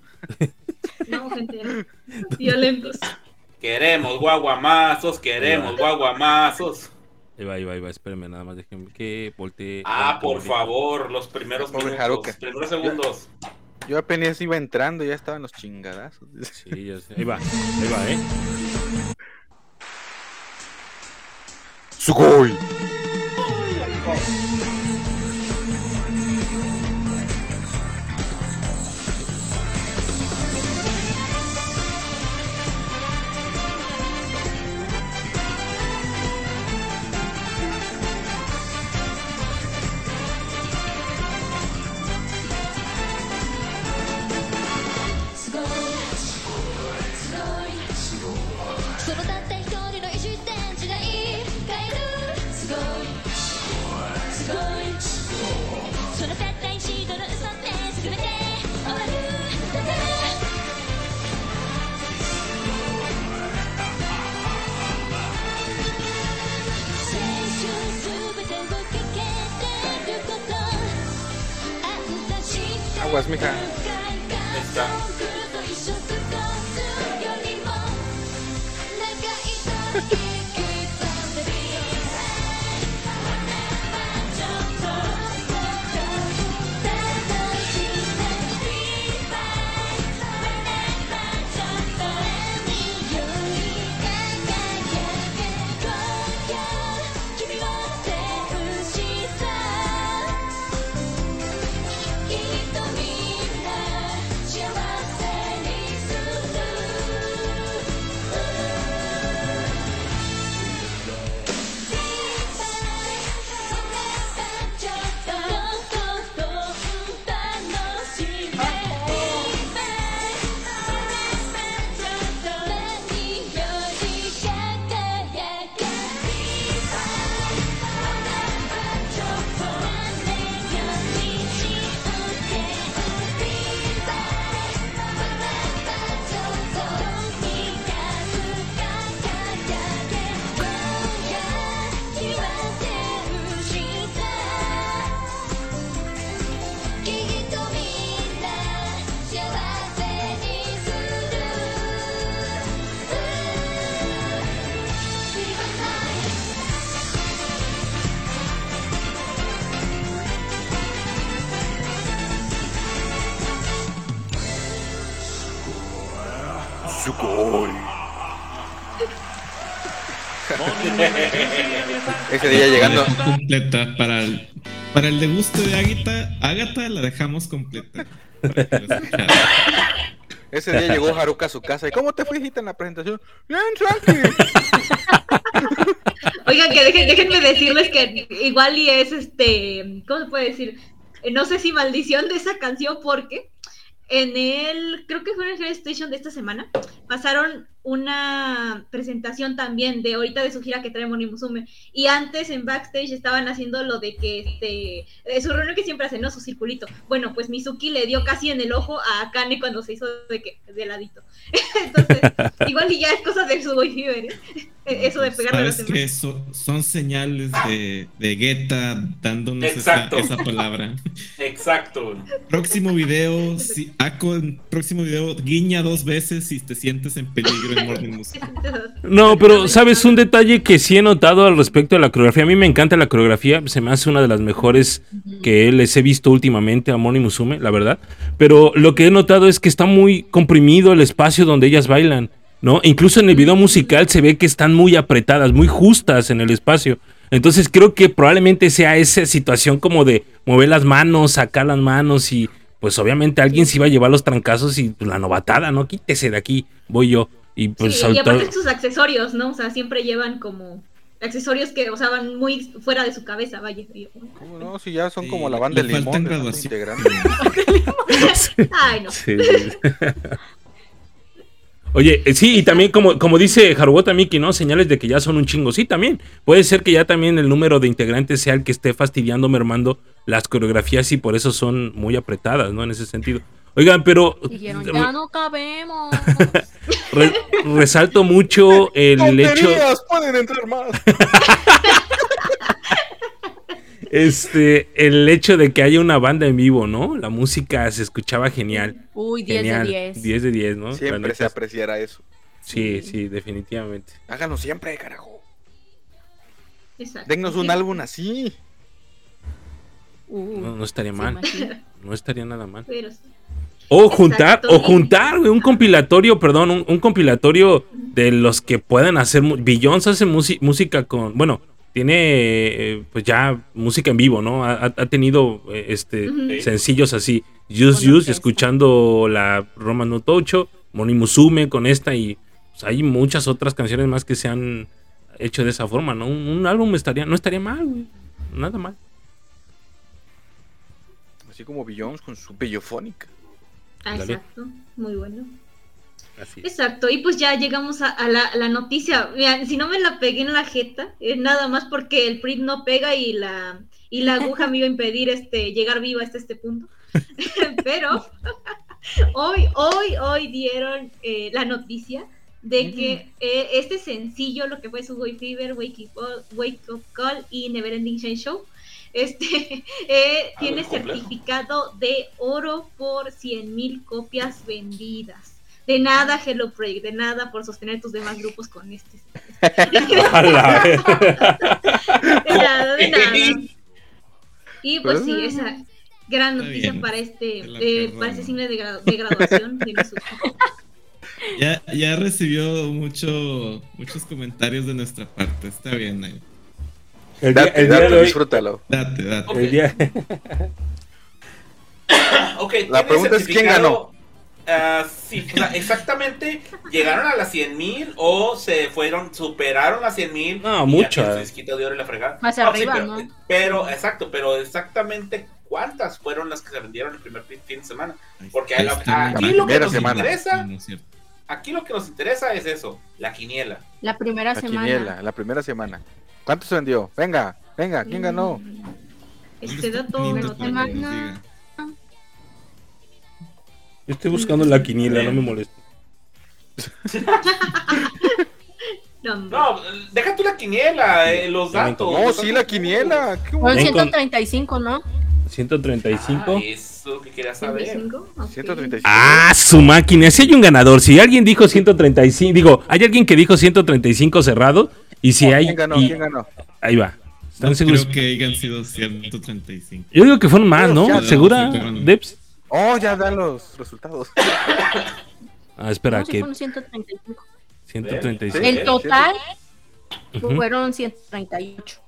C: No, gente, violentos.
I: Queremos guaguamazos, queremos guaguamazos.
E: Ahí va, ahí va, ahí va. Espérenme, nada más déjenme que voltee.
I: Ah, por favor, los primeros minutos,
G: Haruka.
I: los primeros segundos.
G: Yo apenas iba entrando y ya estaban los chingadazos.
E: Sí, ya sé. Ahí va, ahí va, ¿eh?
G: ¡Sugoi! Aguas, mija.
I: Ahí está.
G: Ese día llegando.
A: completa para el, para el degusto de Ágata, Ágata la dejamos completa.
G: Ese día llegó Haruka a su casa. ¿Y cómo te fue, hijita, en la presentación? Bien, tranqui.
C: Oigan, que dejen- déjenme decirles que igual y es este, ¿cómo se puede decir? Eh, No sé si maldición de esa canción porque en el, creo que fue en el Station de esta semana, pasaron una presentación también de ahorita de su gira que trae Moni Musume. Y antes en backstage estaban haciendo lo de que este, su reunión que siempre hacen, ¿no? Su circulito. Bueno, pues Mizuki le dio casi en el ojo a Kane cuando se hizo de, que, de ladito. Entonces, igual y ya es cosa de su boy fever, ¿eh? Eso de pegarle a los
A: Sabes
C: demás.
A: que eso son señales de, de Guetta dándonos esa,
D: Exacto.
A: esa palabra.
D: Exacto.
A: Próximo video, si Ako en próximo video guiña dos veces si te sientes en peligro en Morning Musume.
E: No, pero sabes un detalle que sí he notado al respecto de la coreografía. A mí me encanta la coreografía, se me hace una de las mejores que les he visto últimamente a Moni Musume, la verdad. Pero lo que he notado es que está muy comprimido el espacio donde ellas bailan, ¿no? Incluso en el video musical se ve que están muy apretadas, muy justas en el espacio. Entonces creo que probablemente sea esa situación como de mover las manos, sacar las manos y pues obviamente alguien se iba a llevar los trancazos y pues, la novatada, ¿no? Quítese de aquí, voy yo. Y pues
C: Sí, y aparte sus accesorios, ¿no? O sea, siempre llevan como accesorios que, o sea, van muy fuera de su cabeza, vaya.
G: ¿Cómo no? Si ya son
A: Sí,
G: como la banda de limón. de.
C: Ay, no.
E: Sí. Oye, eh, sí, y también como, como dice Haruota Miki, ¿no? Señales de que ya son un chingo. Sí, también. Puede ser que ya también el número de integrantes sea el que esté fastidiando, mermando las coreografías y por eso son muy apretadas, ¿no? En ese sentido. Oigan, pero
B: Dijeron, ya no cabemos.
E: re- resalto mucho el hecho.
G: ¡Pueden entrar más!
E: este, el hecho de que haya una banda en vivo, ¿no? La música se escuchaba genial.
B: Uy, 10
E: Genial.
B: de 10.
E: 10 de 10, ¿no?
G: Siempre se apreciará eso.
E: Sí, sí, definitivamente.
G: Háganlo siempre, carajo.
C: Exacto.
G: Dennos un álbum así.
B: Uh,
E: No, no estaría
B: ¿se
E: mal.
B: imagina?
E: No estaría nada mal.
C: Pero sí.
E: O juntar,
C: Exacto.
E: o juntar, güey, un compilatorio, perdón, un, un compilatorio de los que puedan hacer. Beyoncé hace música con. Bueno, tiene eh, pues ya música en vivo, ¿no? Ha, ha- tenido eh, este sencillos así. Use,
B: orquesta.
E: escuchando la Roma no Tocho, Moni Musume con esta y pues, hay muchas otras canciones más que se han hecho de esa forma, ¿no? Un, un álbum estaría, no estaría mal, güey. Nada mal.
G: Así como Beyoncé con su bellofónica.
C: Ah,
E: Dale.
C: exacto. Muy bueno.
E: Así.
C: Exacto, y pues ya llegamos a, a la, a la noticia. Mira, si no me la pegué en la jeta, es nada más porque el PRIT no pega y la, y la aguja me iba a impedir este, llegar viva hasta este punto. Pero hoy, hoy, hoy dieron eh, la noticia de que eh, este sencillo, lo que fue su Way Fever, Wake Up, Wake Up Call y Neverending Shine Show, este, eh, tiene certificado de oro por 100.000 copias vendidas. De nada, Hello Project, de nada por sostener tus demás grupos con este.
E: A la vez.
C: De nada, de nada. Y pues sí, esa gran
A: Está
C: noticia para este, eh, para este cine de, gra- de graduación de.
A: Ya, ya recibió mucho, muchos comentarios de nuestra parte. Está bien, ahí.
E: El día,
G: Date,
E: el día
G: date,
E: de hoy.
G: disfrútalo.
A: Date, date.
E: el día-
D: Ok,
G: La
D: ¿tiene
G: pregunta es, ¿quién
D: certificado? Ah, sí, o sea, exactamente, ¿llegaron a las 100 mil o se fueron, superaron las 100 mil?
E: No, muchas.
D: de oro y la fregada.
B: Más
D: sí,
B: arriba,
D: pero,
B: ¿no?
D: pero, exacto, pero exactamente cuántas fueron las que se vendieron el primer fin fin de semana. Porque la- aquí lo que nos
G: semana.
D: interesa, aquí lo que nos interesa es eso, la quiniela.
B: La primera
G: La
B: semana.
G: quiniela, la primera semana. ¿Cuánto se vendió? Venga, venga, ¿quién ganó?
C: Este dato no
A: para
E: Yo estoy buscando la quiniela, no me molesta.
C: No,
D: deja tú la quiniela, eh, los datos.
G: No, sí, la quiniela. ¿Qué
E: encon-
B: 135, ¿no?
E: 135.
D: Ah, eso que quería saber.
C: 135, ok.
G: 135.
E: Ah, su máquina. Si hay un ganador, si alguien dijo 135, digo, hay alguien que dijo 135 cerrado. Y si hay.
G: ¿Quién ganó?
E: y-
G: ¿Quién ganó?
E: ahí va. ¿Están
A: No
E: seguros?
A: creo que hayan sido 135.
E: Yo digo que fueron más, ¿no? ¿Segura. Debs?
G: Oh, ya dan los resultados.
E: Ah, espera,
B: No, sí
E: que
B: fueron 135.
E: 135.
G: Sí.
B: El total fueron 138.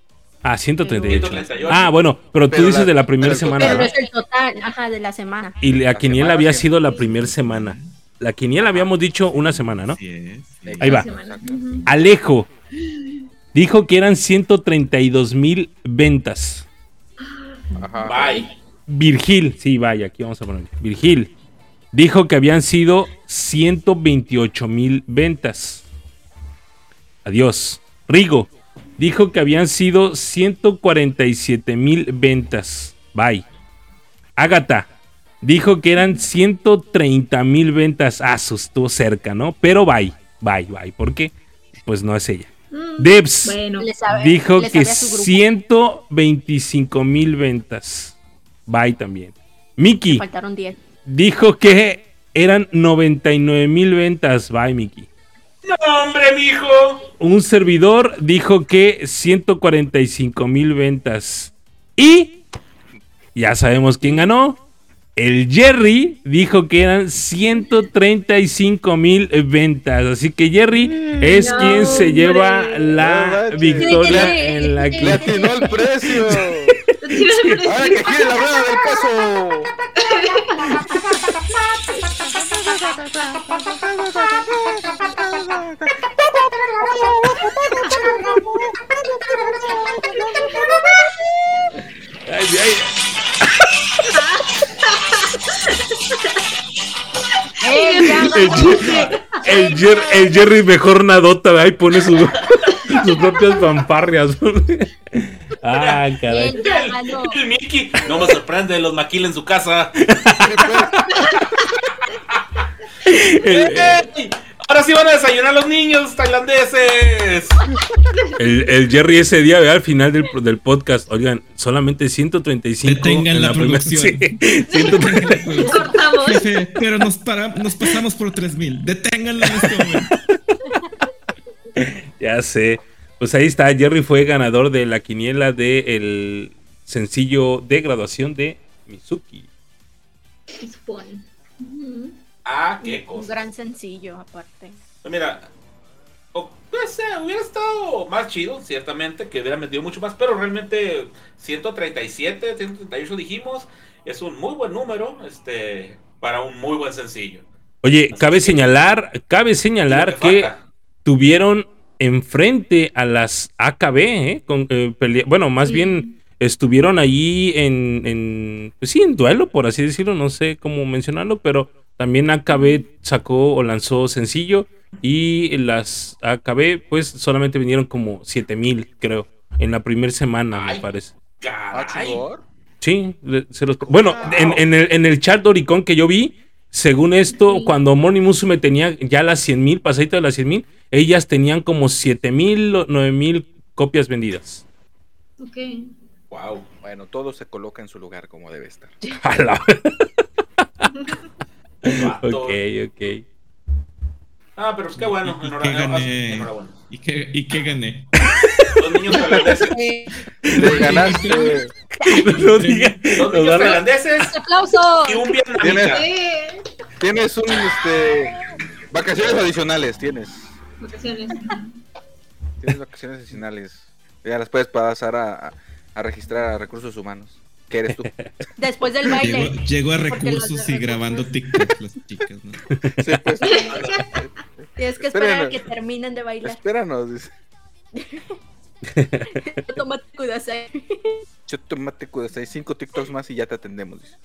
E: Ah, 138.
D: 138.
E: Ah, bueno, pero tú dices
G: la-
E: de la primera semana.
B: Pero
E: ¿no?
B: es el total, ajá, de la semana.
E: Y la
G: La
E: quiniela había
G: sí.
E: sido la primera semana. La quiniela habíamos dicho una semana, ¿no?
A: Sí.
E: Ahí va. Alejo dijo que eran 132 mil ventas.
G: Ajá.
D: Bye.
E: Virgil, sí, vaya, aquí vamos a poner. Virgil, dijo que habían sido 128 mil ventas. Adiós. Rigo dijo que habían sido 147 mil ventas. Bye. Agatha dijo que eran 130 mil ventas. Ah, estuvo cerca, ¿no? Pero bye, bye, bye. ¿Por qué? Pues no es ella.
C: Mm,
E: Debs
C: Bueno,
B: Le sabe-
E: dijo que
B: sabe a su grupo.
E: 125 mil ventas. Bye también. Mickey
B: Faltaron 10.
E: dijo que eran 99 mil ventas. Bye, Mickey.
D: No, hombre, mijo.
E: Un servidor dijo que 145 mil ventas. Y ya sabemos quién ganó. El Jerry dijo que eran 135 mil ventas. Así que Jerry es
C: no,
E: quien se lleva
C: hombre.
E: la victoria en la
G: Le
E: que
G: atinó el precio. Ahora que gire la rueda del caso.
E: Ay, ay.
B: ¡Eh, ya
E: El, el Jer- el Jerry mejor nadota, y pone sus, sus propias fanfarrias. ah, caray.
B: Ya ganó.
D: El Mickey. No me sorprende los maquila en su casa. ¡Ey! Ahora sí van a desayunar los niños tailandeses.
E: El, el Jerry ese día, ¿verdad? al final del, del podcast, oigan, solamente 135
A: Detengan
E: en
A: la
E: primera-
A: producción.
E: Sí, 130.
C: cortamos.
A: Jefe, pero nos, para, nos pasamos por 3000. Deténganlo en este momento.
E: ya sé. Pues ahí está, Jerry fue ganador de la quiniela del sencillo de graduación de Mizuki.
D: Ah, qué
B: Un
D: cosa.
B: gran sencillo, aparte.
D: Pues Mira, o- no sé, hubiera estado más chido, ciertamente, que hubiera metido mucho más, pero realmente 137, 138 dijimos, es un muy buen número, este, para un muy buen sencillo.
E: Oye,
D: Así
E: cabe
D: que-
E: señalar, cabe señalar que tuvieron enfrente a las AKB, ¿eh? Con, eh, pelea- bueno, más
C: Sí.
E: bien estuvieron ahí en, en, pues sí, en duelo, por así decirlo, no sé cómo mencionarlo, pero también AKB sacó o lanzó sencillo y las AKB pues solamente vinieron como 7000, creo, en la primera semana, me parece.
G: Ah,
D: Caray.
G: chingón.
E: Sí, le- se los- bueno, en, en el, en el chat de Oricon que yo vi, según esto,
C: Sí.
E: cuando Morning Musume tenía ya las 100 mil, pasadito de las 100 mil, ellas tenían como 7 mil o 9 mil copias vendidas.
C: Ok.
D: Wow.
G: Bueno, todo se coloca en su lugar como debe estar.
E: A la-
D: Vato.
E: ok, ok.
D: Ah, pero es que bueno,
A: ¿Y, y qué
D: enhorabuena.
A: gané?
D: enhorabuena.
A: ¿Y qué, ¿Y qué gané?
D: Los niños tailandeses.
G: Te ganaste.
D: Los niños
B: ¡Aplausos!
D: y un vietnamita.
G: Tienes un, este, vacaciones adicionales, tienes.
C: vacaciones.
G: Tienes vacaciones adicionales. Ya las puedes pasar a, a- a registrar a recursos humanos. ¿Qué eres tú?
B: Después del baile.
A: Llego, llego a recursos y grabando TikTok las chicas, ¿no?
G: Sí, pues,
B: Tienes que esperar a que terminen de bailar.
G: espéranos. dice.
B: Tómate kudasai.
G: Yo tomate kudasai, cinco TikToks más y ya te atendemos. dice.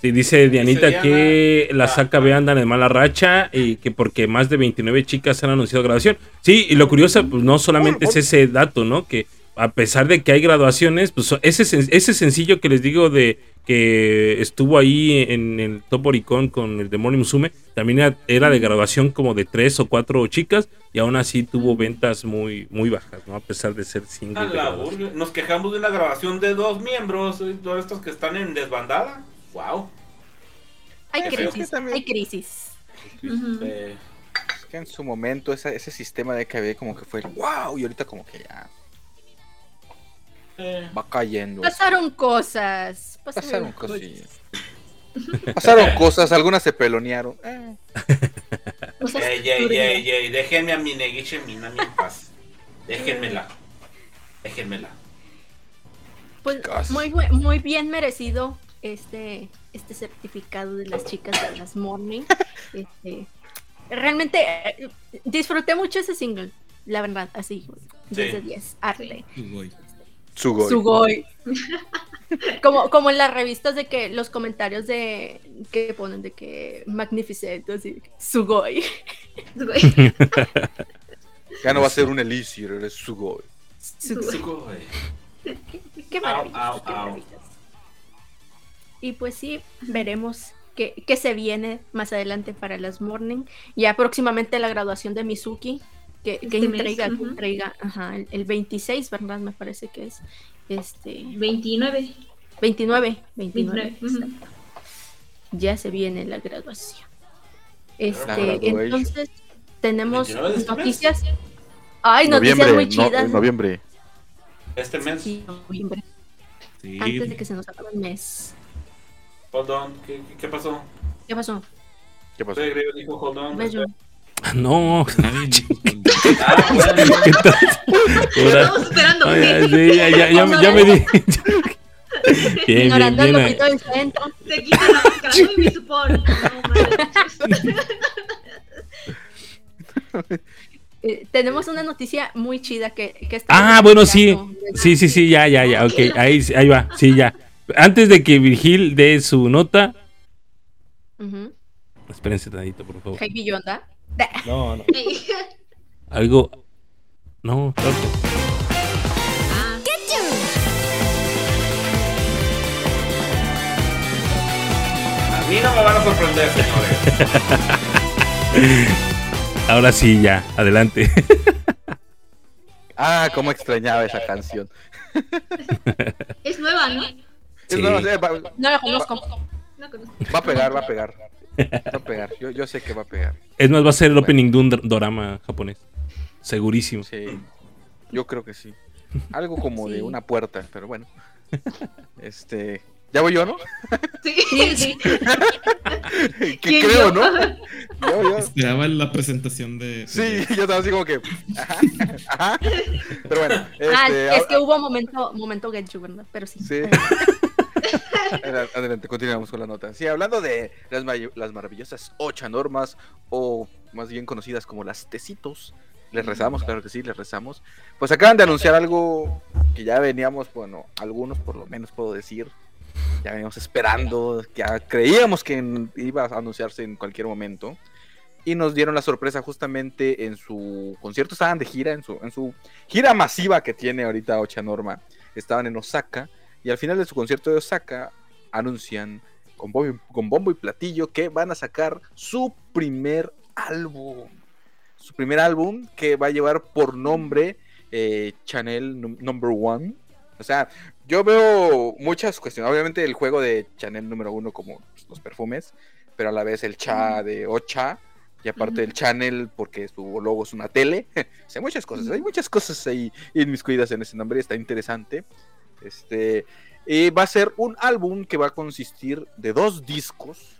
E: Sí, dice Dianita
D: Diana.
E: que
D: Ah,
E: las AKB andan en mala racha y que porque más de 29 chicas han anunciado graduación. Sí, y lo curioso, pues no solamente es ese dato, ¿no? Que a pesar de que hay graduaciones, pues ese, ese sencillo que les digo de que estuvo ahí en el Top Oricon con el de Morning Musume, también era, era de graduación como de tres o cuatro chicas y aún así tuvo ventas muy, muy bajas, ¿no? A pesar de ser
D: A
E: single. de
D: la
E: graduación.
D: burla. Nos quejamos de una grabación de dos miembros, todos estos que están en desbandada. Wow.
B: Hay crisis,
G: que también-
B: hay crisis.
D: Eh,
G: Es que en su momento esa- ese sistema de KB como que fue wow y ahorita como que ya
D: eh,
G: va cayendo.
B: Pasaron cosas.
G: Pasaron cosillas. Pasaron cosas, algunas se pelonearon. Eh,
D: ey, ey,
B: turbias.
D: ey, ey, déjenme a mi neguiche Minami en paz. Déjenmela. Déjenmela.
B: Pues muy, muy bien merecido este, este certificado de las chicas de las Morning. Este, realmente eh, disfruté mucho ese single, la verdad, así, 10 de
D: Sí.
B: 10, arte.
A: Uy.
G: Sugoi.
B: Sugoi. Como, como en las revistas de que los comentarios de que ponen de que magnificent, así, Sugoi.
G: Ya no va a ser un Elixir, eres Sugoi.
B: Sugoi.
D: Sugoi.
B: Qué
D: Au,
B: maravillas,
D: au,
B: qué
D: au.
B: Y pues sí, veremos qué, qué se viene más adelante para las Morning. Ya próximamente la graduación de Mizuki. Que, que
C: Este mes,
B: intriga, que
C: ujú.
B: intriga. Ajá, el, el 26, ¿verdad? Me parece que es. Este.
C: 29.
B: 29. 29.
C: 29, ujú.
B: exacto. Ya se viene la graduación. Este,
G: graduation.
B: entonces, tenemos
D: 29 de este mes.
B: noticias. Ay, noticias muy
G: no-
B: chidas.
G: noviembre.
D: Este mes.
B: Sí, noviembre,
A: Sí.
B: antes de que se nos acabe el mes.
D: Hold on. ¿Qué, qué- qué pasó?
B: ¿Qué pasó?
G: ¿Qué pasó?
D: Dijo hold on.
E: No. Ahora-
C: Estamos esperando.
E: Ay,
C: que
E: sí, ya, ya, ya, me- ya me di. Bien, bien,
B: Ignorando
E: bien.
B: el
E: ahí.
B: lopito del centro.
C: Se quita la máscara. Supor. No, manches.
B: Eh, tenemos una noticia muy chida que, que está
E: Ah, bueno, sí. Sí, sí, sí, ya, ya, ya. Ok, ahí, ahí va. Sí, ya. Antes de que Virgil dé su nota.
B: Ujú.
E: Espérense tantito, por favor.
B: Heavy Yonda.
E: No, no. Algo. No, claro
C: Ah,
D: A mí no me van a sorprender, señores.
E: Ahora sí, ya. Adelante.
G: Ah, cómo extrañaba esa canción.
C: es nueva, ¿no?
E: Sí.
G: Es nueva, va,
B: No la conozco.
C: No conozco.
G: va a pegar, va a pegar. Va a pegar. Yo, yo sé que va a pegar.
E: Es más, va a ser el opening de un dorama japonés. Segurísimo.
G: Sí. Yo creo que sí. Algo como de una puerta, pero bueno. Este. Ya voy yo, ¿no?
C: Sí, sí.
G: que
C: ¿Quién,
G: creo,
C: yo?
G: ¿no? Yo, yo.
A: Esperaba la presentación de.
G: Sí, yo estaba así como que. Ajá, ajá. Pero bueno,
B: ah,
G: este.
B: es que hubo momento, momento Genju, ¿verdad? Pero sí.
G: Sí. Adel- Adelante, continuamos con la nota. Sí, hablando de las, las maravillosas ocho normas, o más bien conocidas como las tecitos, les rezamos, claro que sí, les rezamos. Pues acaban de anunciar algo que ya veníamos, bueno, algunos por lo menos puedo decir, ya veníamos esperando, ya creíamos que iba a anunciarse en cualquier momento. Y nos dieron la sorpresa justamente en su concierto, estaban de gira, en su, en su gira masiva que tiene ahorita Ocha Norma. Estaban en Osaka y al final de su concierto de Osaka anuncian con bombo, con bombo y platillo que van a sacar su primer álbum. Su primer álbum que va a llevar por nombre eh, Chanel num- Number One. O sea, yo veo muchas cuestiones. Obviamente el juego de Chanel número uno como los perfumes, pero a la vez el cha de Ocha. Y aparte el Chanel porque su logo es una tele. o sea, muchas cosas. Hay muchas cosas ahí inmiscuidas en ese nombre. Está interesante. Este, y va a ser un álbum que va a consistir de dos discos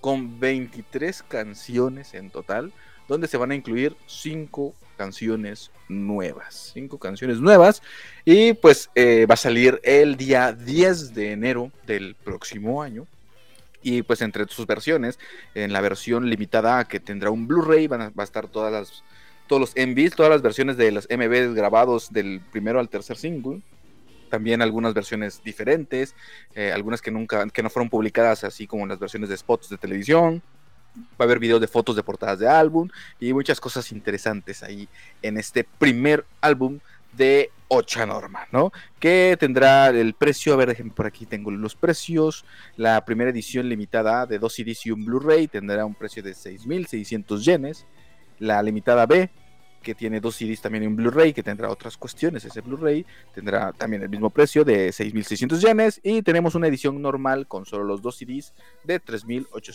G: con 23 canciones en total, donde se van a incluir cinco canciones nuevas. Cinco canciones nuevas. Y pues eh, va a salir el día 10 de enero del próximo año. Y pues entre sus versiones, en la versión limitada que tendrá un Blu-ray, van a, va a estar todas las, todos los MVs, todas las versiones de los MVs grabados del primero al tercer single también algunas versiones diferentes, eh, algunas que nunca, que no fueron publicadas, así como las versiones de spots de televisión. Va a haber videos de fotos de portadas de álbum y muchas cosas interesantes ahí en este primer álbum de Ocha Norma, ¿no? Que tendrá el precio, a ver, déjenme por aquí, tengo los precios. La primera edición limitada de dos CDs y un Blu-ray tendrá un precio de 6.600 yenes. La limitada B, que tiene dos CDs también y un Blu-ray, que tendrá otras cuestiones. Ese Blu-ray tendrá también el mismo precio de 6.600 yenes. Y tenemos una edición normal con solo los dos CDs de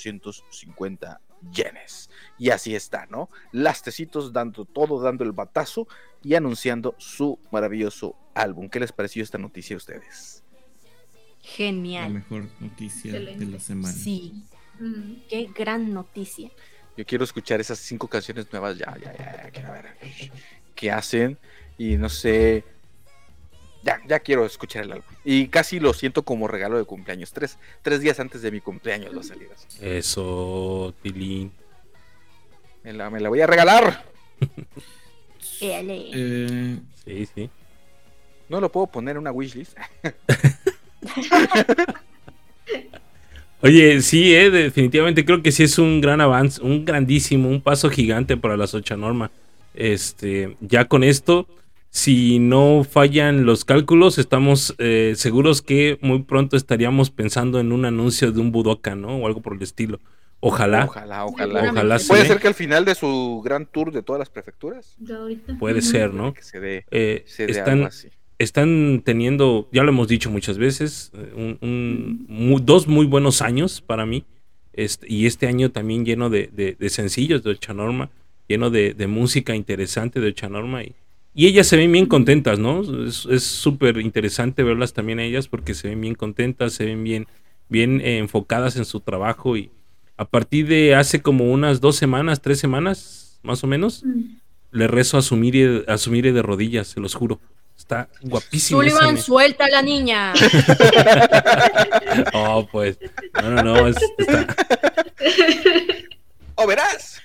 G: 3.850 yenes. Y así está, ¿no? Las tecitos dando todo, dando el batazo y anunciando su maravilloso álbum. ¿Qué les pareció esta noticia a ustedes?
A: La
B: Genial.
A: mejor noticia de la semana.
B: Sí,
C: Mm.
B: qué gran noticia.
G: Yo quiero escuchar esas cinco canciones nuevas ya, ya, ya, ya, quiero ver qué hacen y no sé, ya, ya quiero escuchar el álbum. Y casi lo siento como regalo de cumpleaños, tres, tres días antes de mi cumpleaños salir así.
E: Eso, Tilín.
G: Me la, me la voy a regalar.
A: Eh,
E: Sí, sí.
G: No lo puedo poner en una wishlist.
E: Oye, sí, eh, definitivamente creo que sí es un gran avance, un grandísimo, un paso gigante para la Socha Norma. Este, ya con esto, si no fallan los cálculos, estamos eh, seguros que muy pronto estaríamos pensando en un anuncio de un Budokan, ¿no? O algo por el estilo. Ojalá.
G: Ojalá, ojalá.
E: Ojalá
G: Puede ser que al final de su gran tour de todas las prefecturas.
E: Puede ser, ¿no?
G: que se dé,
E: Eh,
G: se dé
E: están,
G: algo así.
E: Están teniendo, ya lo hemos dicho muchas veces, eh, un- dos muy buenos años para mí. Este, y este año también lleno de, de- de sencillos de Ochanorma, lleno de, de música interesante de Ochanorma. Y, y ellas se ven bien contentas, ¿no? Es es súper interesante verlas también a ellas porque se ven bien contentas, se ven bien, bien eh, enfocadas en su trabajo. Y a partir de hace como unas dos semanas, tres semanas, más o menos,
C: Mm.
E: le rezo a Sumire, a Sumire de rodillas, se los juro. Está guapísimo.
B: Sullivan, suelta a la niña.
E: Oh, pues. No, no, no. es- está-
G: ¡Oh, verás!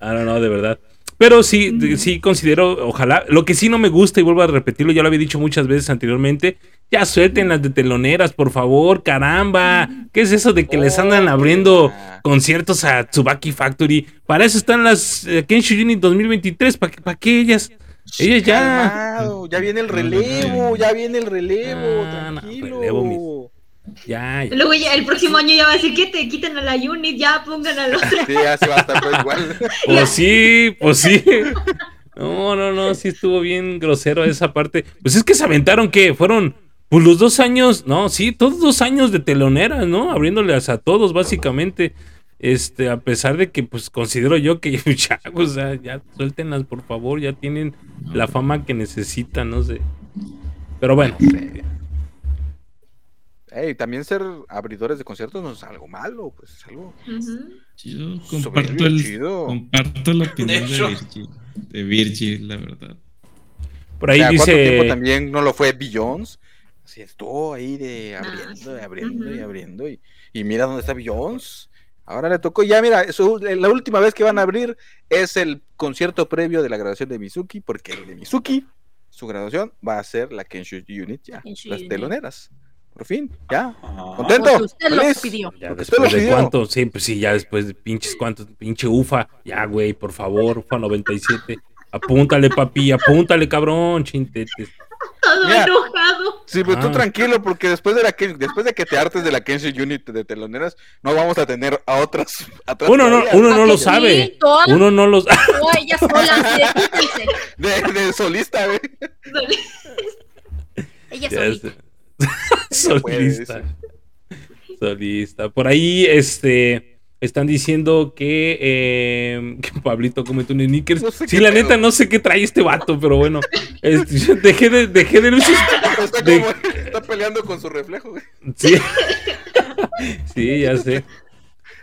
E: Ah, no, no, de verdad. Pero sí, sí considero, ojalá. Lo que sí no me gusta, y vuelvo a repetirlo, ya lo había dicho muchas veces anteriormente. Ya suelten las de teloneras, por favor, caramba. ¿Qué es eso de que les andan
G: Oh,
E: abriendo
G: ya.
E: conciertos a Tsubaki Factory? Para eso están las eh, Unit 2023. ¿Para para qué ellas? Ellas ya.
G: Calmado, ya viene el relevo, ya viene el relevo,
E: Ah, no,
G: tranquilo.
E: relevo, mis- Ya, ya.
C: Luego ya el próximo año ya va a decir que te quiten a la unit, ya pongan a los
G: Sí, ya se va a estar todo igual.
E: Pues sí, pues sí. No, no, no, sí estuvo bien grosero esa parte. Pues es que se aventaron que fueron pues los dos años, no, sí, todos dos años de teloneras, ¿no? Abriéndoles a todos básicamente. Este, a pesar de que pues considero yo que ya, o sea, ya suéltenlas por favor, ya tienen la fama que necesitan, no sé. Pero bueno,
G: Ey, también ser abridores de conciertos no es algo malo, pues es algo
C: Ujú.
A: Yo comparto, el,
G: chido.
A: comparto la opinión de,
D: hecho.
A: Virgil. De Virgil, la verdad.
E: por ahí
G: O sea, ¿Cuánto tiempo
E: dice
G: también no lo fue Beyoncé? Así estuvo ahí de abriendo,
C: sí.
G: y abriendo y abriendo. Y, y mira dónde está Beyoncé. Ahora le tocó, ya mira, su- la última vez que van a abrir es el concierto previo de la graduación de Mizuki, porque el de Mizuki, su graduación, va a ser la Kensho Unit ya, las
B: Unit.
G: teloneras. Por fin, ya.
D: Ah.
G: ¿Contento?
B: Porque usted lo pidió.
E: Ya
G: Porque usted
E: después
G: lo
E: de
G: pidió.
E: cuánto, sí, pues sí, ya después de pinches cuántos, pinche UFA, ya güey, por favor, UFA 97, apúntale papi, apúntale cabrón, chintetes.
C: Todo
G: Mira.
C: enojado.
G: Sí, pues tú
E: Ah.
G: tranquilo, porque después de la que, después de que te hartes de la Kensho Unit de teloneras, no vamos a tener a otras. a otras
E: Uno no, uno no lo
B: Sí,
E: sabe,
B: todas-
E: uno no lo
B: o ellas solas, de- quítense.
G: De, de solista, güey.
B: Solitas.
E: sé. Solista. Solista. Por ahí, este, están diciendo que, eh, que Pablito comete un sneakers.
G: No sé
E: sí, la
G: pedo.
E: neta, no sé qué trae este vato, pero bueno. Dejé de, dejé de
G: Está,
E: de-
G: como, está peleando con su reflejo, güey.
E: Sí. sí, ya sé.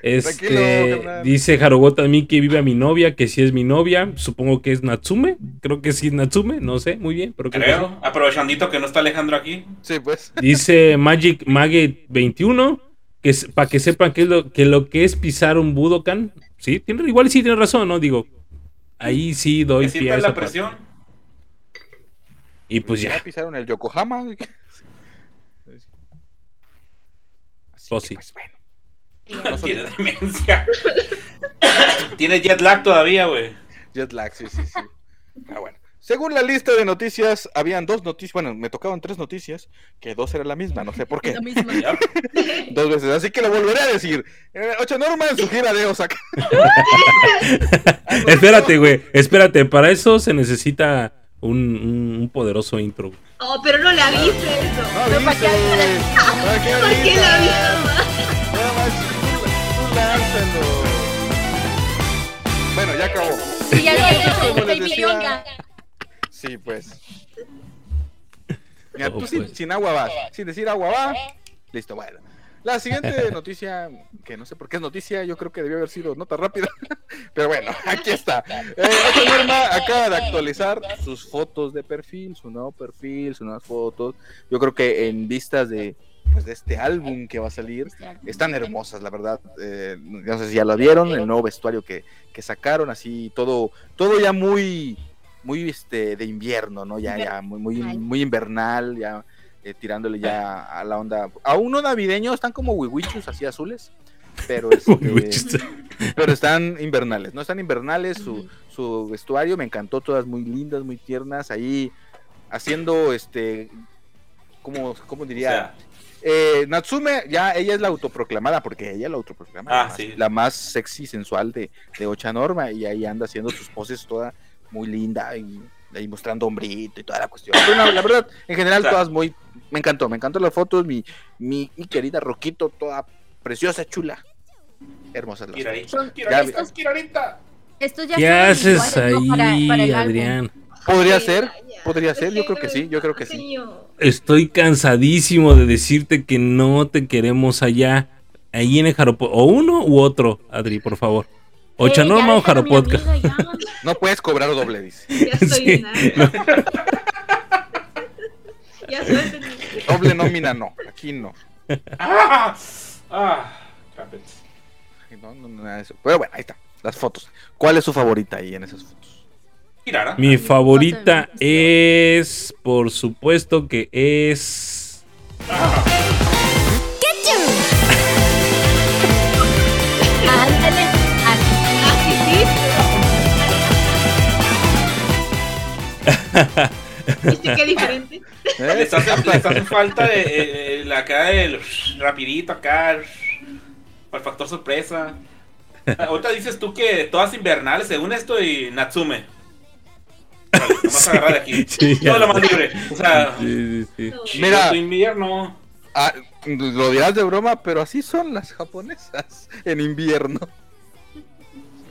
E: Este, dice Harugo también que vive a mi novia, que sí es mi novia. Supongo que es Natsume. Creo que sí es Natsume, no sé, muy bien. Pero creo que sí.
D: Creo, aprovechandito que no está Alejandro aquí.
G: Sí, pues.
E: Dice Magic Maggot 21 que para que sepan que es lo que lo que es pisar un Budokan. Sí, tiene, igual sí tiene razón, ¿no? Digo, ahí sí doy
D: Que
E: pie a esa
D: la
E: parte.
D: presión.
E: Y pues
G: Ya
E: ya,
G: pisaron el Yokohama. Así
E: Pues
G: que,
E: sí.
G: pues, bueno.
D: Tiene demencia. Tiene jet lag todavía, güey.
G: Jet lag, sí, sí, sí. Ah, bueno. Según la lista de noticias, habían dos noticias. Bueno, me tocaban tres noticias, que dos era la misma, no sé por qué.
B: La misma.
D: Ya.
G: Dos veces, así que lo volveré a decir. Eh, Ocho Norma en su gira de Osaka.
E: espérate, güey, espérate, para eso se necesita un, poderoso intro.
C: Oh, pero no le avise eso.
G: No
B: Pero ¿para
G: avise. ¿Para qué. No tú lánzalo. Bueno, ya acabó.
B: Sí, ya. Yoga.
G: Sí, pues. Mira,
E: Oh,
G: tú sin,
E: pues.
G: sin agua vas. Sin decir agua va. Listo, bueno. La siguiente noticia, que no sé por qué es noticia, yo creo que debió haber sido nota rápida. Pero bueno, aquí está. Eh, Ocho Norma acaba de actualizar sus fotos de perfil, su nuevo perfil, sus nuevas fotos. Yo creo que en vistas de, pues, de este álbum que va a salir, están hermosas, la verdad. Eh, no sé si ya lo vieron, el nuevo vestuario que, que sacaron, así todo, todo ya muy, muy este, de invierno, ¿no? Ya, ya muy, muy, muy invernal, ya eh, tirándole ya a la onda. A uno navideño están como wiwichus así azules, pero, este, pero están invernales, no están invernales. Su, su vestuario me encantó, todas muy lindas, muy tiernas, ahí haciendo este, como, ¿cómo diría?
D: O sea,
G: Eh, Natsume, ya ella es la autoproclamada, porque ella es la autoproclamada,
D: Ah,
G: la, más,
D: sí.
G: la más sexy y sensual de, de Ocha Norma, y ahí anda haciendo sus poses toda muy linda y ahí mostrando hombrito y toda la cuestión. Pero no, la verdad, en general,
D: O sea-
G: todas muy. Me encantó, me encantó las fotos, mi, mi, mi querida Roquito, toda preciosa, chula. Hermosas las
B: Son-
D: Kirarita.
B: Ya
E: ¿Qué haces ahí,
B: para el álbum.
E: Adrián?
G: Podría
C: Sí,
G: ser,
C: ya.
G: podría ser, yo creo que sí, yo creo que sí.
E: Estoy cansadísimo de decirte que no te queremos allá. Ahí en el Jaropo. O uno u otro, Adri, por favor. Ocha
B: Eh,
E: o Jaropodcast.
G: No puedes cobrar doble, dice.
C: Ya estoy
E: Sí,
C: en nada. Ya.
G: Doble nómina no, aquí no.
D: ¡Ah! ¡Ah!
G: No, no, no, nada de eso. Pero bueno, ahí está, las fotos. ¿Cuál es su favorita ahí en esas fotos?
E: Mi favorita es, por supuesto que es...
B: Ándale,
C: ¿Viste qué diferente?
G: ¿Eh?
D: Les hace, les hace falta eh, eh, la acá del rapidito acá. El factor sorpresa. Ahorita dices tú que todas invernales, según esto, y Natsume. Vale, nomás agarrar de aquí.
E: Sí,
D: Todo lo más libre. O sea,
E: Sí, sí, sí.
G: Mira.
D: invierno.
G: Ah, lo dirás de broma, pero así son las japonesas en invierno.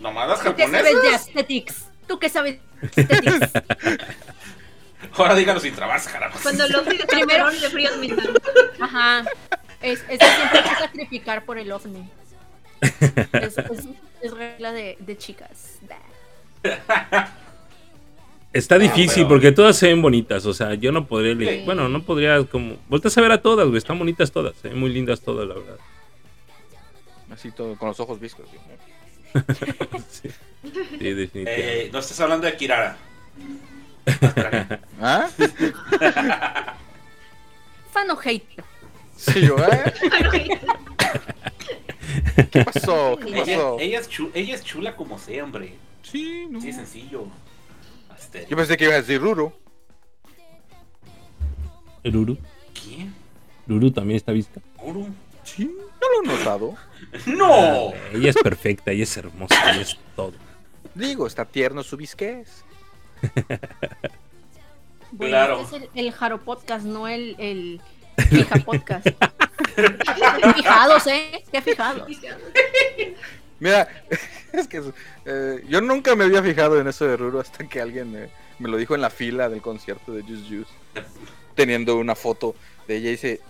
D: Nomás las
B: ¿Tú qué sabes de
D: japonesas.
B: ¿Tú qué sabes?
D: Ahora díganos sin trabarse, caramba.
C: Cuando los de
B: Primero-
C: de fríos mental.
B: Ajá. Es, es que siempre hay que sacrificar por el ovni. Es, es- es regla de, de chicas.
E: Está difícil
D: pero-
E: porque todas se ven bonitas. O sea, yo no podría.
B: Sí.
E: Bueno, no podría como. Volteas a ver a todas, güey. Están bonitas todas. Muy lindas todas, la verdad.
G: Así todo, con los ojos viscos. ¿sí?
E: Sí, sí definitivamente.
D: Eh, no estás hablando de Kirara.
G: ¿Ah?
B: Fan o hater.
G: Sí, yo, ¿eh? ¿Qué pasó? ¿Qué
D: Ella,
G: pasó?
D: ella es chu- ella es chula como siempre.
G: Sí, no.
D: Sí, sencillo. Este,
G: Yo pensé que iba a decir Ruru.
E: ¿El Uru?
D: ¿Quién?
E: Luru también está vista.
D: ¿Uru?
G: Sí, no lo he notado.
D: ¡No!
E: Ella es perfecta, ella es hermosa, ella es todo.
G: Digo, está tierno su bisquez.
B: Bueno,
D: Claro.
B: Es el, el Jaro Podcast, no el, el Fija Podcast. Qué fijados, ¿eh? Qué fijados.
G: Mira, es que eh, yo nunca me había fijado en eso de Ruru hasta que alguien me, me lo dijo en la fila del concierto de Juice Juice. Teniendo una foto de ella y dice,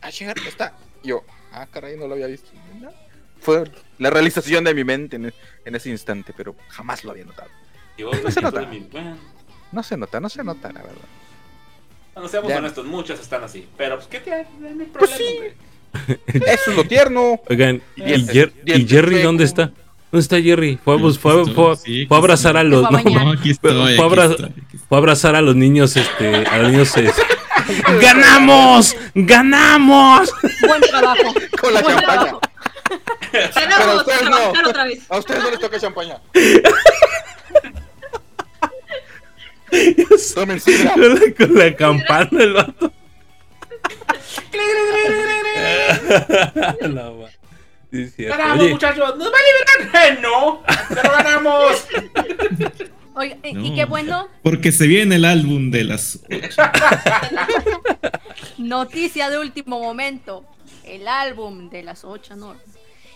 G: ah, chingar, está. Y Yo, ah, caray, no lo había visto. No. Fue la realización de mi mente en, en ese instante, pero jamás lo había notado. No se nota.
D: mi- bueno,
G: No se nota, no se nota, la verdad.
D: no seamos
G: Ya.
D: honestos, muchas están así. Pero, pues, ¿qué tiene? No hay problema,
G: Pues sí. Eso es lo tierno.
E: Oigan, ¿y,
G: Dientes-
E: Jer- ¿y
G: dientes
E: Jerry dónde está? ¿Dónde está Jerry? Fue, fue, fue-
A: estoy, sí,
E: fue a abrazar a los.
B: Se fue a
E: no.
A: No, aquí estoy.
E: Fue
A: aquí
E: abra-
A: estoy, aquí estoy.
E: fue a abrazar a los niños, este, a los niños. este, ¡Ganamos! ¡Ganamos!
B: Buen trabajo.
G: Con la
B: Buen
G: champaña.
B: trabajo.
G: Pero
C: Ganamos,
G: ustedes
C: a
G: no.
C: trabajar otra vez.
G: A ustedes no les toca champaña. Tomen sidra.
E: con, la, con la campana el vato. Sí, cierto.
D: ¡Ganamos,
E: Oye,
D: muchachos! ¡Nos va a liberar! ¡Eh, no! ¡Pero ganamos!
B: Oiga, y-
A: No.
B: y qué bueno,
A: Porque se viene el álbum de las ocho.
B: noticia de último momento. El álbum de las ocho normas.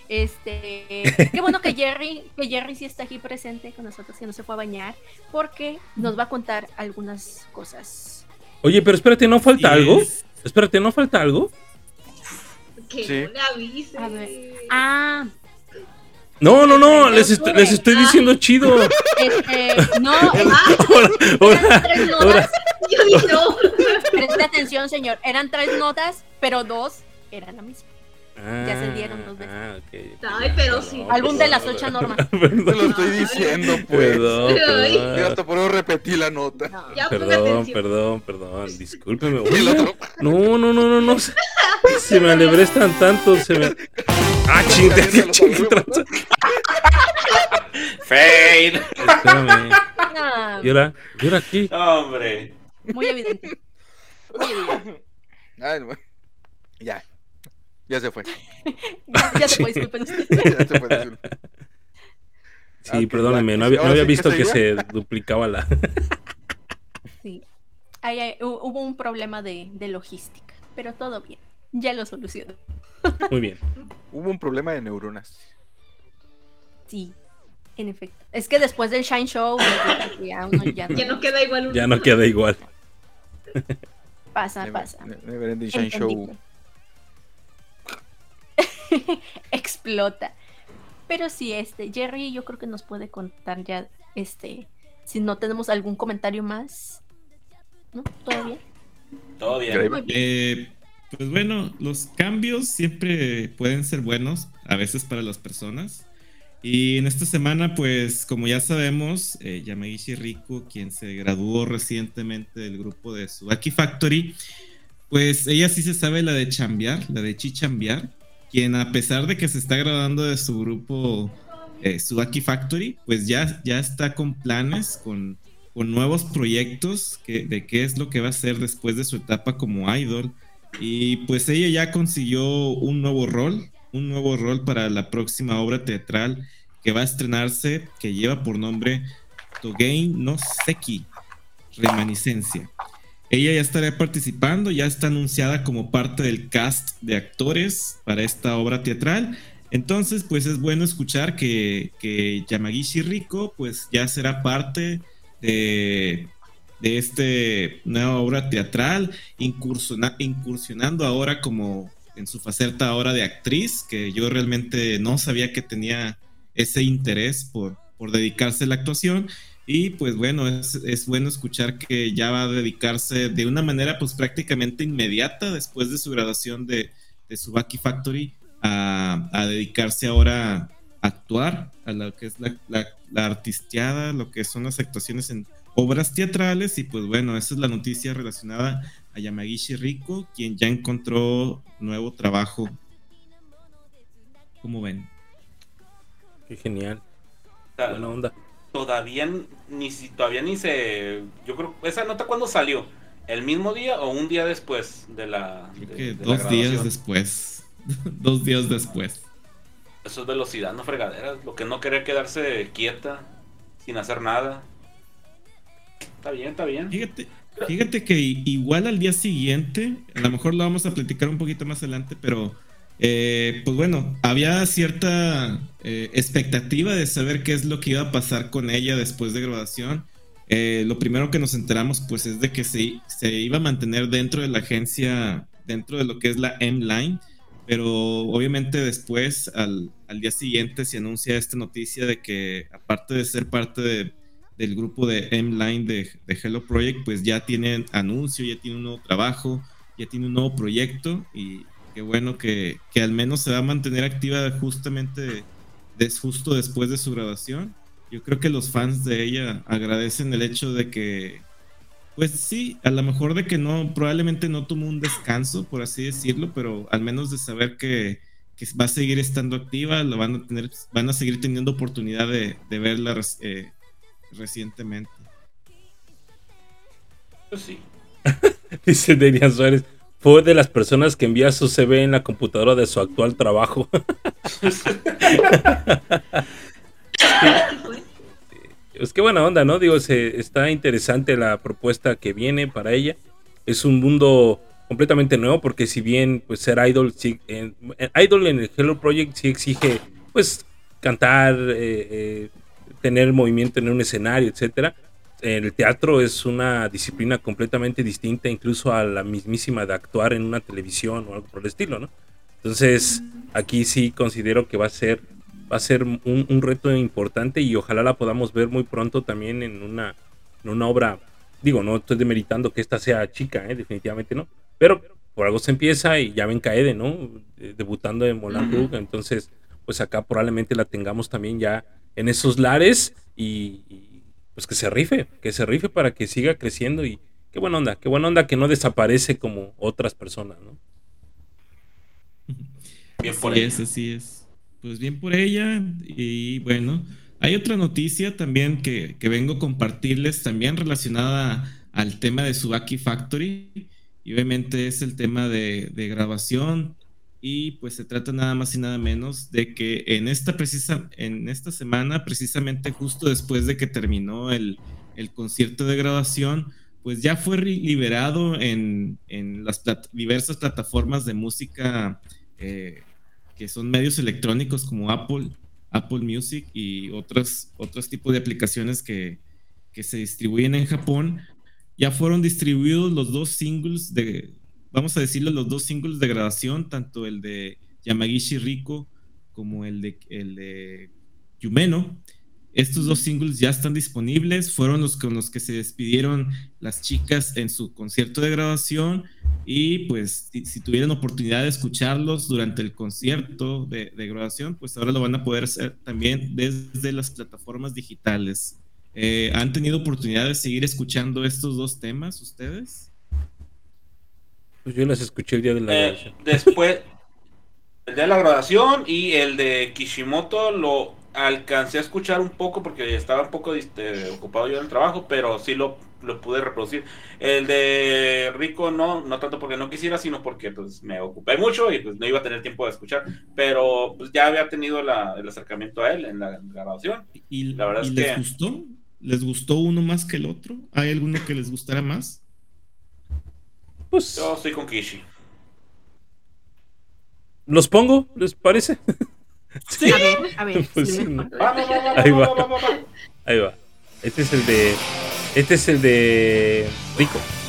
B: Este, qué bueno que Jerry, que Jerry sí está aquí presente con nosotros, que no se fue a bañar, porque nos va a contar algunas cosas.
E: oye, pero espérate, ¿no falta
A: Sí,
E: algo?
A: es-
E: Espérate, ¿no falta algo?
C: Que
G: Sí.
C: no le avise.
B: A ver. Ah,
E: No, no, no, les, est- les estoy diciendo chido.
B: este, no,
E: Ahora,
B: eran
E: ahora,
B: tres notas.
C: Yo no.
B: Preste atención, señor. Eran tres notas, pero dos eran la misma. Ya se dieron dos veces.
E: Ah, ok.
C: Ay, pero sí.
B: Álbum de las ocho normas.
G: Te lo estoy diciendo, pues.
E: Perdón,
C: Ay.
G: Yo
E: perdón.
G: hasta por eso repetí la nota.
B: No.
C: Ya
E: Perdón, perdón, perdón. Discúlpeme. No, no, no, no, no. Se, se me alebrestan tanto. Se me. Ah, ching, ching,
D: Fade.
E: Espérame.
B: Ah,
E: ¿Y ahora? ¿Y ahora qué?
D: Hombre.
B: muy evidente. Muy evidente.
G: Ay, no. Ya. Ya se fue.
B: Ya, se fue, disculpen ustedes.
G: Ya se fue. disculpa.
E: Sí,
G: Ok,
E: perdóneme.
G: ya.
E: No había, no había
G: sí, ¿qué
E: visto que se duplicaba la.
B: Sí. Ahí hubo un problema de, de logística, pero todo bien. Ya lo solucionó.
E: Muy bien.
G: Hubo un problema de neuronas.
B: Sí, en efecto. Es que después del Shine Show, ya uno ya no,
C: Ya no queda igual un
E: Ya no queda igual.
B: pasa, pasa.
G: Ne- Never Shine Show.
B: Explota. Pero sí, este, Jerry, yo creo que nos puede contar ya, este, si no tenemos algún comentario más. ¿No? ¿Todo bien?
D: Todo bien.
G: Grave.
B: Muy bien.
A: Eh, pues bueno, los cambios siempre pueden ser buenos, a veces para las personas. Y en esta semana, pues como ya sabemos, eh, Yamagishi Riku, quien se graduó recientemente del grupo de Subaki Factory, pues ella sí se sabe la de chambear, la de chichambear, quien a pesar de que se está graduando de su grupo eh, Factory, pues ya, ya está con planes, con, con nuevos proyectos que, de qué es lo que va a hacer después de su etapa como idol. Y pues ella ya consiguió un nuevo rol, un nuevo rol para la próxima obra teatral que va a estrenarse, que lleva por nombre Togei no Seki, Reminiscencia. Ella ya estará participando, ya está anunciada como parte del cast de actores para esta obra teatral. Entonces, pues es bueno escuchar que, que Yamagishi Riko, pues ya será parte de, de este nueva obra teatral, incursiona- incursionando ahora como en su faceta ahora de actriz, que yo realmente no sabía que tenía ese interés por, por dedicarse a la actuación. Y pues bueno, es, es bueno escuchar que ya va a dedicarse de una manera pues prácticamente inmediata después de su graduación de, de Subaki Factory a, a dedicarse ahora a actuar, a lo que es la, la, la artisteada, lo que son las actuaciones en obras teatrales. Y pues bueno, esa es la noticia relacionada a Yamagishi Riko, quien ya encontró nuevo trabajo. ¿Cómo ven?
E: Qué genial. Buena onda.
D: Todavía ni si todavía ni se yo creo esa nota cuándo salió el mismo día o un día después de la
A: Creo
D: de-
A: que
D: de la
A: dos días después. dos días después.
D: eso es velocidad no fregadera. Lo que no querer quedarse quieta sin hacer nada. Está bien está bien.
A: Fíjate, fíjate que igual al día siguiente, a lo mejor lo vamos a platicar un poquito más adelante, pero eh, pues bueno, había cierta eh, expectativa de saber qué es lo que iba a pasar con ella después de graduación. Eh, lo primero que nos enteramos pues es de que se, se iba a mantener dentro de la agencia, dentro de lo que es la M-Line, pero obviamente después, al, al día siguiente, se anuncia esta noticia de que aparte de ser parte de, del grupo de M-Line de, de Hello Project, pues ya tienen anuncio, ya tiene un nuevo trabajo, ya tiene un nuevo proyecto y qué bueno que, que al menos se va a mantener activa justamente des- justo después de su graduación. Yo creo que los fans de ella agradecen el hecho de que, pues sí, a lo mejor de que no, probablemente no tomó un descanso, por así decirlo, pero al menos de saber que, que va a seguir estando activa, lo van a tener, van a seguir teniendo oportunidad de, de verla eh, recientemente.
D: Pues sí
E: Dice Daniel Suárez. Fue de las personas que envía su CV en la computadora de su actual trabajo. Es que buena onda, ¿no? Digo, se, está interesante la propuesta que viene para ella. Es un mundo completamente nuevo porque si bien pues ser idol, sí, en, idol en el Hello Project sí exige pues cantar, eh, eh, tener movimiento en un escenario, etcétera. El teatro es una disciplina completamente distinta incluso a la mismísima de actuar en una televisión o algo por el estilo, ¿no? Entonces, aquí sí considero que va a ser va a ser un, un reto importante y ojalá la podamos ver muy pronto también en una, en una obra. Digo, no estoy demeritando que esta sea chica, ¿eh? definitivamente no. Pero
I: por algo se empieza y ya ven Kaede, ¿no? Eh, Debutando en Moulin. Rouge, entonces pues acá probablemente la tengamos también ya en esos lares y, y, pues que se rife, que se rife para que siga creciendo y qué buena onda, qué buena onda que no desaparece como otras personas, ¿no?
D: Bien por
A: así
D: ella.
A: es, así es. Pues bien por ella. Y bueno, hay otra noticia también que, que vengo a compartirles, también relacionada al tema de Subaki Factory. Y obviamente es el tema de, de grabación. Y pues se trata nada más y nada menos de que en esta, precisa, en esta semana, precisamente justo después de que terminó el, el concierto de grabación, pues ya fue liberado en, en las diversas plataformas de música eh, que son medios electrónicos como Apple, Apple Music y otros, otros tipos de aplicaciones que, que se distribuyen en Japón. Ya fueron distribuidos los dos singles de, vamos a decirlo, los dos singles de grabación, tanto el de Yamagishi Riko como el de, el de Yumeno. Estos dos singles ya están disponibles, fueron los con los que se despidieron las chicas en su concierto de grabación y pues si, tuvieran oportunidad de escucharlos durante el concierto de, de grabación, pues ahora lo van a poder hacer también desde las plataformas digitales. Eh, ¿Han tenido oportunidad de seguir escuchando estos dos temas ustedes?
I: Pues yo las escuché el día de la
D: Eh,
I: grabación.
D: después, el de la grabación y el de Kishimoto lo alcancé a escuchar un poco porque estaba un poco este, ocupado yo en el trabajo, pero sí lo, lo pude reproducir. El de Rico no, no tanto porque no quisiera, sino porque pues me ocupé mucho y pues no iba a tener tiempo de escuchar, pero pues ya había tenido la- el acercamiento a él en la grabación.
A: ¿Y,
D: La verdad
A: y
D: es
A: les
D: que-
A: gustó? ¿Les gustó uno más que el otro? ¿Hay alguno que les gustara más?
I: Pues
D: Yo estoy con Kishi.
I: los pongo, ¿les parece?
B: A ver, a ver.
I: Pues
B: sí,
I: sí, Ahí
D: va.
I: Ahí va. Este es el de. Este es el de Rico.「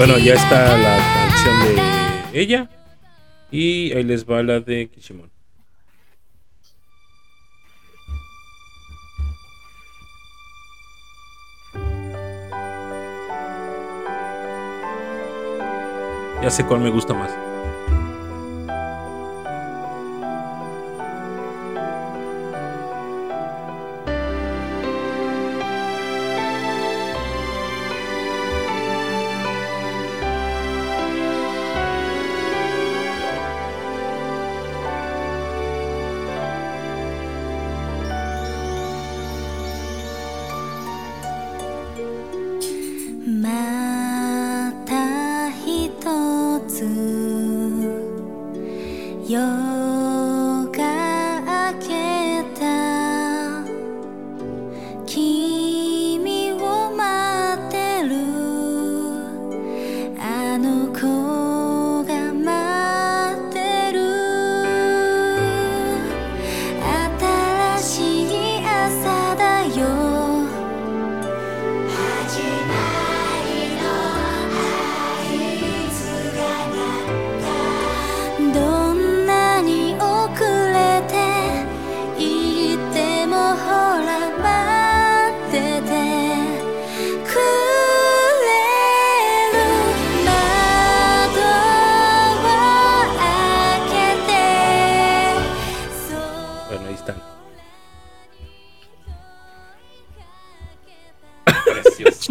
I: Bueno, ya está la canción de ella. Y ahí les va la de Kishimoto. Ya sé cuál me gusta más.「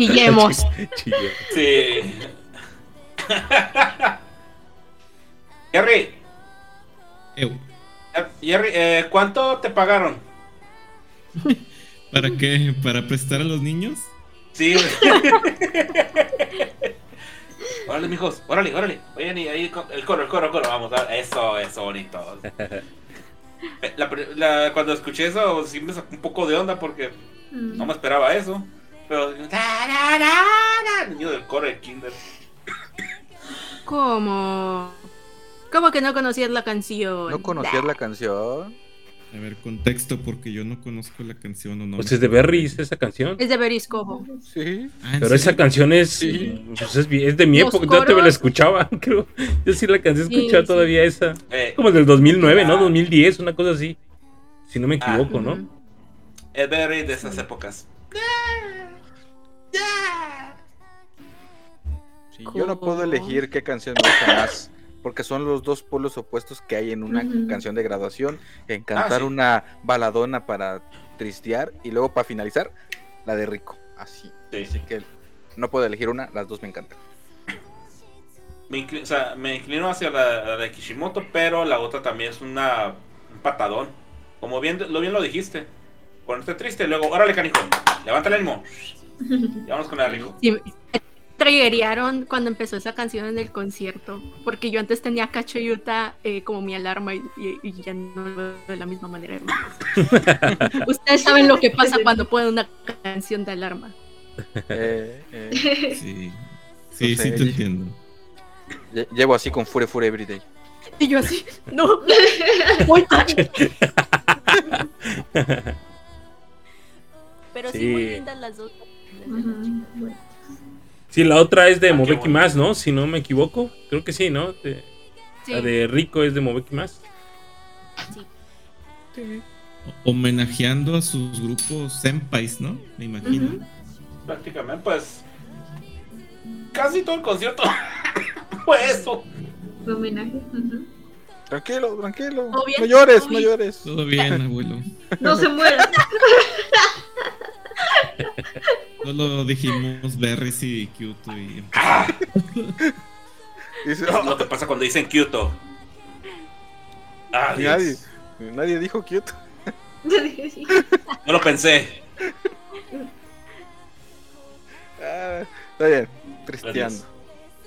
B: Chillemos.
E: Chille.
D: Sí. Jerry,
A: Eu,
D: Jerry, eh, ¿cuánto te pagaron?
A: ¿Para qué? ¿Para prestar a los niños?
D: Sí. órale, mijos, órale, órale. Oigan, y ahí el coro, el coro, el coro. Vamos, a- eso, eso, bonito. La pri- la- cuando escuché eso, sí me sacó un poco de onda porque
C: Mm.
D: no me esperaba eso. Pero. "Ta, ra, ra, ra", El niño del coro de Kinder.
B: ¿Cómo? ¿Cómo que no conocías la canción?
G: ¿No conocías la canción?
A: A ver, contexto, porque yo no conozco la canción o no.
E: Pues es de Berries esa canción.
B: Es de Beriscojo.
G: Sí.
A: Ah, ¿en
E: Pero esa canción es,
G: Sí.
E: pues es, de mi
B: Los
E: época, yo te la
B: coros.
E: escuchaba, creo. Yo sí la de
B: Sí,
E: escuchar
B: sí.
E: todavía esa.
D: Eh,
E: Como del 2009, ¿no?
D: Ah.
E: 2010, una cosa así. Si no me
D: Ah.
E: equivoco, ¿no?
B: Ujú.
D: es very de esas épocas.
G: Sí, yo no puedo elegir qué canción me gusta más. Porque son los dos polos opuestos que hay en una canción de graduación. En cantar
D: Ah, sí.
G: una baladona para tristear y luego para finalizar, la de Rico. Así.
D: Sí.
G: Así que no puedo elegir una, las dos me encantan.
D: Me, inclino, o sea, me inclino hacia la, la de Kishimoto, pero la otra también es una, un patadón. Como bien lo, bien lo dijiste. Ponerte triste, luego, órale, canijo, levanta el ánimo. Y vamos con la Rico.
B: Sí, me cuando empezó esa canción en el concierto, porque yo antes tenía Cacho Yuta eh, como mi alarma y, y- y ya no lo veo de la misma manera. hermano. Ustedes saben lo que pasa cuando ponen una canción de alarma.
G: Eh, eh,
A: Sí, sí,
G: No
A: sí te entiendo.
G: lle- llevo así con Fure Fure Everyday.
B: Y yo así, no. Voy. Pero sí, muy
E: Sí.
B: lindas las dos.
E: Sí, la otra es de
D: Ah, bueno.
E: Más, ¿no? Si no me equivoco. Creo que sí, ¿no? De-
B: Sí,
E: La de Rico es de Moveki Más.
B: sí.
A: Homenajeando a sus grupos senpais, ¿no? Me imagino.
D: Prácticamente, pues. Casi todo el concierto fue eso.
C: Fue homenaje.
G: Tranquilo, tranquilo. No llores,
B: todo
G: no
B: bien.
G: llores.
A: Todo bien, abuelo.
C: No se muera.
A: Solo dijimos Berries y Kyoto y
D: Ah,
G: Dice,
D: es
G: "Oh,
D: lo que pasa cuando dicen Kyoto. Ah,
G: nadie, nadie dijo cute.
C: Sí.
D: No lo pensé.
G: Ah, está bien, tristeando.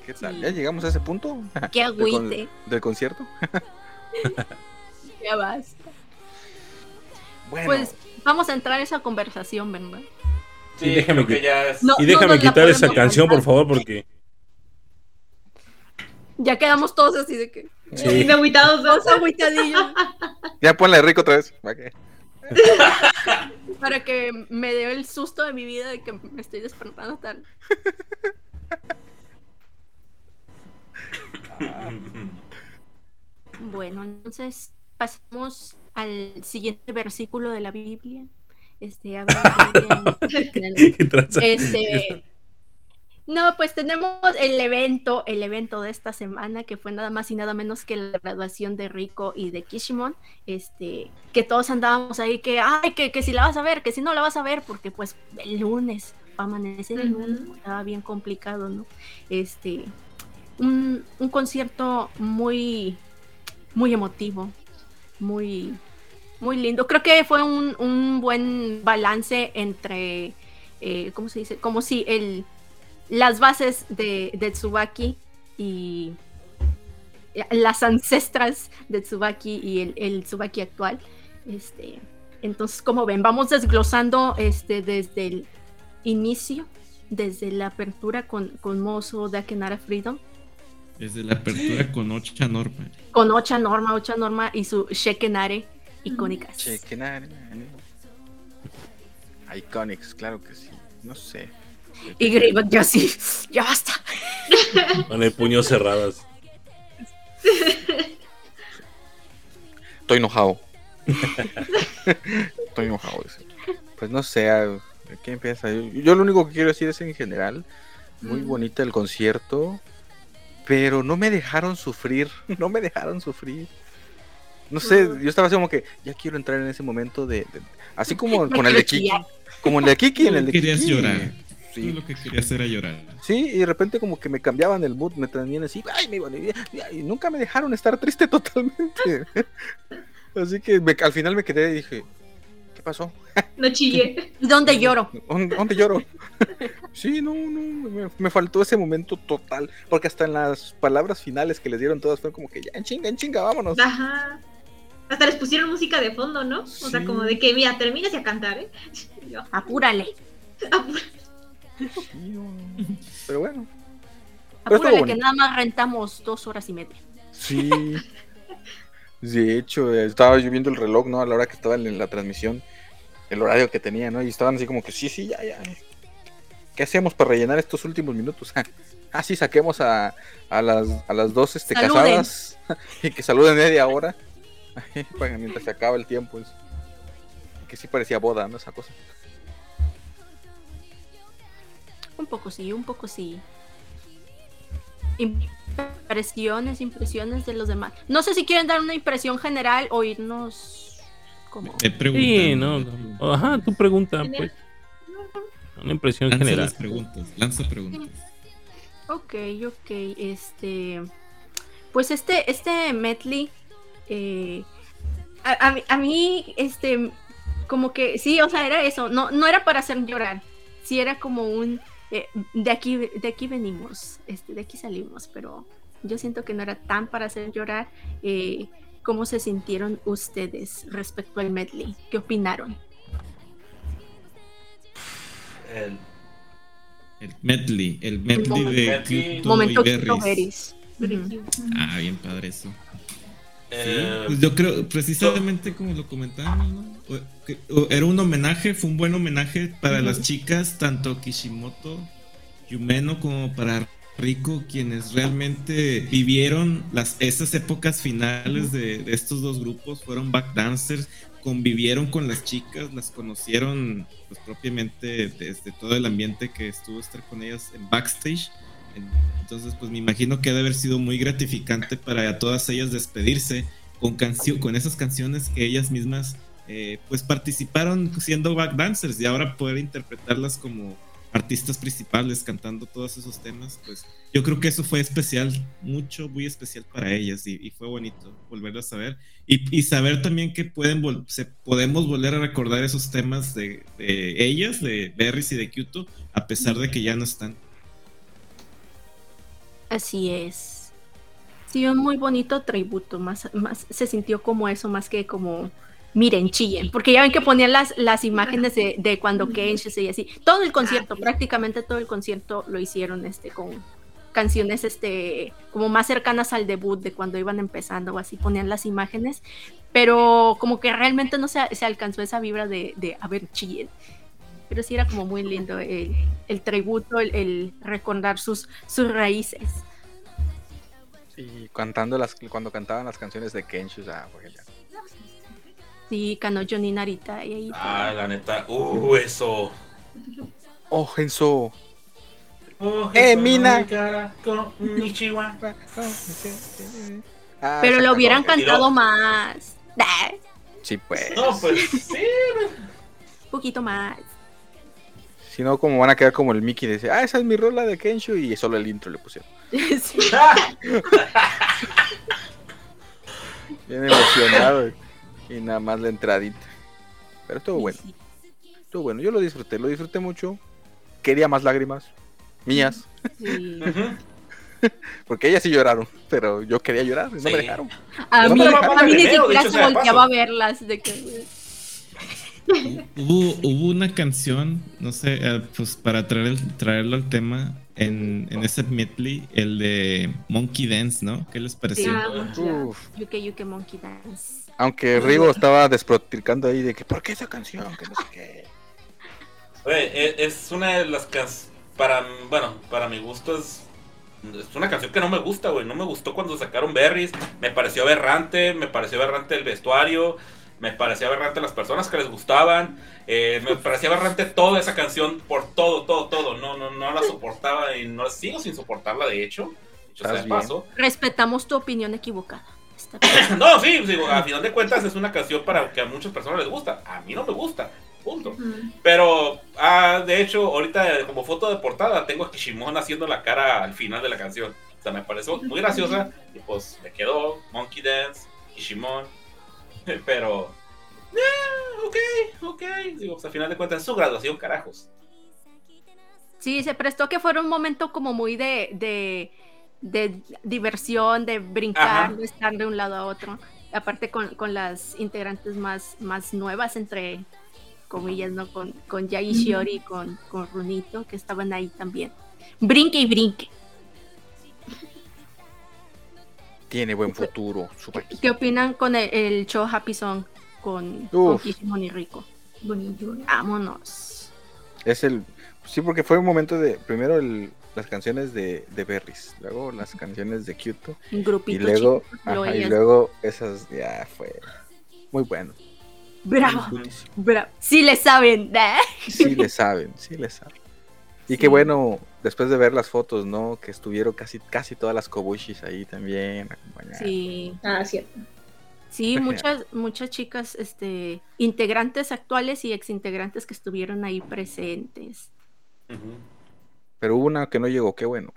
G: ¿Qué tal?
B: Sí.
G: ¿Ya llegamos a ese punto?
B: Qué
G: Del, con-
B: agüite.
G: del concierto?
B: Ya basta.
G: Bueno,
B: Pues vamos a entrar a esa conversación, ¿verdad?
D: Sí,
E: Y déjame
D: creo que
E: que-
D: ya es.
B: No.
E: Y déjame
B: nos la
E: quitar esa canción, por favor, porque.
B: Ya quedamos todos así de que.
E: Sí.
C: Dos.
B: Agüitadillos.
G: ya ponla de rico otra vez. ¿para
B: que me dé el susto de mi vida de que me estoy despertando tarde. Bueno, entonces pasamos al siguiente versículo de la Biblia. Este. Este, no, pues tenemos el evento, el evento de esta semana que fue nada más y nada menos que la graduación de Rico y de Kishimon, este, que todos andábamos ahí que, ay, que, que si la vas a ver, que si no la vas a ver, porque pues el lunes, va a amanecer el lunes, estaba bien complicado, ¿no? Este, un, un concierto muy, muy emotivo, muy, muy lindo. Creo que fue un, un buen balance entre, eh, ¿cómo se dice? Como si el, las bases de, de Tsubaki y las ancestras de Tsubaki y el, el Tsubaki actual. Este, entonces, como ven, vamos desglosando este, desde el inicio, desde la apertura con, con Mozo Dakenara Freedom,
A: Desde la apertura con Ocha Norma.
B: con Ocha Norma, Ocha Norma y su Shekenare icónicas.
G: Iconics, claro que sí. No sé.
B: Y Greyback ya sí, ya basta.
E: Con el puño cerrado. así.
G: Estoy enojado. Estoy enojado. dice. Pues no sé, ¿a ¿qué empieza? Yo, yo lo único que quiero decir es en general, muy
B: Mm.
G: bonita el concierto, pero no me dejaron sufrir, no me dejaron sufrir. No sé, yo estaba así como que ya quiero entrar en ese momento de, de- así como con el de Kiki, como el de Kiki en el de
A: Querías
G: Kiki.
A: llorar.
G: sí.
A: Lo que quería hacer era llorar.
G: Sí, y de repente como que me cambiaban el mood, me tenían así, ay, me iban, y, y nunca me dejaron estar triste totalmente. así que me- al final me quedé y dije, ¿qué pasó?
C: No chillé.
B: ¿Dónde lloro?
G: ¿Dónde, dónde lloro? sí, no, no, me, me faltó ese momento total, porque hasta en las palabras finales que les dieron todas fue como que ya, en chinga, en chinga, vámonos.
C: Ajá. Hasta les pusieron música de fondo, ¿no? O sea, como de que, mira, termines a cantar, ¿eh? Yo,
B: Apúrale.
G: No. Pero bueno, Pero
B: Apúrale que nada más rentamos dos horas y media.
G: sí. De hecho, estaba yo viendo el reloj, ¿no? A la hora que estaba en la transmisión, el horario que tenía, ¿no? Y estaban así como que, sí, sí, ya, ya. ¿Qué hacemos para rellenar estos últimos minutos? ah, sí, saquemos a, a las, a las dos este,
B: Saluden.
G: casadas y que saluden media hora para mientras se acaba el tiempo. es- Que sí parecía boda, ¿no? Esa cosa.
B: Un poco sí, un poco sí. Impresiones, impresiones de los demás. No sé si quieren dar una impresión general o irnos como...
A: Te.
E: Sí, no, no. Ajá, tu pregunta, pues. Una impresión
A: Lanza
E: general.
A: las preguntas. Lanza preguntas.
B: Ok, ok, este... Pues este, este medley... eh, a, a mí- a mí, este... Como que, sí, o sea, era eso. No, no era para hacer llorar. Sí era como un... eh, de aquí, de aquí venimos, este, de aquí salimos, pero yo siento que no era tan para hacer llorar. Eh, ¿Cómo se sintieron ustedes respecto al medley? ¿Qué opinaron?
D: El-
A: El medley. El medley
B: momento.
A: de
B: Momento.
A: Berries.
B: Ujú.
A: Ah, bien padre eso. Sí,
D: eh,
A: pues yo creo, precisamente como lo comentábamos, ¿no? O- que- o- Era un homenaje, fue un buen homenaje para las chicas, tanto Kishimoto, Yumeno como para Rico, quienes realmente vivieron las, esas épocas finales de, de estos dos grupos, fueron backdancers, convivieron con las chicas, las conocieron pues, propiamente desde todo el ambiente que estuvo estar con ellas en backstage. En- Entonces, pues me imagino que ha de haber sido muy gratificante para todas ellas despedirse con, con esas canciones que ellas mismas eh, pues participaron siendo backdancers y ahora poder interpretarlas como artistas principales cantando todos esos temas, pues yo creo que eso fue especial, mucho, muy especial para ellas y, fue bonito volverlas a ver y, y saber también que pueden se, podemos volver a recordar esos temas de, de ellas, de Berries y de Kyoto, a pesar de que ya no están.
B: Así es. Sí, un muy bonito tributo, más, más se sintió como eso, más que como miren, chillen, porque ya ven que ponían las, las imágenes de, de cuando Kenshi y así, todo el concierto, prácticamente todo el concierto lo hicieron este con canciones este como más cercanas al debut de cuando iban empezando o así ponían las imágenes, pero como que realmente no se, se alcanzó esa vibra de, de a ver, chillen. Pero sí era como muy lindo el, el tributo, el, el recordar sus, sus raíces.
G: Y cantando las, cuando cantaban las canciones de Kenshu, o sea, porque ya-
B: Sí, Kanojo ni Narita. Y ahí
D: ah, la neta. Uh, eso.
G: Oh, Genso.
D: Oh,
G: Eh, Mina. Ah,
B: Pero lo hubieran cantado más.
G: Sí, pues.
D: No, pues sí.
B: un poquito más.
G: Si no, como van a quedar como el Mickey dice, ah, esa es mi rola de Kenshu y solo el intro le pusieron.
B: Sí.
G: Bien emocionado y nada más la entradita. Pero estuvo bueno, estuvo bueno. Yo lo disfruté, lo disfruté mucho. Quería más lágrimas mías,
B: Sí.
G: Porque ellas sí lloraron, pero yo quería llorar y no
D: Sí.
G: me dejaron.
B: A
G: No
B: mí,
G: me lo
B: a
G: dejaron
B: mí ni
D: primero,
B: siquiera
D: dicho
B: se
D: sea de
B: volteaba a verlas. De que,
A: Hubo, hubo una canción, no sé, eh, pues para traer el- traerlo al tema, en, en ese medley, el de Monkey Dance, ¿no? ¿Qué les pareció?
G: Uf.
B: Yuke Yuke Monkey Dance.
G: Aunque Rigo estaba desprotircando ahí de que, ¿por qué esa canción? Que no sé qué.
D: Oye, e- es una de las canciones. Para, bueno, para mi gusto es. Es una canción que no me gusta, güey. No me gustó cuando sacaron Berries. Me pareció aberrante. Me pareció aberrante el vestuario. Me parecía aberrante las personas que les gustaban. eh, me parecía aberrante toda esa canción por todo, todo, todo. No, no, no la soportaba y no sigo sin soportarla, de hecho. Dicho sea paso.
B: Respetamos tu opinión equivocada.
D: No, sí, digo, a final de cuentas es una canción para que a muchas personas les gusta. A mí no me gusta. Punto.
C: Ujú.
D: Pero, ah, de hecho, ahorita como foto de portada tengo a Kishimon haciendo la cara al final de la canción. O sea, me pareció muy graciosa y pues me quedó Monkey Dance, Kishimon. Pero, eh, ok, ok. Digo, pues al final de cuentas es su graduación, carajos.
B: Sí, se prestó que fuera un momento como muy de, de, de diversión, de brincar,
D: Ajá.
B: de estar de un lado a otro. Aparte con, con las integrantes más, más nuevas, entre comillas, ¿no? Con, con Yai Shiori y con, con Runito, que estaban ahí también. Brinque y brinque.
G: Tiene buen futuro. su vaquita.
B: ¿Qué opinan con el, el show Happy Song con, con. Kishimon y Rico? Vámonos.
G: Es el. Sí, porque fue un momento de. Primero el- las canciones de, de Berries, luego las canciones de Kyoto.
B: Un
G: Y
B: grupito
G: luego, ajá, y luego esas. Ya fue. Muy bueno.
B: Bravo, bravo. Sí le saben. ¿eh?
G: Sí le saben, sí le saben. Y qué bueno, después de ver las fotos, ¿no? Que estuvieron casi, casi todas las Kobushis ahí también. acompañadas.
B: Sí.
C: Ah, cierto.
B: Sí, muchas, muchas chicas, este, integrantes actuales y exintegrantes que estuvieron ahí presentes.
G: Pero hubo una que no llegó, qué bueno.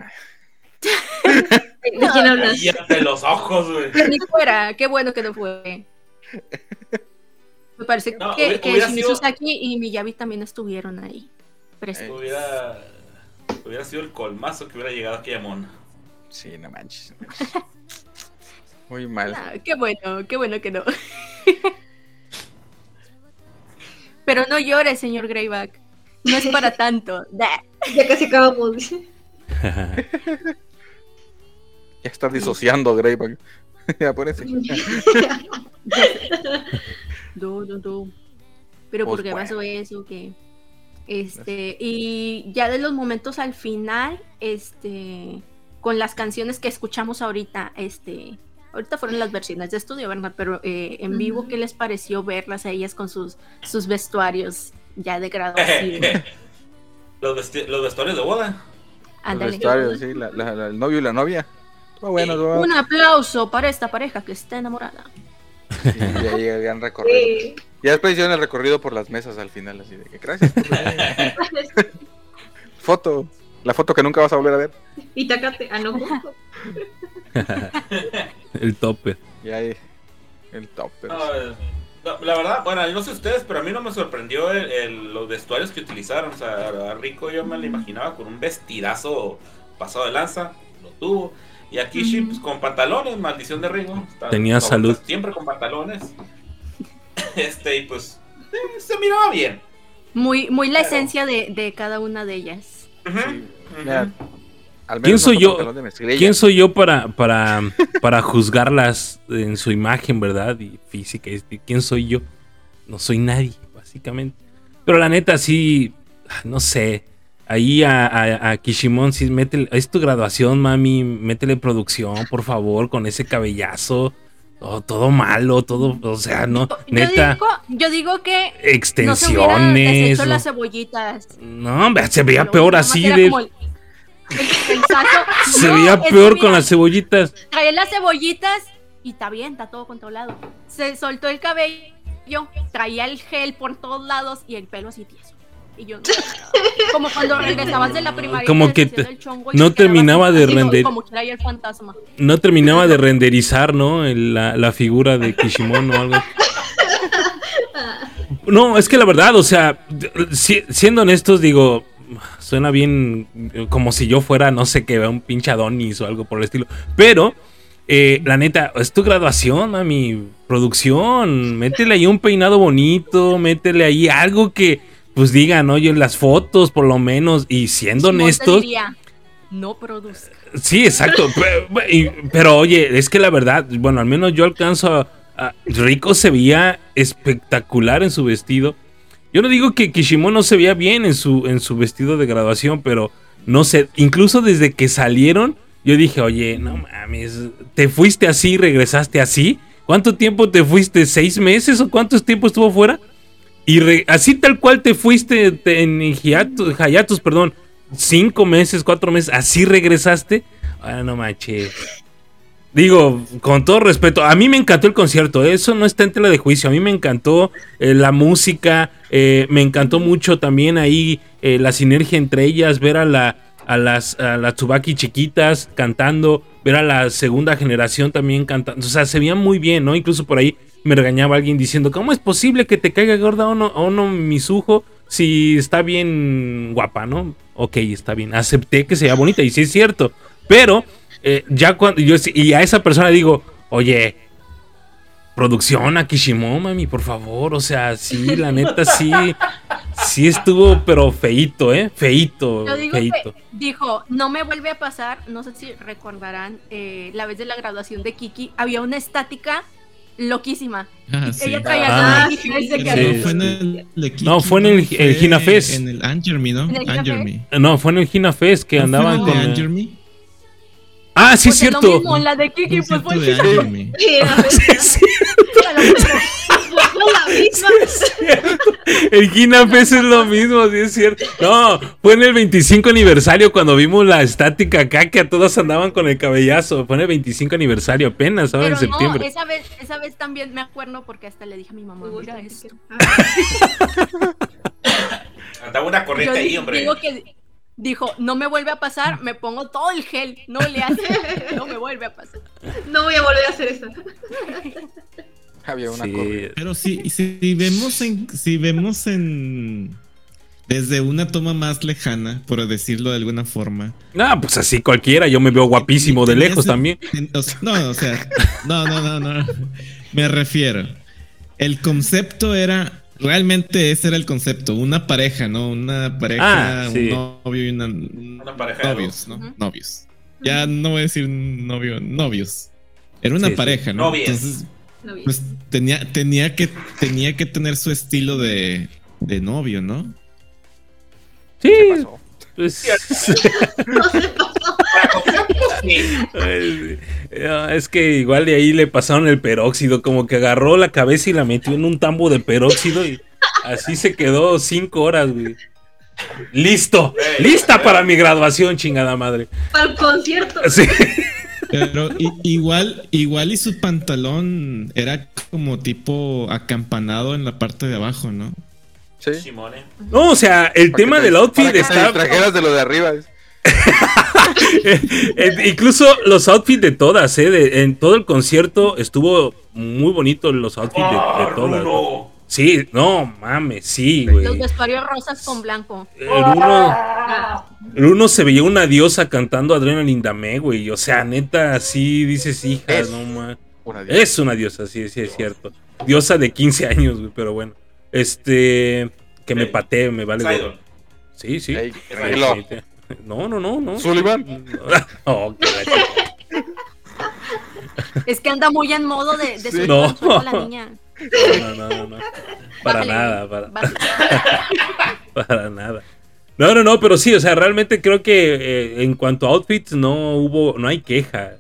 C: ¿De de quién hablas?
D: Cállate los ojos, güey.
B: Que ni fuera, qué bueno que no fue. Me parece
D: No,
B: que, que
D: hubiera
B: Shimizu
D: sido-
B: Saki y Miyabi también estuvieron ahí
D: Hubiera, hubiera sido el colmazo que hubiera llegado aquella mona.
G: Sí, no manches. no manches. Muy mal.
B: Ah, qué bueno, qué bueno que no. Pero no llores, señor Greyback. No es para tanto. Da.
C: Ya casi acabamos.
G: Ya está disociando Greyback. ya acuérdense.
B: No, no, no. Pero
G: Pues
B: ¿por qué
G: bueno.
B: pasó eso? que Este, y ya de los momentos al final, este, con las canciones que escuchamos ahorita, este, ahorita fueron las versiones de estudio, ¿verdad? Pero eh, en vivo. ¿qué les pareció verlas a ellas con sus, sus vestuarios ya de graduación?
D: los, vesti- los vestuarios de boda.
G: Los vestuarios, sí, la- la- la- el novio y la novia. Bueno.
B: Un aplauso para esta pareja que está enamorada.
G: Sí, ya llega el gran recorrido.
C: Sí.
G: Ya después hicieron el recorrido por las mesas al final, así de que gracias. por venir". foto. La foto que nunca vas a volver a ver.
C: Y Tacate. Ah, no.
E: El topper.
G: Y ahí. El top. pero
D: No, no, la verdad, bueno, yo no sé ustedes, pero a mí no me sorprendió el- el- los vestuarios que utilizaron. O sea, a Rico yo me lo imaginaba con un vestidazo pasado de lanza, lo tuvo. Y a Kishi, pues con pantalones, maldición de. Está-
E: Tenía
D: está-
E: salud.
D: Siempre con pantalones. Este, y pues, eh, se miraba bien.
B: Muy, muy la esencia de, de cada una de ellas.
G: Sí,
D: ujú.
G: mira, al
E: ¿Quién
G: menos
E: soy yo? ¿Quién soy yo para, para, para juzgarlas en su imagen, verdad? Y física. este, ¿Quién soy yo? No soy nadie, básicamente. Pero la neta, sí, no sé. Ahí a, a, a Kishimon, sí, métele, es tu graduación, mami, métele producción, por favor, con ese cabellazo. Todo, todo malo, todo, o sea, no,
B: Yo
E: neta,
B: digo, yo digo que no se
E: extensiones. no.
B: las cebollitas.
E: No, se veía peor así de.
B: el- el-.
E: Se
B: No,
E: veía peor
B: mira,
E: con las cebollitas.
B: Traía las cebollitas y está bien, está todo controlado. Se soltó el cabello, traía el gel por todos lados y el pelo así tieso. Y yo, como cuando regresabas de la primaria.
E: Como que
B: deshaciendo
E: te-
B: el chongo y
E: no terminaba de
B: así,
E: render-
B: Como que traía el fantasma.
E: No terminaba de renderizar, ¿no? La, la figura de Kishimon o algo. No, es que la verdad, o sea, si- siendo honestos, digo, suena bien eh, como si yo fuera, no sé, que un pinche Adonis o algo por el estilo. Pero, eh, la neta, es tu graduación, mami, producción. Métele ahí un peinado bonito, métele ahí algo que, pues digan, oye, en las fotos, por lo menos, y siendo
B: te
E: honestos.
B: diría, no produzca.
E: Sí, exacto. Pero, oye, es que la verdad, bueno, al menos yo alcanzo a, a- Rico se veía espectacular en su vestido. Yo no digo que Kishimono no se veía bien en su, en su vestido de graduación, pero no sé, incluso desde que salieron, yo dije, oye, no mames, ¿te fuiste así, regresaste así? ¿Cuánto tiempo te fuiste? ¿Seis meses o cuánto tiempo estuvo fuera? Y así tal cual te fuiste te- en hiatus, hiatus, perdón, cinco meses, cuatro meses, así regresaste. Ah, no manches. Digo, con todo respeto, a mí me encantó el concierto, eso no está en tela de juicio, a mí me encantó eh, la música, eh, me encantó mucho también ahí eh, la sinergia entre ellas, ver a, la, a, las, a las Tsubaki chiquitas cantando, ver a la segunda generación también cantando, o sea, se veían muy bien, ¿no? Incluso por ahí me regañaba alguien diciendo, ¿cómo es posible que te caiga gorda Ono, ono Mizuho si está bien guapa, ¿no? Ok, está bien, acepté que sea bonita y sí es cierto, pero eh, ya cuando yo y a esa persona digo, oye, producción a Kishimoto, mami, por favor, o sea, sí, la neta sí, sí estuvo, pero feito, ¿eh? Feito,
B: Yo digo
E: feito.
B: que dijo, no me vuelve a pasar, no sé si recordarán, eh, la vez de la graduación de Kiki, había una estática loquísima.
A: Ah, sí.
B: Ella traía
E: Ah, sí.
B: Había-
A: fue en el de Kiki,
E: No, fue en el- el.
A: En el Angermy, ¿no?
B: ¿En el
A: Angermy.
E: No, fue en el Gina Fest que
A: ¿No fue
E: andaban
A: en el
E: con. Ah, sí, es
B: Pues es lo
E: cierto.
B: mismo, la de Kiki, pues fue
A: de
B: Kiki.
A: Angermy.
C: Sí, a ver,
E: Sí, sí,
C: fue la misma.
E: el Gina Fest es lo mismo, sí es cierto. No, fue en el 25 aniversario cuando vimos la estática acá que a todos andaban con el cabellazo. Fue en el 25 aniversario apenas, ahora en
B: Pero no,
E: septiembre.
B: esa vez, esa vez también me acuerdo porque hasta le dije a mi mamá, mira esto.
D: Andaba una corriente ahí, hombre.
B: digo que dijo, no me vuelve a pasar, me pongo todo el gel, no le hace, no me vuelve a pasar.
C: No voy a volver a hacer eso.
G: Había una
E: Sí.
A: Pero si, si vemos en, si vemos en desde una toma más lejana, por decirlo de alguna forma.
E: No, pues así cualquiera, yo me veo guapísimo de lejos
A: ese-
E: también.
A: en- o sea, no, o sea, no, no, no, no. Me refiero. El concepto era realmente ese era el concepto, una pareja, ¿no? Una pareja,
E: Ah, sí.
A: un novio y una
D: Una pareja
A: novios, ¿no? Novios. Ya no voy a decir novio, novios. Era una
E: Sí, sí.
A: pareja, ¿no?
D: Novias.
A: Entonces, pues tenía, tenía que, tenía que tener su estilo de, de novio, ¿no?
E: Sí,
G: ¿Qué pasó?
E: pues.
C: No se
D: sí.
E: Es que igual de ahí le pasaron el peróxido, como que agarró la cabeza y la metió en un tambo de peróxido y así se quedó cinco horas, güey. Listo, lista para mi graduación, chingada madre.
C: Para el concierto.
E: Sí.
A: Pero igual, igual y su pantalón era como tipo acampanado en la parte de abajo, ¿no?
G: Sí.
E: No, o sea, el tema del outfit
G: te
E: está.
G: distrajeras de lo de arriba.
E: incluso los outfits de todas, ¿eh? de- en todo el concierto estuvo muy bonito los outfits de, de
D: ¡Ah,
E: todas. Sí, no mames, sí, güey.
B: Los vestuarios rosas con blanco.
E: El uno, el uno se veía una diosa cantando Adrenaline Dame, güey. O sea, neta, sí dices, hija,
G: Es.
E: no mames.
G: Una diosa.
E: Es una diosa, sí, sí, es cierto. Diosa de 15 años, güey, pero bueno. Este. Que me patee, me vale. Sí, sí.
G: Ey,
E: Sí,
G: tranquilo.
E: sí. No, no, no, no.
G: Sullivan.
E: Ch-
B: Es que anda muy en modo de, de
G: Sí.
E: No.
B: la niña.
E: no, no, no, no. Para
B: Bájale,
E: nada, para, para nada. No, no, no, pero sí, o sea, realmente creo que eh, en cuanto a outfits no hubo, no hay queja.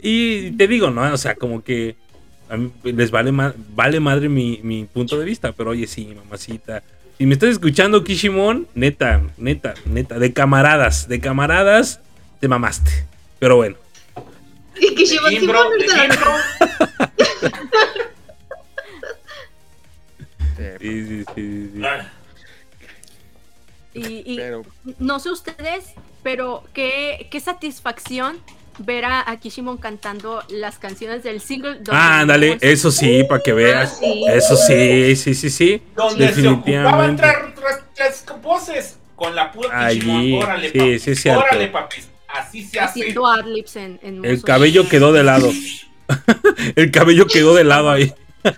E: Y te digo, no, o sea, como que a mí les vale, ma- vale madre mi, mi punto de vista, pero oye, sí, mamacita. Si me estás escuchando, Kishimon, neta, neta, neta, de camaradas, de camaradas, te mamaste. Pero bueno,
C: Y que Shimon
D: De
C: Simón
D: Jimbro,
C: ahorita
D: de
C: la-
D: Jimbro.
G: Eh,
E: sí, sí, sí, sí.
D: Ah,
B: Y, y
G: Pero
B: no sé ustedes, pero qué, qué satisfacción ver a, a Kishimon cantando las canciones del single.
E: Ah, ándale, eso sí, para que veas.
C: sí.
E: Eso sí, sí, sí, sí.
D: Donde se ocupaban
E: Definitivamente.
D: tres, voces con la pura
E: Allí,
D: Kishimon. Órale,
E: sí,
D: papi.
E: sí, cierto.
D: Órale, papis. Así se hace.
B: Haciendo adlibs en, en
E: El cabello quedó de lado. El cabello quedó de lado ahí.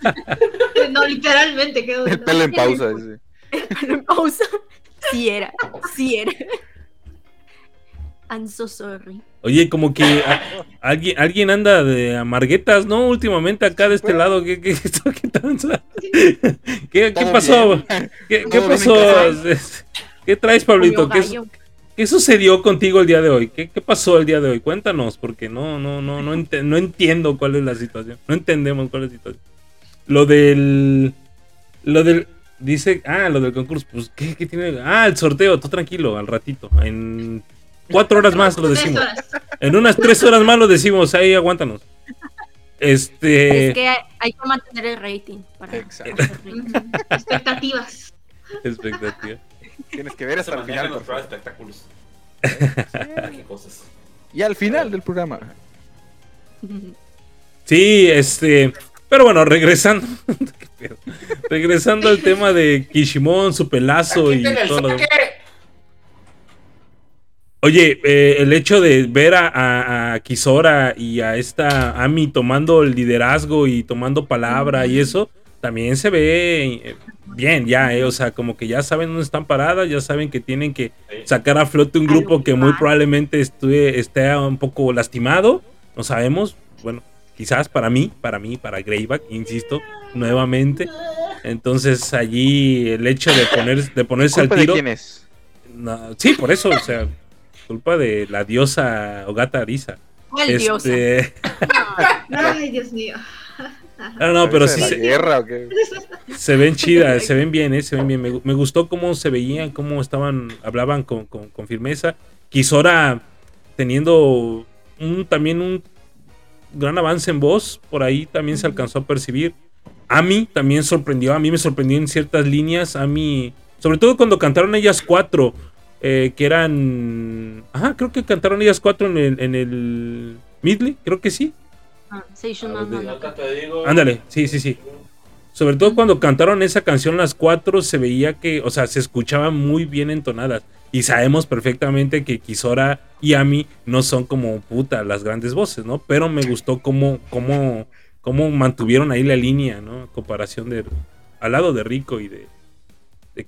C: No, literalmente quedó.
G: el pelo en pausa. ese.
B: Pero en pausa. Sí era, sí era. I'm so sorry.
E: Oye, como que a- alguien, alguien anda de amarguetas, ¿no? Últimamente acá de este lado. ¿Qué, qué, qué pasó? ¿Qué, pasó? ¿Qué traes, Pablito? ¿Qué, qué sucedió contigo el día de hoy? ¿Qué, qué pasó el día de hoy? Cuéntanos, porque no, no, no, no, ente- no entiendo cuál es la situación. No entendemos cuál es la situación. Lo del. Lo del. Dice. Ah, lo del concurso. Pues, ¿qué, qué tiene? Ah, el sorteo. Tú tranquilo, al ratito. En cuatro horas más lo decimos. En unas tres horas más lo decimos. Ahí aguántanos. Este.
B: Es que hay, que mantener el rating. Para
G: Exacto.
C: Expectativas.
E: Expectativa.
G: Tienes que ver hasta el final.
D: los
G: por favor.
D: espectáculos. Qué cosas.
G: Y al final del programa.
E: Sí, este. Pero bueno, regresando. Regresando al tema de Kishimon, su pelazo y todo lo
D: saque.
E: Oye, eh, el hecho de ver a, a, a Kisora y a esta Ami tomando el liderazgo y tomando palabra y eso, también se ve eh, bien ya, eh, o sea, como que ya saben dónde están paradas, ya saben que tienen que sacar a flote un grupo
B: que
E: muy probablemente estue- esté un poco lastimado, no sabemos, bueno, quizás para mí, para mí, para Greyback, insisto, nuevamente. Entonces allí el hecho de, poner, de ponerse al
G: ¿Culpa de
E: tiro...
G: quién es?
E: No, sí, por eso, o sea, culpa de la diosa Ogata Arisa.
B: ¿Cuál diosa?
E: Este,
C: Ay, Dios mío.
E: no, no, pero
G: ¿Cabeza
E: sí se,
G: guerra o qué?
E: se ven chidas, se ven bien, eh, se ven bien. Me, gu- me gustó cómo se veían, cómo estaban, hablaban con, con, con firmeza. Kisora teniendo un, también un gran avance en voz, por ahí también se alcanzó a percibir. A mí también sorprendió, a mí me sorprendió en ciertas líneas, a mí, sobre todo cuando cantaron ellas cuatro, eh, que eran, ajá, creo que cantaron ellas cuatro en el, en el Midley, creo que sí.
B: Ah, Seishun
E: A ver,
B: no,
E: de-
B: no,
D: Ahorita te digo.
E: Ándale, sí, sí, sí. Sobre todo cuando cantaron esa canción las cuatro, se veía que, o sea, se escuchaban muy bien entonadas. Y sabemos perfectamente que Kisora y Ami no son como puta las grandes voces, ¿no? Pero me gustó cómo, cómo, cómo mantuvieron ahí la línea, ¿no? En comparación de al lado de Rico y de, de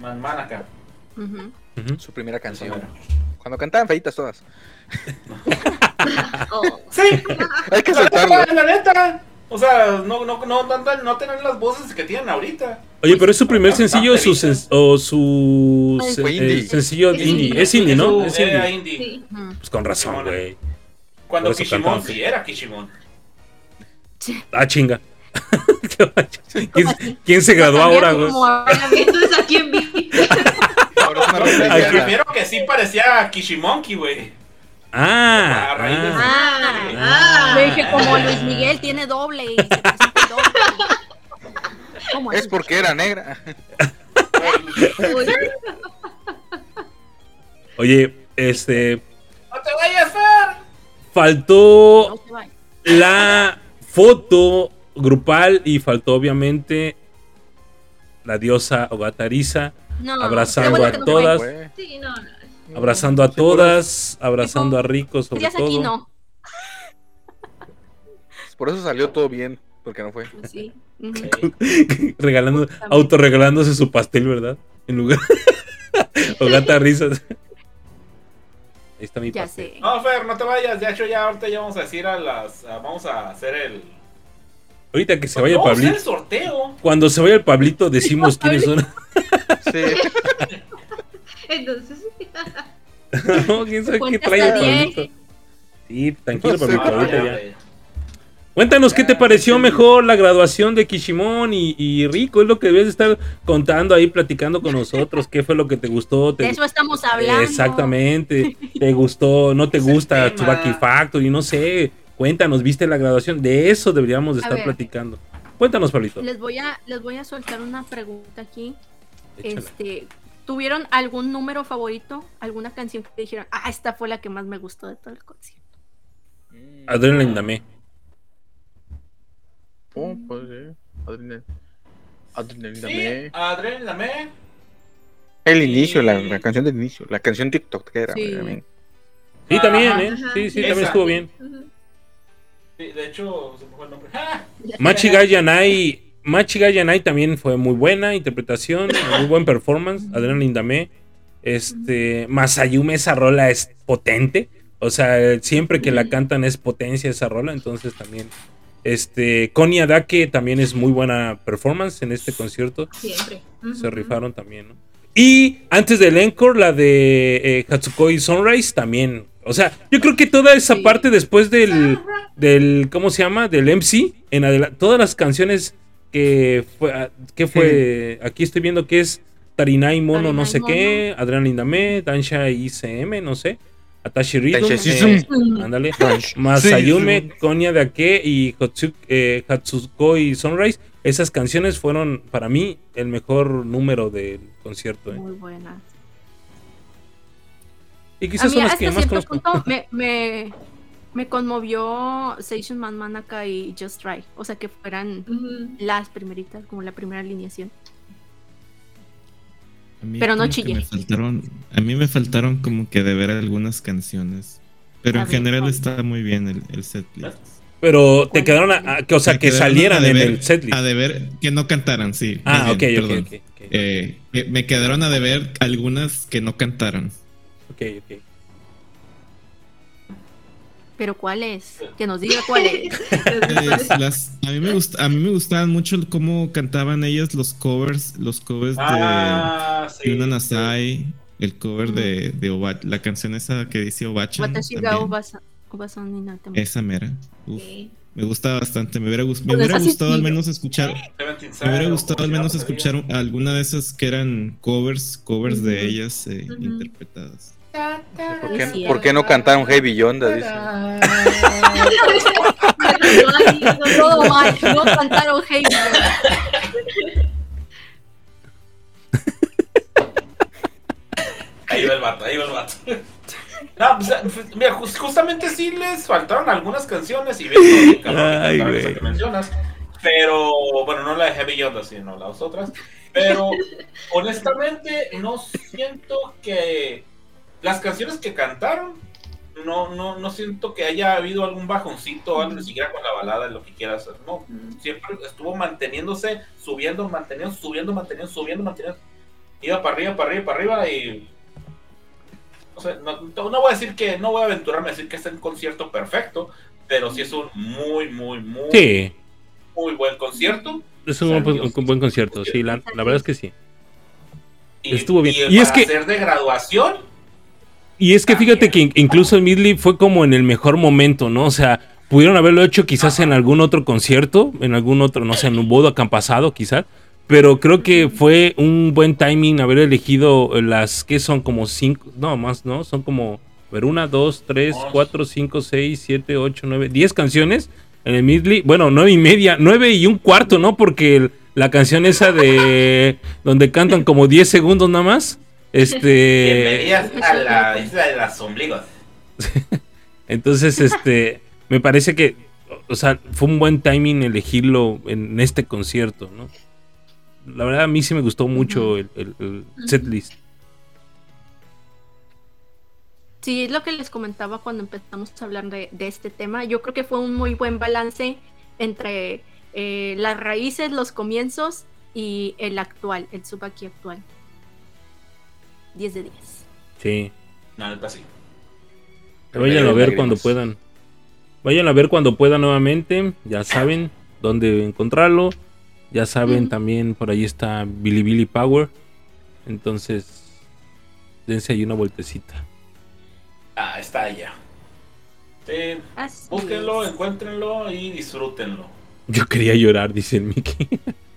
D: Manmanaka.
B: Ujú.
E: Ujú.
G: Su primera canción.
D: bueno.
G: Cuando cantaban feitas todas.
C: Oh.
D: Sí,
G: Hay que aceptarlo.
D: la neta. O sea, no, no, no, no, no tienen las voces que tienen ahorita.
E: Oye, pero es su primer sencillo o su, sen- o su se-
G: indie.
E: eh, sencillo
C: Es
E: indie.
C: indie.
E: Es indie, ¿no? Es
D: era
E: indie.
D: indie.
C: Sí.
B: Ujú.
E: Pues con razón, güey.
D: Cuando Kishimon sí era Kishimon.
E: Ah, chinga. ¿Quién, quién se graduó ahora, güey?
B: Como ahora
C: Entonces, ¿a quién vi?
G: Lesbiana.
D: refiero que sí parecía a Kishimonkey, güey.
E: Ah, ah.
C: Ah,
B: Ah, le dije como Luis Miguel tiene doble y se el doble. ¿Cómo
G: Es porque era negra.
E: Oye, este.
D: ¡No te vayas, Fer!
E: Faltó
B: No se vaya.
E: la foto grupal y faltó, obviamente, la diosa Ogatariza
B: No,
E: Abrazando a todas.
C: Sí, no, no.
E: abrazando a todas, abrazando a Rico, sobre todo.
B: no.
G: Por eso salió todo bien. Porque no fue.
B: Sí.
E: Regalando, autorregalándose su pastel, ¿verdad? En lugar. Ogata risas. Ahí está mi
B: Ya
E: pastel.
B: sé.
D: No, Fer, no te vayas. De hecho, ya ahorita ya vamos a decir a las. a- vamos a hacer el.
E: Ahorita que se vaya
D: Vamos a hacer
E: Pablito.
D: el sorteo.
E: Cuando se vaya el Pablito, decimos quiénes son.
G: Sí.
C: Entonces,
E: no, quién sabe qué trae el. Pablito. Sí, tranquilo,
G: No sé.
E: Pablito,
D: Ah,
E: ahorita
D: ya.
E: Cuéntanos qué te
G: Ah,
E: pareció
G: sí.
E: mejor la graduación de Kishimon y, y Rico. Es lo que debías de estar contando ahí, platicando con nosotros. ¿Qué fue lo que te gustó? ¿Te
B: De eso estamos hablando.
E: Exactamente. ¿Te gustó? ¿No te gusta. Tsubaki Factory? No sé. Cuéntanos, ¿viste la graduación? De eso deberíamos de estar
B: ver.
E: platicando. Cuéntanos, Pablito.
B: Les voy a, les voy a soltar una pregunta aquí.
E: Échala.
B: Este, ¿tuvieron algún número favorito? ¿Alguna canción que dijeron, ah, esta fue la que más me gustó de todo el concierto?
E: Adrenaline Dame.
G: Oh, pues sí. Adrenalina. Adrenalina.
D: Sí,
G: me-
D: Adrián, me.
G: El inicio, la, la canción del inicio. La canción TikTok que era.
B: Sí.
G: también.
E: Sí, también,
D: Ajá.
E: ¿eh? Sí, sí, también estuvo bien.
D: De hecho, se me fue el nombre. ¡Ah!
E: Machiga Yanai. Machiga Yanai también fue muy buena interpretación, muy buen performance. Adrenaline Dame. Este, Masayume, esa rola es potente. O sea, siempre que la cantan es potencia esa rola. Entonces también. Este, Connie Adake también es muy buena performance en este concierto.
C: Siempre.
E: Se rifaron también, ¿no? Y antes del encore, la de eh, Hatsukoi Sunrise también. O sea, yo creo que toda esa
B: Sí.
E: parte después del, del, ¿cómo se llama? Del MC, en adelante, todas las canciones que fue, ah, que fue, aquí estoy viendo que es Tarinai Mono, no sé qué, Adriana Lindame, Dansha ICM, no sé. Atashi Rhythm,
G: Tenshinshitsu.
E: eh, ándale, Masayume, Konya de Ake y Hotsu- eh, Hatsukoi Sunrise. Esas canciones fueron para mí el mejor número del concierto. eh.
B: Muy buena.
E: Y
B: A
E: quizás
B: mí
E: son las
B: hasta
E: que más
B: cierto
E: conozco.
B: punto me, me, me conmovió Seishun Man Manaka y Just Try. O sea, que fueran
C: Ujú.
B: las primeritas, como la primera alineación.
A: A
B: Pero no chille.
A: me faltaron, a mí me faltaron como que de ver algunas canciones. Pero
B: A
A: en
B: ver,
A: general
B: ¿cuál?
A: está muy bien el, el setlist.
E: Pero te quedaron, a- a- que, o sea, que salieran
A: a
E: en
A: deber-
E: el setlist.
A: A deber que no cantaran, sí.
E: Ah,
A: bien,
E: ok,
A: perdón.
E: ok. ok.
A: Eh, me quedaron a deber algunas que no cantaron.
E: Ok, ok.
B: Pero ¿cuál es? Que nos diga cuál es.
A: Es las- a, mí me gusta, a mí me gustaban mucho cómo cantaban ellas los covers, los covers
D: Ah,
A: de
D: sí.
A: Yuna Nasai, el cover de, de Oba- la canción esa que dice Obachan.
B: Obasa-.
A: Esa mera. Uf,
C: Sí.
A: me gusta bastante. Me hubiera, gust- me
B: Pues
A: hubiera gustado al menos escuchar. Me hubiera gustado al menos escuchar alguna de esas que eran covers, covers de ellas eh, interpretadas.
G: ¿Por qué,
B: Sí,
G: por qué no cantaron Heavy Yonda? Dice.
C: No,
B: no cantaron Hey Girl.
D: Ahí va el vato, ahí va el vato. No, pues, mira, jus- justamente sí les faltaron algunas canciones y bien,
E: Ay, güey.
D: que mencionas. Pero, bueno, no la de Heavy Yoda, sino las otras. Pero, honestamente, no siento que las canciones que cantaron, no, no, no siento que haya habido algún bajoncito o algo, ni siquiera con la balada, lo que quieras. No, siempre estuvo manteniéndose, subiendo, manteniendo, subiendo, manteniendo, subiendo, manteniendo. Iba para arriba, para arriba, para arriba y. No sé, no, no- no voy a decir que, no voy a aventurarme a decir que es un concierto perfecto, pero sí es un muy, muy, muy,
E: Sí,
D: muy buen concierto.
E: es un, buen- un buen concierto. Sí, la, la verdad es que sí.
D: Y,
E: Estuvo bien.
D: Y,
E: Y es que-
D: ser de graduación,
E: Y es que fíjate que in- incluso el Midley fue como en el mejor momento, ¿no? O sea, pudieron haberlo hecho quizás en algún otro concierto, en algún otro, no sé, en un bodo han pasado quizás. Pero creo que fue un buen timing haber elegido las que son como cinco, no más, ¿no? Son como, a ver, una, dos, tres, cuatro, cinco, seis, siete, ocho, nueve, diez canciones en el Midley. Bueno, nueve y media, nueve y un cuarto, ¿no? Porque el- la canción esa de donde cantan como diez segundos nada más. Este.
D: bienvenidas a la isla de las ombligos.
E: Entonces, este, me parece que, o sea, fue un buen timing elegirlo en este concierto, ¿no? La verdad, a mí sí me gustó mucho el, el, el setlist.
B: Sí, es lo que les comentaba cuando empezamos a hablar de, de este tema. Yo creo que fue un muy buen balance entre eh, las raíces, los comienzos y el actual, el Subaki actual. 10 de 10.
E: Sí.
D: No, neta sí.
E: Váyanlo a ver cuando puedan. Váyanlo a ver cuando puedan nuevamente. Ya saben dónde encontrarlo. Ya saben también, por ahí está Billy Billy Power. Entonces, dense ahí una vueltecita.
D: Ah, está allá. Sí,
B: Así
D: búsquenlo,
B: es.
D: encuéntrenlo y disfrútenlo.
E: Yo quería llorar, dice el Mickey.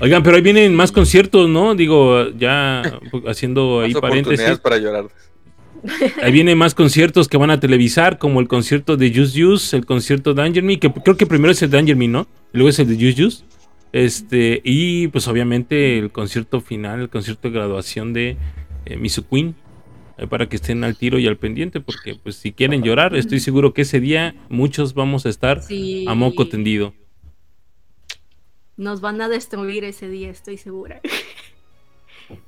E: Oigan, pero ahí vienen más conciertos, ¿no? Digo, ya haciendo ahí
G: Más oportunidades
E: paréntesis.
G: para llorar.
E: Ahí vienen más conciertos que van a televisar, como el concierto de Just Use, el concierto de Danger Me, que creo que primero es el Danger Me, ¿no? Y luego es el de Just Use. Este, y pues obviamente el concierto final, el concierto de graduación de eh, Misu Queen. eh, para que estén al tiro y al pendiente, porque pues si quieren llorar, estoy seguro que ese día muchos vamos a estar
B: Sí.
E: a moco tendido.
B: Nos van a destruir ese día, estoy segura.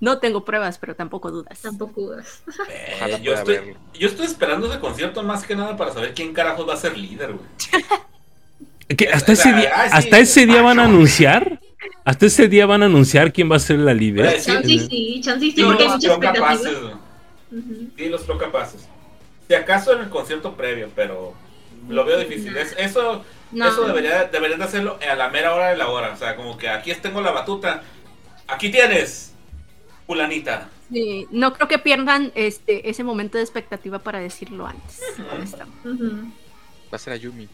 B: No tengo pruebas, pero tampoco dudas.
C: Tampoco dudas.
G: Ojalá
D: yo, estoy,
G: verlo.
D: yo estoy esperando ese concierto más que nada para saber quién carajos va a ser líder, güey.
E: Hasta ese día,
D: Ay, sí.
E: hasta ese día van a anunciar, hasta ese día van a anunciar quién va a ser la líder.
D: Ay, sí.
C: Chance y sí, sí,
D: Sí,
C: porque hay. Ujú.
D: Sí, los creo capaces. Si acaso en el concierto previo, pero lo veo difícil. Es- eso
B: No.
D: eso debería, deberían de hacerlo a la mera hora de la hora. O sea, como que aquí tengo la batuta. Aquí tienes, fulanita.
B: Sí, no creo que pierdan este ese momento de expectativa para decirlo antes.
C: Ujú.
G: Va a ser a Yumi.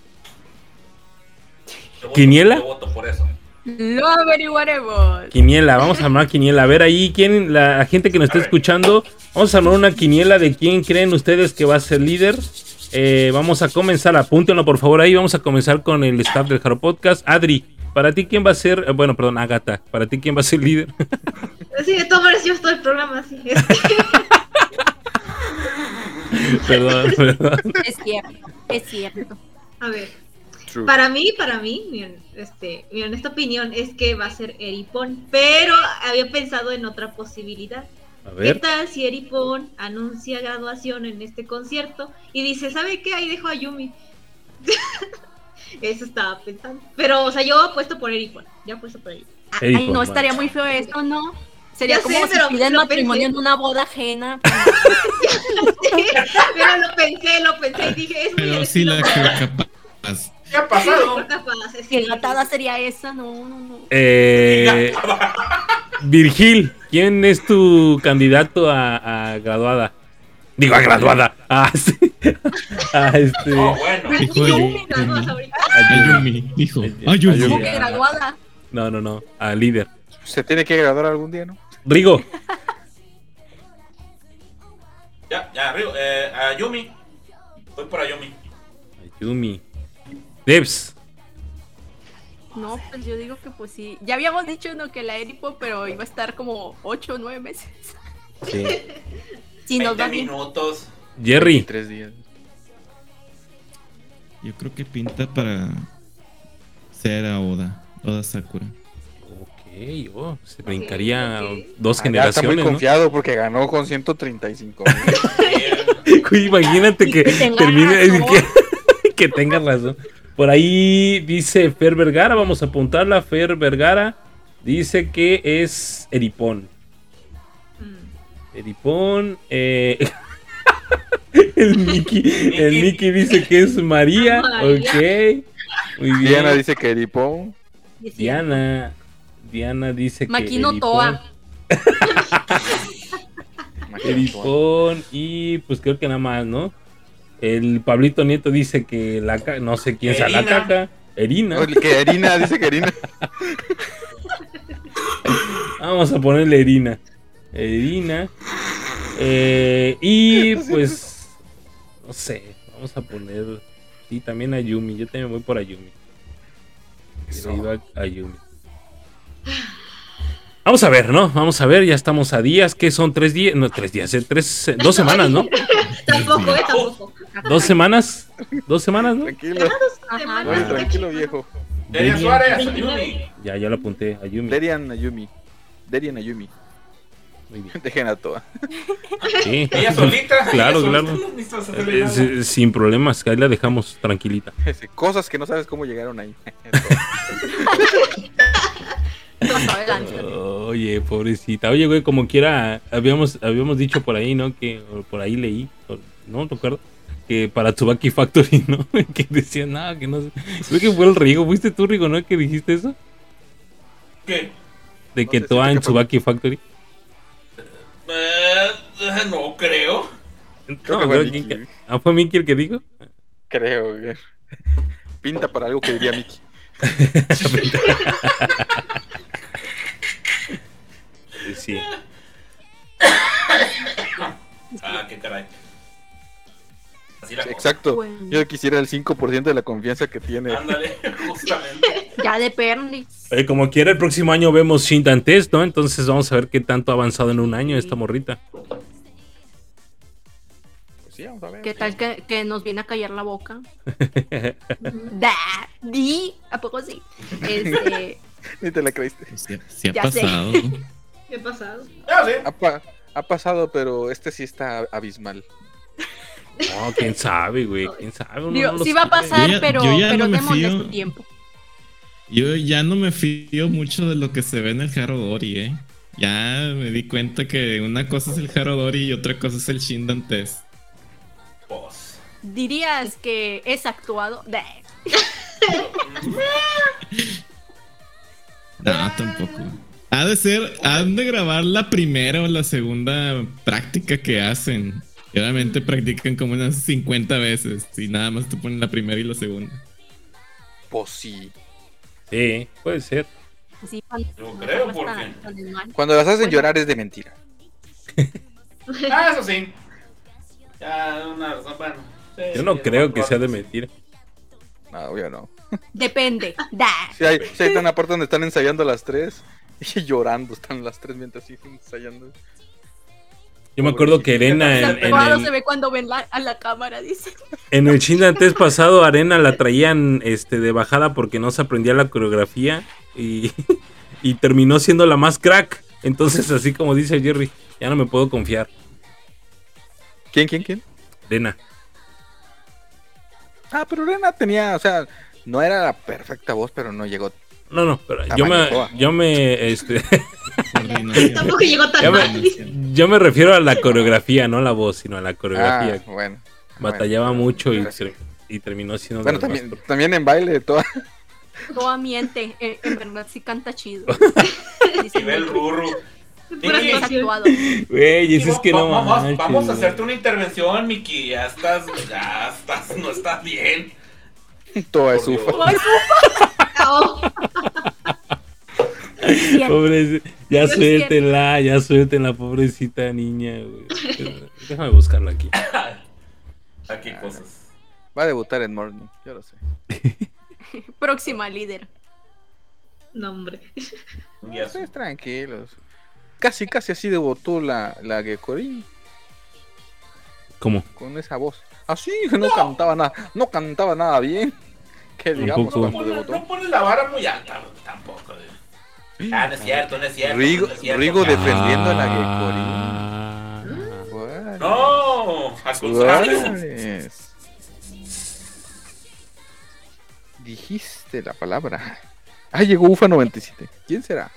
D: Yo voto-
E: ¿Quiniela?
D: Yo voto por eso.
B: Lo averiguaremos.
E: Quiniela, vamos a armar quiniela. A ver ahí, quién, la gente que nos está escuchando, vamos a armar una quiniela de quién creen ustedes que va a ser líder. Eh, vamos a comenzar, apúntenlo por favor ahí, vamos a comenzar con el staff del Jaro Podcast. Adri, para ti quién va a ser, eh, bueno, perdón, Agata, para ti quién va a ser líder.
C: Sí, de todas maneras yo estoy el programa así.
E: Perdón, perdón.
B: Es cierto, es cierto.
C: a ver,
G: True.
C: para mí, para mí, miren, este, mi honesta opinión es que va a ser Eripon, pero había pensado en otra posibilidad.
E: A
C: ¿Qué tal si Eripon anuncia graduación en este concierto y dice, ¿sabe qué? Ahí dejo a Yumi. Eso estaba pensando. Pero, o sea, yo apuesto por Eripon. Yo apuesto por Eripon.
B: Ay, no, estaría muy feo esto, ¿no? Sería
C: Ya
B: como
C: sé,
B: si
C: pero
B: piden matrimonio
C: pensé.
B: en una boda ajena.
C: Pero lo pensé, lo pensé y dije, es muy
A: Pero sí la creo capaz.
D: ¿Qué ha pasado?
C: Capaz, es
B: ¿Qué gatada sería esa? No, no, no.
E: eh, Virgil, ¿quién es tu candidato a, a graduada? Digo, a graduada. Ah, sí. A este.
D: Oh, bueno.
A: Dijo
C: Yumi.
A: Ayumi, dijo.
E: Ayumi.
A: Ayumi.
B: ¿Cómo que graduada?
E: No, no, no. A líder.
G: Se tiene que graduar algún día, ¿no?
E: Rigo.
D: Ya, ya, arriba. Eh, a Yumi. Voy por Ayumi.
E: Ayumi. Debs.
B: No, pues yo digo que pues sí. Ya habíamos dicho no que la Eripo, pero iba a estar como 8 o 9 meses.
E: Sí.
B: Si nos
D: 20
B: va bien.
D: minutos.
E: Jerry.
G: Tres días.
A: Yo creo que pinta para ser a Oda. Oda Sakura.
E: Ok, oh, se brincaría
C: ok.
E: dos
G: Ah, ya está muy
E: generaciones. ¿no?
G: confiado porque ganó con 135
D: Eh,
E: Güey, Imagínate que
B: que
E: termine que, que tenga razón. Por ahí dice Fer Vergara, vamos a apuntarla. Fer Vergara dice que es Eripón.
C: Mm.
E: Eripón. Eh... el Mickey. El Mickey dice que es María. Ok. Muy bien.
G: Diana dice que Eripón.
E: Diana. Diana dice que.
B: Maquino. Toa.
E: Eripón y pues creo que nada más, ¿no? El Pablito Nieto dice que la caca, no sé quién sea la caca. Erina.
G: Que Erina dice que Erina.
E: Vamos a ponerle Erina. Erina. Eh, y pues, no sé, vamos a poner. Sí, también a Yumi. Yo también voy por Ayumi. Ayumi. Vamos a ver, ¿no? Vamos a ver, ya estamos a días. ¿Qué son? ¿Tres días? No, tres días, eh, tres, eh, dos semanas, ¿no?
C: Tampoco, eh, tampoco.
E: ¿Dos semanas? ¿Dos semanas, no?
G: Tranquilo.
B: Ajá.
G: Oye, tranquilo, viejo.
E: Derian.
D: Suárez, Ayumi.
E: Ya, ya lo apunté, Ayumi.
G: Derian Ayumi. Derian Ayumi.
E: Muy bien.
G: Dejen a toda.
E: Sí.
D: Ella solita.
E: Claro,
D: ella solita,
E: claro.
D: no
E: Eh, Sin problemas, ahí la dejamos tranquilita.
G: Cosas que no sabes cómo llegaron ahí.
E: Oye, pobrecita. Oye, güey, como quiera, habíamos, habíamos dicho por ahí, ¿no? Que o por ahí leí, o- no recuerdo, que para Tsubaki Factory, ¿no? que decían, nada, que no sé. Creo que fue el Rigo, ¿fuiste tú, Rigo, no? Que dijiste eso?
D: ¿Qué?
E: De
G: No
E: que Toa en Tsubaki Factory.
D: Eh, no creo.
G: Creo
E: No,
G: que fue
E: creo
G: Mickey.
E: que- Ah, fue Mickey el que dijo.
G: Creo. güey. Pinta para algo que diría Mickey.
E: Sí.
D: Ah, qué caray. Así la cosa.
G: Exacto.
B: Bueno.
G: Yo quisiera el 5% de la confianza que tiene.
D: Ándale, justamente.
B: Ya de Perlis.
E: Oye, como quiera, el próximo año vemos Shindan Test, ¿no? Entonces vamos a ver qué tanto ha avanzado en un año esta morrita.
G: Sí, vamos a ver.
B: ¿Qué tal que, que nos viene a callar la boca? Da, di, ¿a poco sí? Este,
G: Ni te la creíste.
A: Sí, sí ha
B: Ya sé.
A: pasado.
C: ¿Qué ha pasado?
D: Ya sé.
G: Ha, pa- ha pasado, pero este sí está abismal.
E: No, quién sabe, güey, quién sabe. Uno
B: digo,
E: no lo
B: sí va a pasar,
A: Yo ya-
B: pero,
A: yo ya
B: pero
A: no me
B: tiempo.
A: Yo ya no me fío mucho de lo que se ve en el Harodori, ¿eh? Ya me di cuenta que una cosa es el Harodori y otra cosa es el Shindan Test.
D: Pues.
B: ¿Dirías que es actuado?
A: No, tampoco. Ha de ser, han de grabar la primera o la segunda práctica que hacen. Y obviamente practican como unas 50 veces. Y nada más te ponen la primera y la segunda.
G: Pues sí.
E: Sí, puede ser.
B: Así, cuando-
D: creo,
B: no
D: ¿por
B: está
D: qué?
B: tan el mal.
G: Cuando las hacen llorar es de mentira.
D: Ah, eso sí. Ya, una razón, bueno. sí,
E: Yo no creo que sea de mentira.
G: No, obvio no.
B: Depende. Da.
G: Si hay, sí hay una parte donde están ensayando las tres y llorando, están las tres mientras siguen ensayando.
E: Yo me acuerdo que Arena en, en
B: Salvado se
E: el,
B: ve cuando ven la- a la cámara, dice.
E: en el test pasado, Arena la traían este, de bajada porque no se aprendía la coreografía y, y terminó siendo la más crack. Entonces, así como dice Jerry, ya no me puedo confiar.
G: ¿Quién, quién, quién?
E: Arena.
G: Ah, pero Rena tenía, o sea, no era la perfecta voz, pero no llegó.
E: No, no, pero yo me, yo me, este.
C: Tampoco llegó tan
E: me-
C: mal.
E: yo me refiero a la coreografía, no a la voz, sino a la
G: Ah,
E: coreografía.
G: bueno.
E: Batallaba
G: bueno.
E: mucho y, terminó siendo
G: Bueno,
E: más
G: también, en baile, toda.
B: Toda miente. En, en verdad sí canta chido.
D: Nivel
B: mucho. Es.
E: Güey, es, es que no
D: vamos,
E: manches,
D: vamos a hacerte una intervención, Miki. Ya estás, ya estás, no estás bien.
B: Ay,
C: Oh,
B: Bien.
E: Pobre, ya suéltenla, ya suéltenla, pobrecita niña, güey. Déjame buscarla aquí.
D: Aquí cosas.
G: Va a debutar en Morning, yo lo sé.
B: Próxima líder.
C: no, hombre.
D: Ya
G: Ustedes tranquilos. Casi, casi así debutó la, la Gekori
E: ¿Cómo?
G: con esa voz. Así que no, cantaba nada, no cantaba nada bien. Que digamos.
D: No
G: debutó.
D: no pones la vara muy alta, tampoco. eh. Ah, no es cierto, no es cierto.
G: Rigo-
D: no es cierto.
G: Rigo
D: Ah,
G: Defendiendo a la
E: Ah.
G: Bueno.
D: No.
G: Suárez. Dijiste la palabra. Ah, llegó UFA 97. ¿Quién será?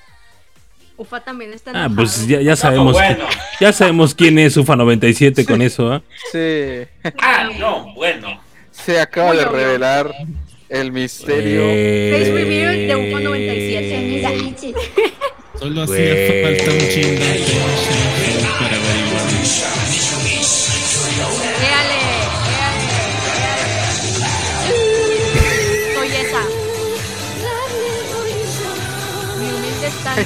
B: Ufa también está
E: Ah,
B: enojado.
E: pues ya, ya
D: No,
E: sabemos.
D: bueno.
E: Ya sabemos quién es UFA 97 con eso, ¿ah?
G: Se,
D: Ah, no, bueno.
G: se acaba
B: Muy
G: de
B: obvio.
G: revelar el misterio.
B: Face
E: Eh,
B: reveal de UFA 97.
A: Solo hacía falta un chingo para averiguar.
B: Véale. Soy esa. Mi humilde estándar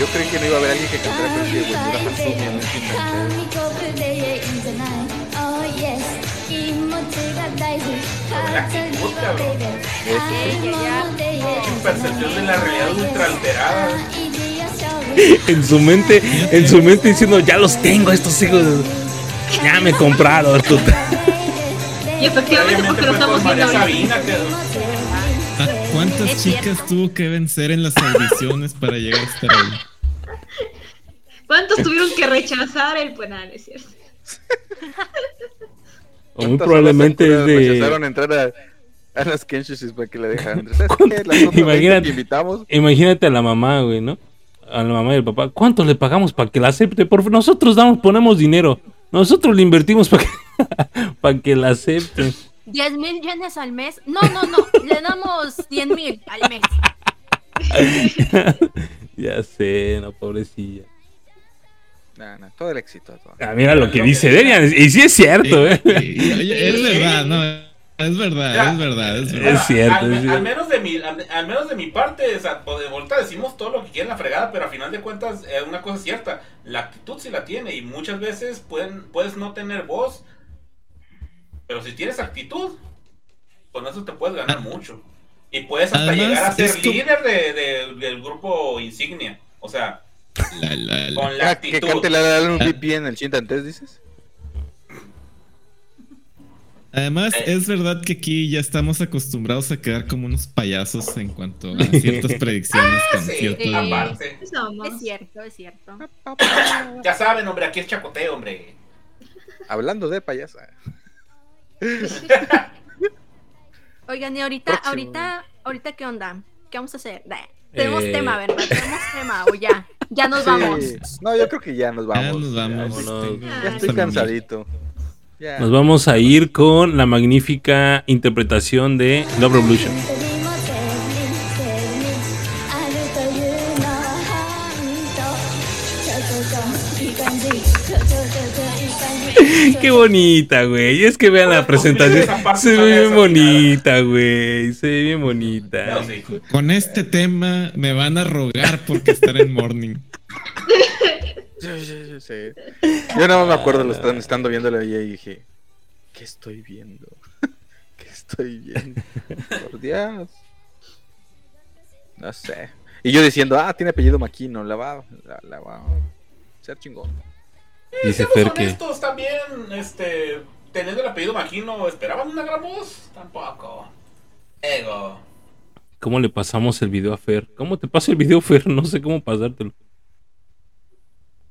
G: Yo creí que no iba a haber alguien que cantara frente de
B: ya.
D: Su percepción de la realidad ultra alterada.
E: En su mente, en su mente diciendo, ya los tengo estos hijos. Ya me compraron. tú".
C: Y efectivamente, porque lo estamos viendo ahorita.
D: Sabina que
A: ¿A cuántas chicas tuvo que vencer en las audiciones para llegar a estar ahí?
C: ¿Cuántos tuvieron que rechazar el penal? Es cierto.
E: O muy
G: ¿Cuántas
E: probablemente es de.
G: rechazaron entrar a, a las Kenshis para que le dejaran. ¿Sabes qué? Las otras 20
E: Imagínate.
G: que invitamos.
E: Imagínate a la mamá, güey, ¿no? A la mamá y el papá. ¿Cuánto le pagamos para que la acepte? Por nosotros damos, ponemos dinero. Nosotros le invertimos para que, para que la acepte.
B: 10 mil yenes al mes. No, no, no. Le damos 100 mil al mes.
E: ya sé, no, pobrecilla.
G: No, no, todo el éxito. Todo.
E: Ah, mira lo que dice Derian. Y sí es cierto, ¿eh?
A: Y- y- oye, es verdad, no. Es verdad, es verdad, es verdad.
E: Es cierto,
D: Al,
E: es
D: al
E: cierto.
D: menos de mi, al, al menos de mi parte, o sea, pues, ahorita decimos todo lo que quieren la fregada, pero a final de cuentas eh, una cosa es cierta, la actitud sí la tiene y muchas veces pueden, puedes no tener voz, pero si tienes actitud, con eso te puedes ganar mucho. Y puedes hasta
A: Además,
D: llegar a ser líder de, de- del grupo insignia. O sea,
A: La, la, la.
D: con la
G: Ah, que cante la la un pipí en el Shindan Test, dices.
A: Además,
D: Eh.
A: es verdad que aquí ya estamos acostumbrados a quedar como unos payasos en cuanto a ciertas predicciones con
D: Sí,
A: cierto...
B: sí.
D: aparte.
C: Somos.
B: Es cierto, es cierto.
D: Ya saben, hombre, aquí es chacoteo, hombre.
G: Hablando de payasa.
B: Oigan, y ahorita,
G: Próximo.
B: ahorita, ahorita, ¿qué onda? ¿Qué vamos a hacer? Nah, Tenemos
E: Eh.
B: tema, ¿verdad? Tenemos tema, o ya. Ya nos
G: Sí.
B: vamos.
G: No, yo creo que ya nos
A: Ya
G: vamos.
A: nos vamos.
G: Ya
C: Ya
G: estoy cansadito. Ya.
E: Nos vamos a ir con la magnífica interpretación de Love Revolution. Qué bonita, güey. Es que vean la presentación. Se ve bien bonita, güey. Se ve bien bonita.
A: Con este tema me van a rogar porque estar en morning.
G: Sí. Yo nada más me acuerdo lo están estando viéndolo ahí y dije, ¿qué estoy viendo? ¿Qué estoy viendo? Por Dios. No sé. Y yo diciendo, ah, tiene apellido Maquino, la va, la, la va a ser chingón.
E: Dice
D: Seamos
E: Fer que.
D: también, este, teniendo el apellido Maquino, ¿esperaban una gran voz? Tampoco. Ego.
E: ¿Cómo le pasamos el video a Fer? ¿Cómo te pasa el video, Fer? No sé cómo pasártelo.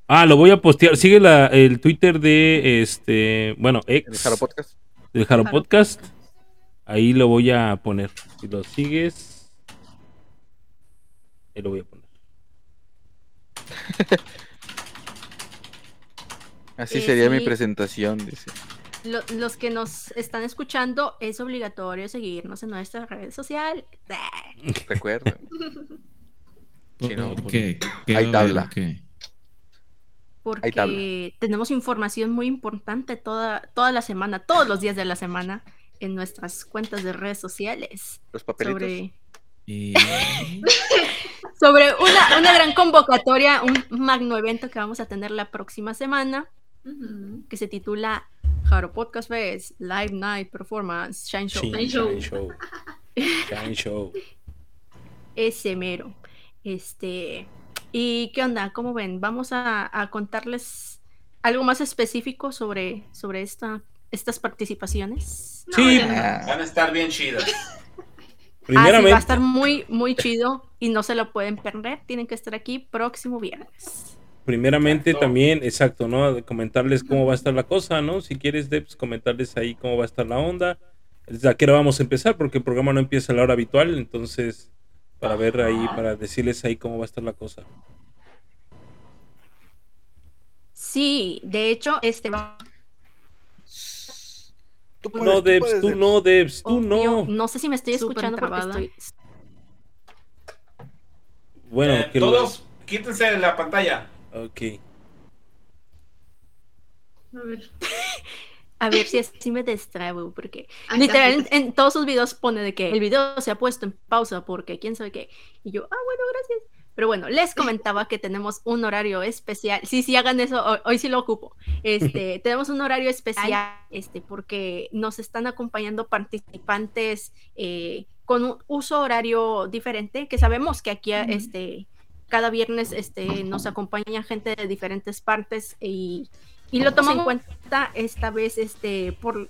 E: Ah, lo voy a postear. Sigue la, el Twitter de este. Bueno,
G: En el
E: ex.
G: Jaro Podcast.
E: Jaro. Podcast. Ahí lo voy a poner. Si lo sigues. Ahí lo voy a poner.
G: Así
B: Eh,
G: sería mi presentación, dice.
B: Lo- los que nos están escuchando, es obligatorio seguirnos en nuestras redes sociales.
G: Recuerda. Sí, no,
A: ¿Por qué? ¿Qué
G: Hay
A: haber
G: tabla.
B: Porque
G: tabla.
B: tenemos información muy importante toda, toda la semana, todos los días de la semana, en nuestras cuentas de redes sociales.
G: Los papelitos.
B: Sobre,
A: Y...
B: sobre una, una gran convocatoria, un magno evento que vamos a tener la próxima semana, Que se titula Jaro Podcast Fest, Live Night Performance, Shine Show.
E: Shine
C: Shine
E: Show. Shine Show.
B: Ese mero. Este. ¿Y qué onda? ¿Cómo ven? Vamos a, a contarles algo más específico sobre, sobre esta, estas participaciones.
C: No,
E: Sí,
C: no.
G: Ah,
D: Van a estar bien chidas.
B: Ah, sí,
E: Primeramente,
B: va a estar muy, muy chido y no se lo pueden perder. Tienen que estar aquí próximo viernes.
E: Primeramente
D: Exacto.
E: también, exacto, ¿no? Comentarles cómo va a estar la cosa, ¿no? Si quieres, Debs, comentarles ahí cómo va a estar la onda. Desde a qué hora vamos a empezar, porque el programa no empieza a la hora habitual, entonces, para ver ahí, para decirles ahí cómo va a estar la cosa.
B: Sí, de hecho, este va.
G: tú puedes,
E: No, Debs, tú no, Debs, tú
B: obvio,
E: no.
B: no sé si me estoy escuchando porque estoy.
E: Bueno,
D: Eh,
E: que lo-
D: todos, quítense la pantalla.
E: Ok.
C: A ver.
B: A ver si así me distraigo, porque
C: Ahí está,
B: literal en, todos sus videos pone de que el video se ha puesto en pausa porque quién sabe qué. Y yo, ah, bueno, gracias. Pero bueno, les comentaba que tenemos un horario especial. Sí, sí, hagan eso, hoy, hoy sí lo ocupo. Este, tenemos un horario especial, este, porque nos están acompañando participantes eh, con un uso horario diferente, que sabemos que aquí, este, cada viernes, este, nos acompaña gente de diferentes partes y y lo tomamos en cuenta esta vez este, por,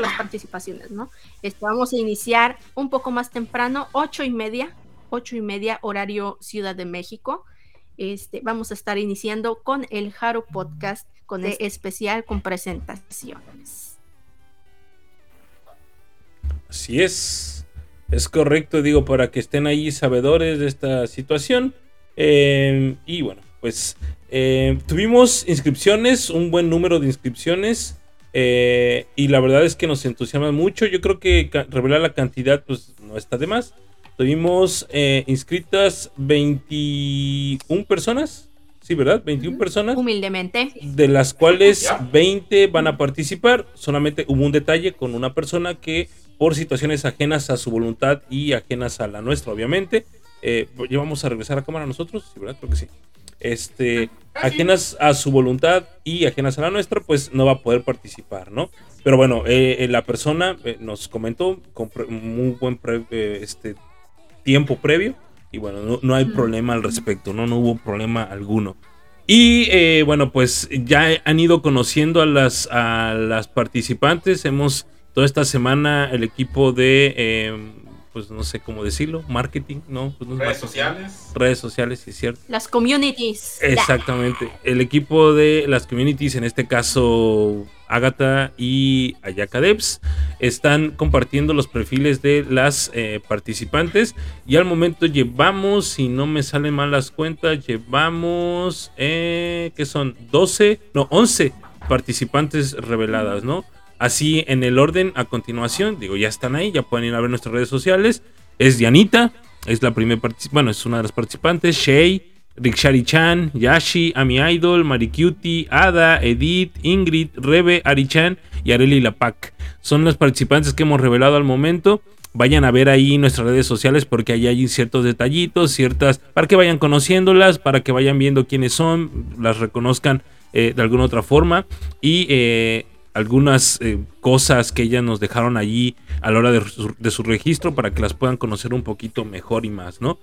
B: las participaciones, ¿no? Este, vamos a iniciar un poco más temprano, ocho y media, ocho y media, horario Ciudad de México. Este, vamos a estar iniciando con el Jaro Podcast, con el especial con presentaciones.
E: Así es. Es correcto, digo, para que estén ahí sabedores de esta situación. Eh, y bueno, pues eh, tuvimos inscripciones, un buen número de inscripciones. eh, y la verdad es que nos entusiasma mucho. Yo creo que revelar la cantidad, pues no está de más. Tuvimos eh, inscritas 21 personas. Sí, ¿verdad? 21 personas
B: Humildemente.
E: de las cuales
D: Ya.
E: 20 van a participar. Solamente hubo un detalle con una persona que por situaciones ajenas a su voluntad y ajenas a la nuestra, obviamente, eh, ya vamos a regresar a cámara nosotros, ¿sí, ¿verdad? Creo que sí. Este,
D: Ah,
E: ajenas a su voluntad y ajenas a la nuestra, pues no va a poder participar, ¿no? Pero bueno, eh, eh, la persona eh, nos comentó con muy buen pre- este, tiempo previo y bueno, no, no hay problema al respecto, ¿no? No hubo problema alguno. Y eh, bueno, pues ya han ido conociendo a las, a las participantes. Hemos, toda esta semana, el equipo de, eh, pues no sé cómo decirlo, marketing, ¿no? Pues no
D: Redes
E: marketing.
D: sociales.
E: Redes sociales, sí es cierto.
B: Las communities.
E: Exactamente. El equipo de las communities, en este caso Agatha y Ayaka Devs, están compartiendo los perfiles de las eh, participantes. Y al momento llevamos, si no me salen mal las cuentas, llevamos, eh, ¿qué son? 12, no, 11 participantes reveladas, ¿no? Así en el orden a continuación, digo, ya están ahí, ya pueden ir a ver nuestras redes sociales. Es Dianita, es la primera bueno, es una de las participantes. Shay, Rikshari-chan, Yashi, Ami Idol, Maricutie, Ada, Edith, Ingrid, Rebe, Ari-chan y Areli Lapac. Son los participantes que hemos revelado al momento. Vayan a ver ahí nuestras redes sociales porque ahí hay ciertos detallitos, ciertas, para que vayan conociéndolas, para que vayan viendo quiénes son, las reconozcan eh, de alguna otra forma y eh, algunas eh, cosas que ellas nos dejaron allí a la hora de su, de su registro para que las puedan conocer un poquito mejor y más, ¿no?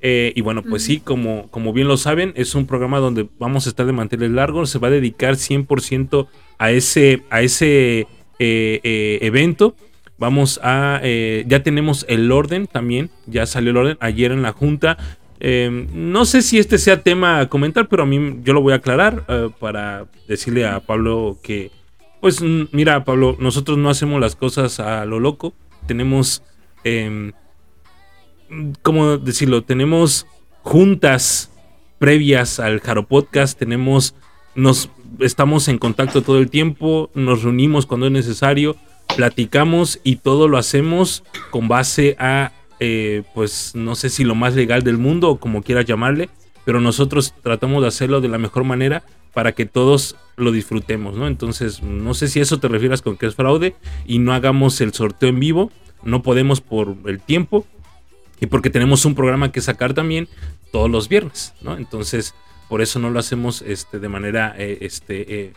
E: Eh, y bueno, pues sí, como, como bien lo saben, es un programa donde vamos a estar de manteles largos, se va a dedicar 100% a ese, a ese eh, evento. Vamos a, ya tenemos el orden también, ya salió el orden ayer en la junta. Eh, no sé si este sea tema a comentar, pero a mí yo lo voy a aclarar para decirle a Pablo que, pues mira Pablo, nosotros no hacemos las cosas a lo loco, tenemos... em, ¿cómo decirlo? Tenemos juntas previas al Jaro Podcast, tenemos, nos estamos en contacto todo el tiempo, nos reunimos cuando es necesario, platicamos y todo lo hacemos con base a, eh, pues no sé si lo más legal del mundo o como quieras llamarle, pero nosotros tratamos de hacerlo de la mejor manera para que todos lo disfrutemos, ¿no? Entonces, no sé si eso te refieras con que es fraude y no hagamos el sorteo en vivo, no podemos por el tiempo, y porque tenemos un programa que sacar también todos los viernes, ¿no? Entonces, por eso no lo hacemos este, de manera eh, este, eh,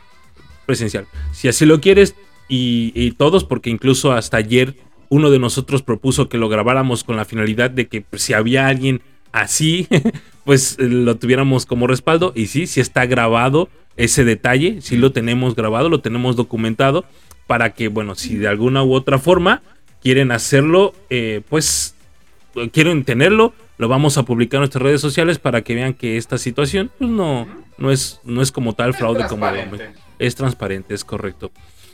E: presencial. Si así lo quieres, y, todos, porque incluso hasta ayer uno de nosotros propuso que lo grabáramos con la finalidad de que si había alguien así, pues eh, lo tuviéramos como respaldo. Y sí, sí está grabado ese detalle, sí lo tenemos grabado, lo tenemos documentado, para que, bueno, si de alguna u otra forma quieren hacerlo, eh, pues quieren tenerlo, lo vamos a publicar en nuestras redes sociales para que vean que esta situación pues, no, no, es, no es como tal fraude, como
D: transparente.
E: es transparente, es correcto.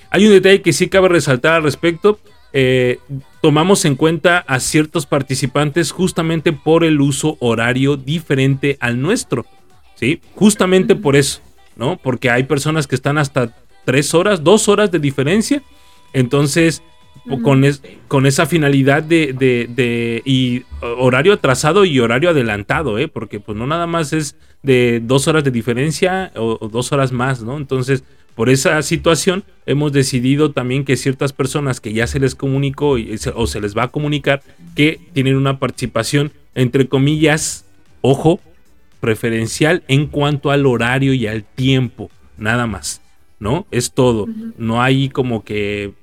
E: Hay un detalle que sí cabe resaltar al respecto. eh, tomamos en cuenta a ciertos participantes justamente por el uso horario diferente al nuestro. ¿Sí? Justamente por eso, ¿no? Porque hay personas que están hasta tres horas, dos horas de diferencia. Entonces, con, es- con esa finalidad de, de- de- y horario atrasado y horario adelantado, ¿eh? porque pues no nada más es de dos horas de diferencia o, o dos horas más, ¿no? Entonces, por esa situación hemos decidido también que ciertas personas que ya se les comunicó y se- o se les va a comunicar que tienen una participación, entre comillas, ojo, preferencial en cuanto al horario y al tiempo, nada más, ¿no? Es todo. No hay como que eh,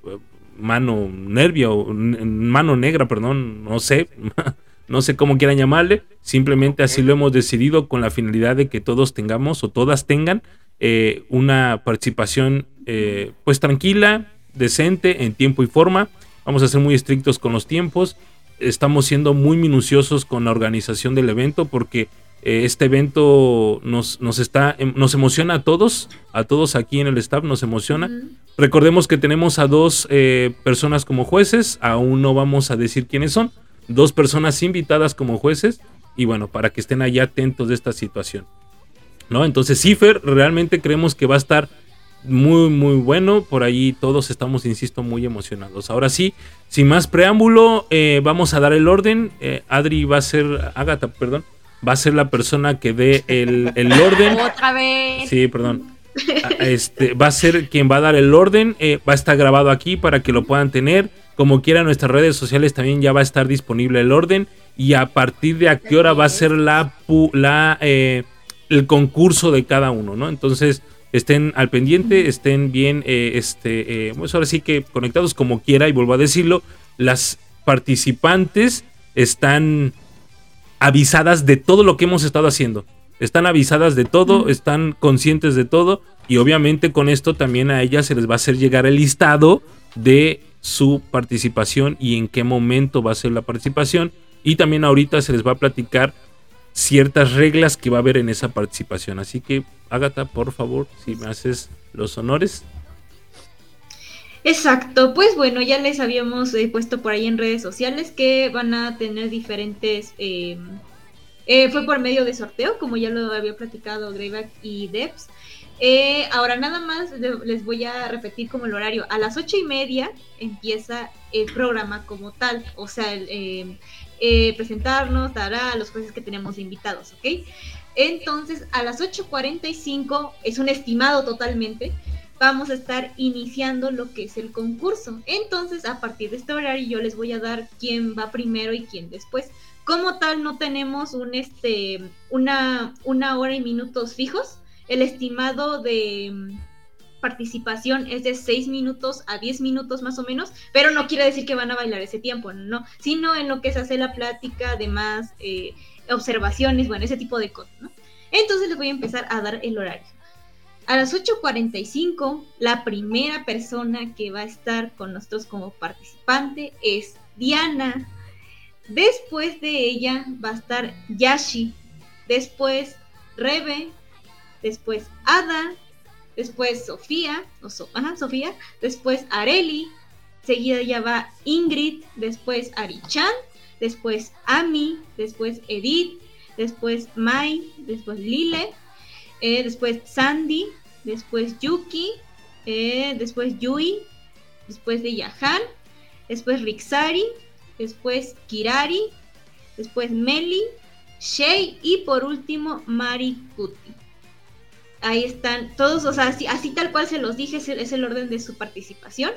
E: mano nervia o n- mano negra, perdón, no sé, no sé cómo quieran llamarle, simplemente así lo hemos decidido con la finalidad de que todos tengamos o todas tengan eh, una participación eh, pues tranquila, decente, en tiempo y forma. Vamos a ser muy estrictos con los tiempos. Estamos siendo muy minuciosos con la organización del evento porque eh, este evento nos, nos está em- nos emociona a todos, a todos aquí en el staff nos emociona. Recordemos que tenemos a dos eh, personas como jueces, aún no vamos a decir quiénes son, dos personas invitadas como jueces y bueno, para que estén allá atentos de esta situación. ¿No? Entonces, Cifer realmente creemos que va a estar muy, muy bueno. Por ahí todos estamos, insisto, muy emocionados. Ahora sí, sin más preámbulo, eh, vamos a dar el orden. Eh, Adri va a ser, Agatha, perdón, va a ser la persona que dé el, el orden.
B: Otra vez.
E: Sí, perdón. A- Este, va a ser quien va a dar el orden. eh, va a estar grabado aquí para que lo puedan tener. Como quiera, en nuestras redes sociales también ya va a estar disponible el orden. Y a partir de a qué hora va a ser la, pu- la eh, el concurso de cada uno, ¿no? Entonces, estén al pendiente, estén bien, eh, este, eh, pues ahora sí que conectados como quiera. Y vuelvo a decirlo, las participantes están avisadas de todo lo que hemos estado haciendo. Están avisadas de todo, están conscientes de todo y obviamente con esto también a ellas se les va a hacer llegar el listado de su participación y en qué momento va a ser la participación y también ahorita se les va a platicar ciertas reglas que va a haber en esa participación. Así que Agatha, por favor, si me haces los honores.
C: Exacto, pues bueno, ya les habíamos eh, puesto por ahí en redes sociales que van a tener diferentes... eh, eh, fue por medio de sorteo, como ya lo había platicado Greyback y Debs. Eh, ahora nada más le- les voy a repetir como el horario. A las ocho y media empieza el programa como tal, o sea, el, eh, eh, presentarnos, dará a los jueces que tenemos invitados, ¿ok? Entonces, a las 8.45, es un estimado totalmente, vamos a estar iniciando lo que es el concurso. Entonces, a partir de este horario, yo les voy a dar quién va primero y quién después. Como tal, no tenemos un, este, una, una hora y minutos fijos. El estimado de participación es de 6 minutos a 10 minutos más o menos, pero no quiere decir que van a bailar ese tiempo, no, sino en lo que se hace la plática, además, eh, observaciones, bueno, ese tipo de cosas, ¿no? Entonces les voy a empezar a dar el horario. A las 8.45, la primera persona que va a estar con nosotros como participante es Diana. Después de ella va a estar Yashi. Después Rebe. Después Ada. Después Sofía. O Sofía. Después Areli. Seguida ya va Ingrid. Después Arichan. Después Ami. Después Edith. Después Mai. Después Lile eh, después Sandy, después Yuki, eh, después Yui, después de Yahan, después Rixari, después Kirari, después Meli, Shei y por último Mari Kuti. Ahí están todos, o sea, así, tal cual se los dije, es el orden de su participación.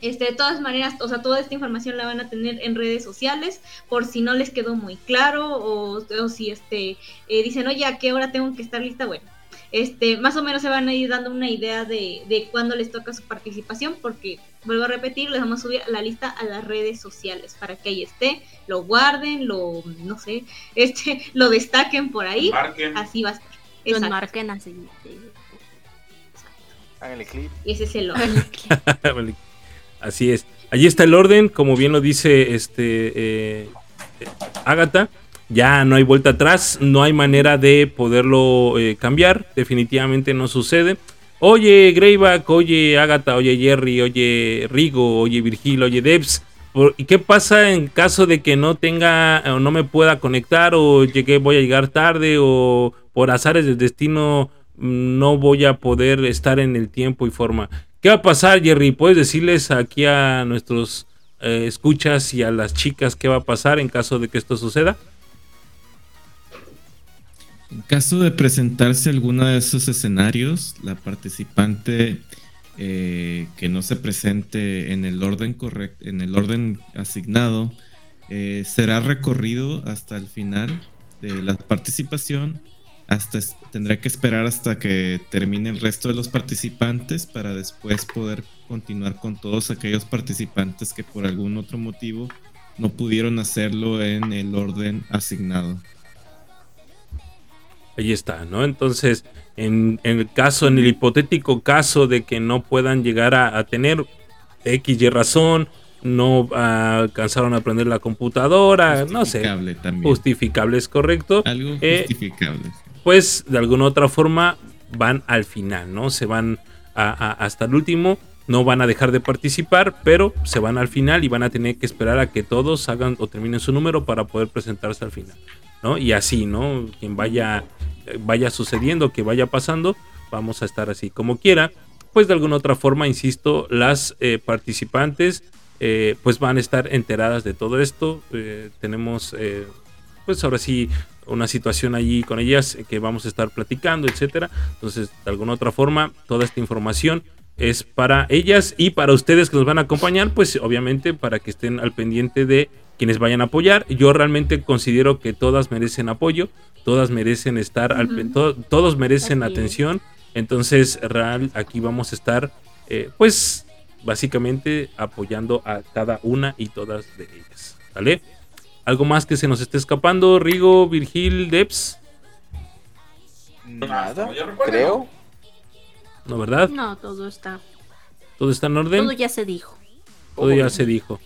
C: Este, de todas maneras, o sea, toda esta información la van a tener en redes sociales por si no les quedó muy claro o, si este, eh, dicen, oye, ¿a qué hora tengo que estar lista? Bueno, este, más o menos se van a ir dando una idea de, de cuándo les toca su participación porque, vuelvo a repetir, les vamos a subir la lista a las redes sociales para que ahí esté, lo guarden, lo, no sé, este, lo destaquen por ahí. Así va a estar.
B: Lo marquen así.
G: Háganle clip.
C: Y ese es el orden.
E: Así es. Allí está el orden, como bien lo dice este eh, Agatha. Ya no hay vuelta atrás, no hay manera de poderlo eh, cambiar. Definitivamente no sucede. Oye, Greyback, oye, Agatha, oye, Jerry, oye, Rigo, oye, Virgil, oye, Debs. ¿Y qué pasa en caso de que no tenga o no me pueda conectar o llegué, voy a llegar tarde o por azares del destino no voy a poder estar en el tiempo y forma? ¿Qué va a pasar, Jerry? ¿Puedes decirles aquí a nuestros eh, escuchas y a las chicas qué va a pasar en caso de que esto suceda?
A: En caso de presentarse alguno de esos escenarios, la participante eh, que no se presente en el orden correcto, en el orden asignado, eh, será recorrido hasta el final de la participación hasta tendrá que esperar hasta que termine el resto de los participantes para después poder continuar con todos aquellos participantes que por algún otro motivo no pudieron hacerlo en el orden asignado.
E: Ahí está, ¿no? Entonces, en, el caso, en el hipotético caso de que no puedan llegar a, tener X y razón, no alcanzaron a aprender la computadora, no sé.
A: También.
E: Justificable es correcto.
A: Algo eh, justificable
E: pues de alguna otra forma van al final, ¿no? Se van hasta el último, no van a dejar de participar, pero se van al final y van a tener que esperar a que todos hagan o terminen su número para poder presentarse al final, ¿no? Y así, ¿no? Quien vaya, vaya sucediendo, que vaya pasando, vamos a estar así como quiera. Pues de alguna otra forma, insisto, las eh, participantes eh, pues van a estar enteradas de todo esto. Eh, tenemos, pues ahora sí, una situación allí con ellas que vamos a estar platicando, etcétera. Entonces, de alguna otra forma, toda esta información es para ellas y para ustedes que nos van a acompañar, pues obviamente para que estén al pendiente de quienes vayan a apoyar. Yo realmente considero que todas merecen apoyo, todas merecen estar, al, todos merecen atención. Entonces, real, aquí vamos a estar, eh, pues, básicamente apoyando a cada una y todas de ellas. ¿Vale? ¿Algo más que se nos esté escapando, Rigo, Virgil, Debs?
G: Nada, creo.
E: ¿No, verdad?
B: No, todo está.
E: ¿Todo está en orden?
B: Todo ya se dijo.
E: Todo ya se dijo.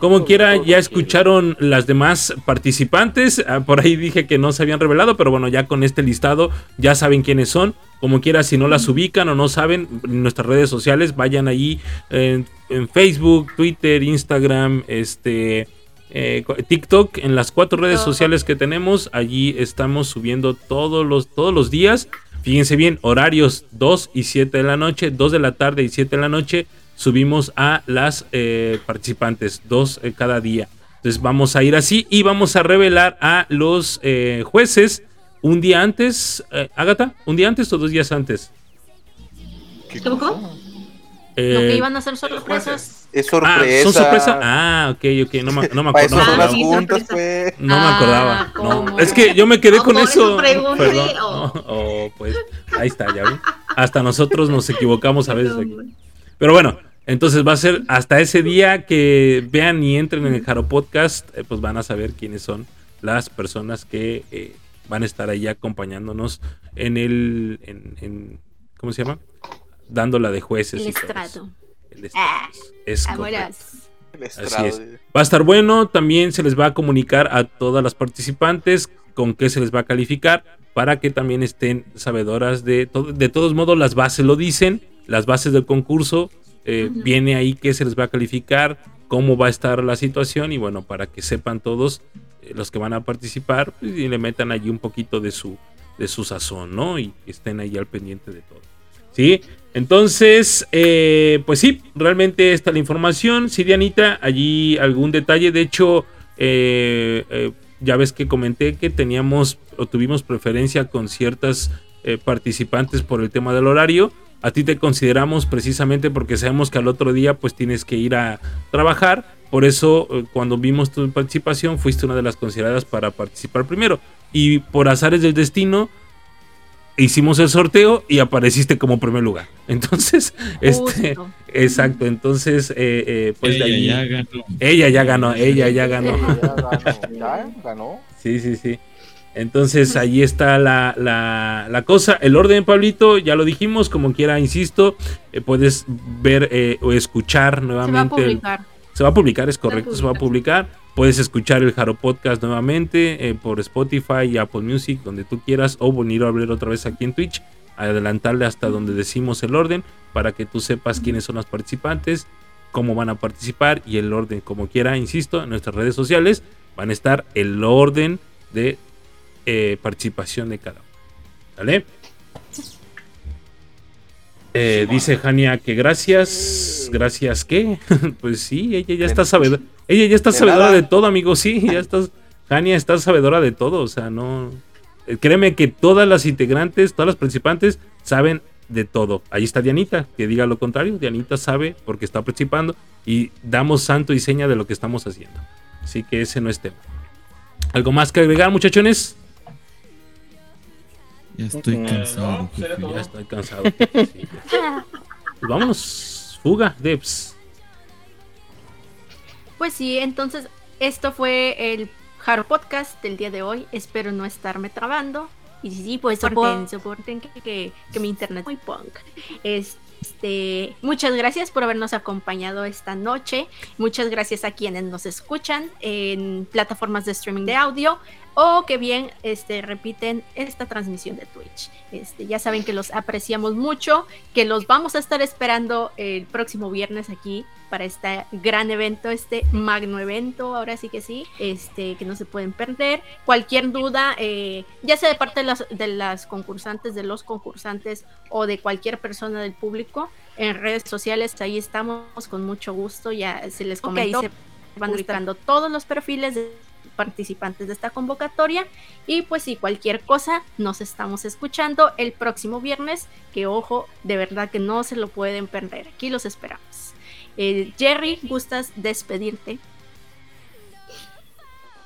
E: Como quiera, ya escucharon las demás participantes. Ah, por ahí dije que no se habían revelado, pero bueno, ya con este listado ya saben quiénes son. Como quiera, si no las ubican o no saben, en nuestras redes sociales, vayan allí en, en Facebook, Twitter, Instagram, este, eh, TikTok, en las cuatro redes sociales que tenemos, allí estamos subiendo todos los, todos los días. Fíjense bien, horarios 2 y 7 de la noche, 2 de la tarde y 7 de la noche, subimos a las eh, participantes, dos cada día. Entonces vamos a ir así y vamos a revelar a los eh, jueces un día antes, eh, Agatha, un día antes o dos días antes.
G: ¿Qué
C: cómo?
E: Eh,
B: Lo que iban a ser
D: Los
B: sorpresas.
D: jueces.
G: Es
E: ah,
G: sorpresa.
E: son sorpresa. Ah, ok, ok, no me, no me
G: eso
E: acordaba.
C: Ah,
G: las
C: sí,
G: juntas, pues.
E: No me
B: Ah,
E: acordaba. No,
B: ¿cómo?
E: es que yo me quedé
C: Oh,
E: con eso. Perdón.
C: oh.
E: Oh, oh, pues ahí está, ya ven. Hasta nosotros nos equivocamos a veces aquí. Pero bueno, entonces va a ser hasta ese día que vean y entren en el Jaro Podcast, eh, pues van a saber quiénes son las personas que eh, van a estar ahí acompañándonos en el, en, en- ¿cómo se llama? Dándola de jueces.
B: El
E: y
B: estrado.
E: El estrado.
B: Ah,
E: es correcto.
B: Amoras.
G: El
E: Así
G: estrado.
E: es. Va a estar bueno, también se les va a comunicar a todas las participantes con qué se les va a calificar para que también estén sabedoras de todo. De todos modos, las bases lo dicen, las bases del concurso, eh, viene ahí qué se les va a calificar, cómo va a estar la situación y bueno, para que sepan todos eh, los que van a participar pues, y le metan allí un poquito de su, de su sazón, ¿no? Y estén ahí al pendiente de todo. ¿Sí? Entonces, eh, pues sí, realmente está la información. Sí, Dianita, allí algún detalle. De hecho, eh, eh, ya ves que comenté que teníamos o tuvimos preferencia con ciertas eh, participantes por el tema del horario. A ti te consideramos precisamente porque sabemos que al otro día pues tienes que ir a trabajar. Por eso cuando vimos tu participación fuiste una de las consideradas para participar primero. Y por azares del destino hicimos el sorteo y apareciste como primer lugar. Entonces, este, exacto. Entonces, eh, eh, pues de
A: Ella
E: ahí-
A: ya ganó.
E: ella ya ganó, ella ya ganó.
G: Ya ganó.
E: Sí, sí, sí. Entonces ahí está la, la- la cosa. El orden, Pablito, ya lo dijimos, como quiera, insisto, eh, puedes ver eh, o escuchar
B: Se va a
E: nuevamente. el- se va a publicar, es correcto, se va a
C: publicar.
E: Puedes escuchar el Jaro Podcast nuevamente eh, por Spotify y Apple Music, donde tú quieras, o venir a ver otra vez aquí en Twitch, adelantarle hasta donde decimos el orden, para que tú sepas quiénes son las participantes, cómo van a participar y el orden, como quiera, insisto, en nuestras redes sociales van a estar el orden de eh, participación de cada uno. ¿Vale? Eh, dice Jania que gracias. ¿Gracias qué? pues sí, ella ya está sabedora. Ella ya está
G: De
E: sabedora
G: nada.
E: de todo, amigo. Sí, ya estás. Jania está sabedora de todo. O sea, no. eh, Créeme que todas las integrantes, todas las participantes saben de todo. Ahí está Dianita, que diga lo contrario. Dianita sabe porque está participando y damos santo y seña de lo que estamos haciendo. Así que ese no es tema. ¿Algo más que agregar, muchachones?
A: Ya estoy
G: Mm,
A: cansado.
D: no.
E: Ya estoy cansado. Sí, ya. Pues vámonos. Fuga, Debs.
B: Pues sí, entonces esto fue el Jaro Podcast del día de hoy. Espero no estarme trabando. Y sí, pues soporten, soporten que, que, que mi internet es muy punk. Este, muchas gracias por habernos acompañado esta noche. Muchas gracias a quienes nos escuchan en plataformas de streaming de audio o que bien este, repiten esta transmisión de Twitch. Este, ya saben que los apreciamos mucho, que los vamos a estar esperando el próximo viernes aquí para este gran evento, este magno evento, ahora sí que sí, este, que no se pueden perder. Cualquier duda, eh, ya sea de parte de las, de las concursantes, de los concursantes o de cualquier persona del público, en redes sociales, ahí estamos con mucho gusto, ya se les comentó, se van publicando todos los perfiles de participantes de esta convocatoria. Y pues si cualquier cosa nos estamos escuchando el próximo viernes que ojo de verdad que no se lo pueden perder. Aquí los esperamos eh, Jerry gustas despedirte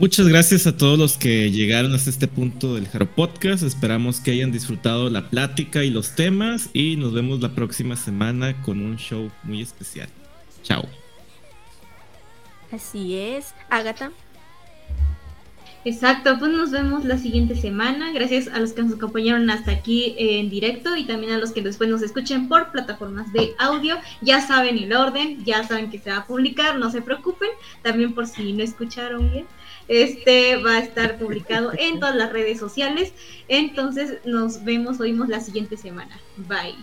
A: Muchas gracias a todos los que llegaron hasta este punto del Jaro Podcast. Esperamos que hayan disfrutado la plática y los temas y nos vemos la próxima semana con un show muy especial. Chao.
B: así es Agatha
C: Exacto, pues nos vemos la siguiente semana. Gracias a los que nos acompañaron hasta aquí en directo y también a los que después nos escuchen por plataformas de audio. Ya saben el orden, ya saben que se va a publicar, no se preocupen. También por si no escucharon bien, este va a estar publicado en todas las redes sociales. Entonces nos vemos, oímos la siguiente semana. Bye.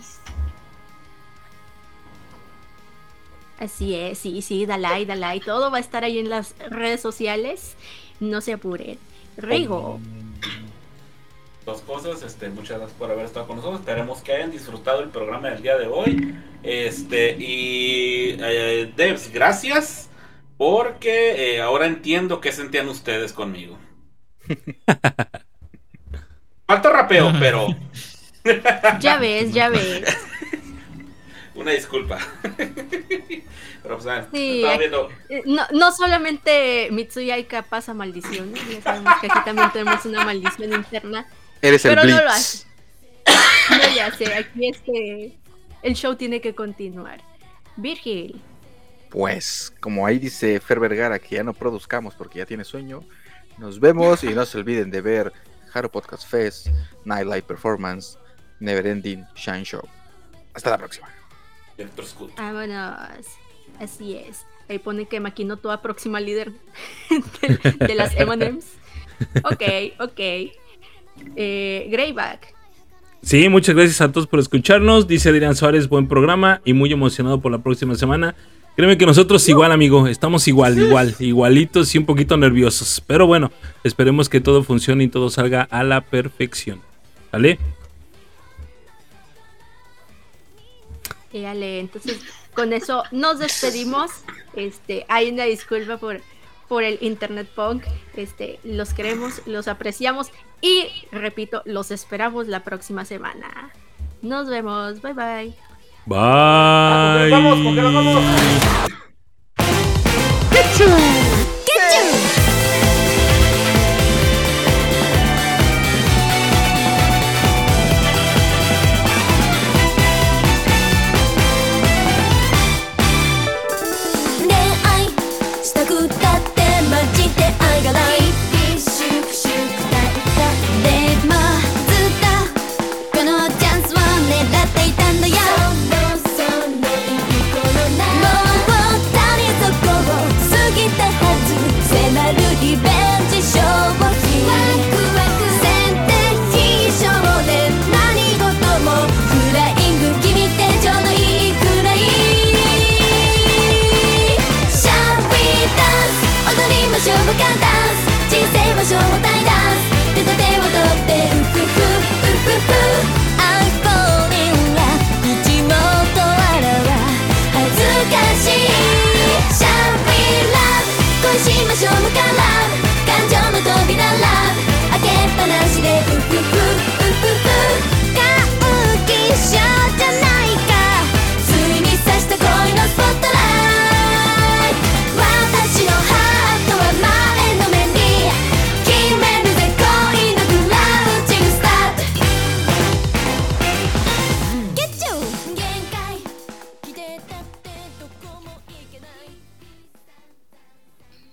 B: Así es, sí, sí, dale ahí. Todo va a estar ahí en las redes sociales. No se apuren. Rigo.
D: Dos cosas, este, muchas gracias por haber estado con nosotros. Esperemos que hayan disfrutado el programa del día de hoy. Este, y eh, Devs, gracias. Porque eh, ahora entiendo qué sentían ustedes conmigo. rapeo, pero
B: Ya ves, ya ves.
D: Una disculpa. pero pues, ah,
B: Sí,
D: estaba
B: aquí-
D: viendo.
B: Eh, No, no solamente Mitsuya Aika pasa maldiciones, ya sabemos que aquí también tenemos una maldición interna.
G: Eres el
B: Pero no lo
G: Blitz.
B: hace. No, ya sé, aquí este. El show tiene que continuar. Virgil,
G: Pues, como ahí dice Fer Vergara, que ya no produzcamos porque ya tiene sueño. Nos vemos y no se olviden de ver Haro Podcast Fest, Nightlight Performance, Neverending Shine Show. Hasta la próxima.
D: Director Scott.
B: vámonos. Así es. Ahí pone que Makino toda próxima líder de, de las M&M's. Ok, ok. Eh, Greyback.
E: Sí, muchas gracias a todos por escucharnos. Dice Adrián Suárez, buen programa y muy emocionado por la próxima semana. Créeme que nosotros igual, amigo, estamos igual, igual, igualitos y un poquito nerviosos. Pero bueno, esperemos que todo funcione y todo salga a la perfección. ¿Vale?
B: Entonces con eso nos despedimos. Este, hay una disculpa por, por el internet punk. Este, los queremos, los apreciamos y repito, los esperamos la próxima semana. Nos vemos, bye bye.
E: Bye.
D: Vamos, ¿con qué nos vamos?「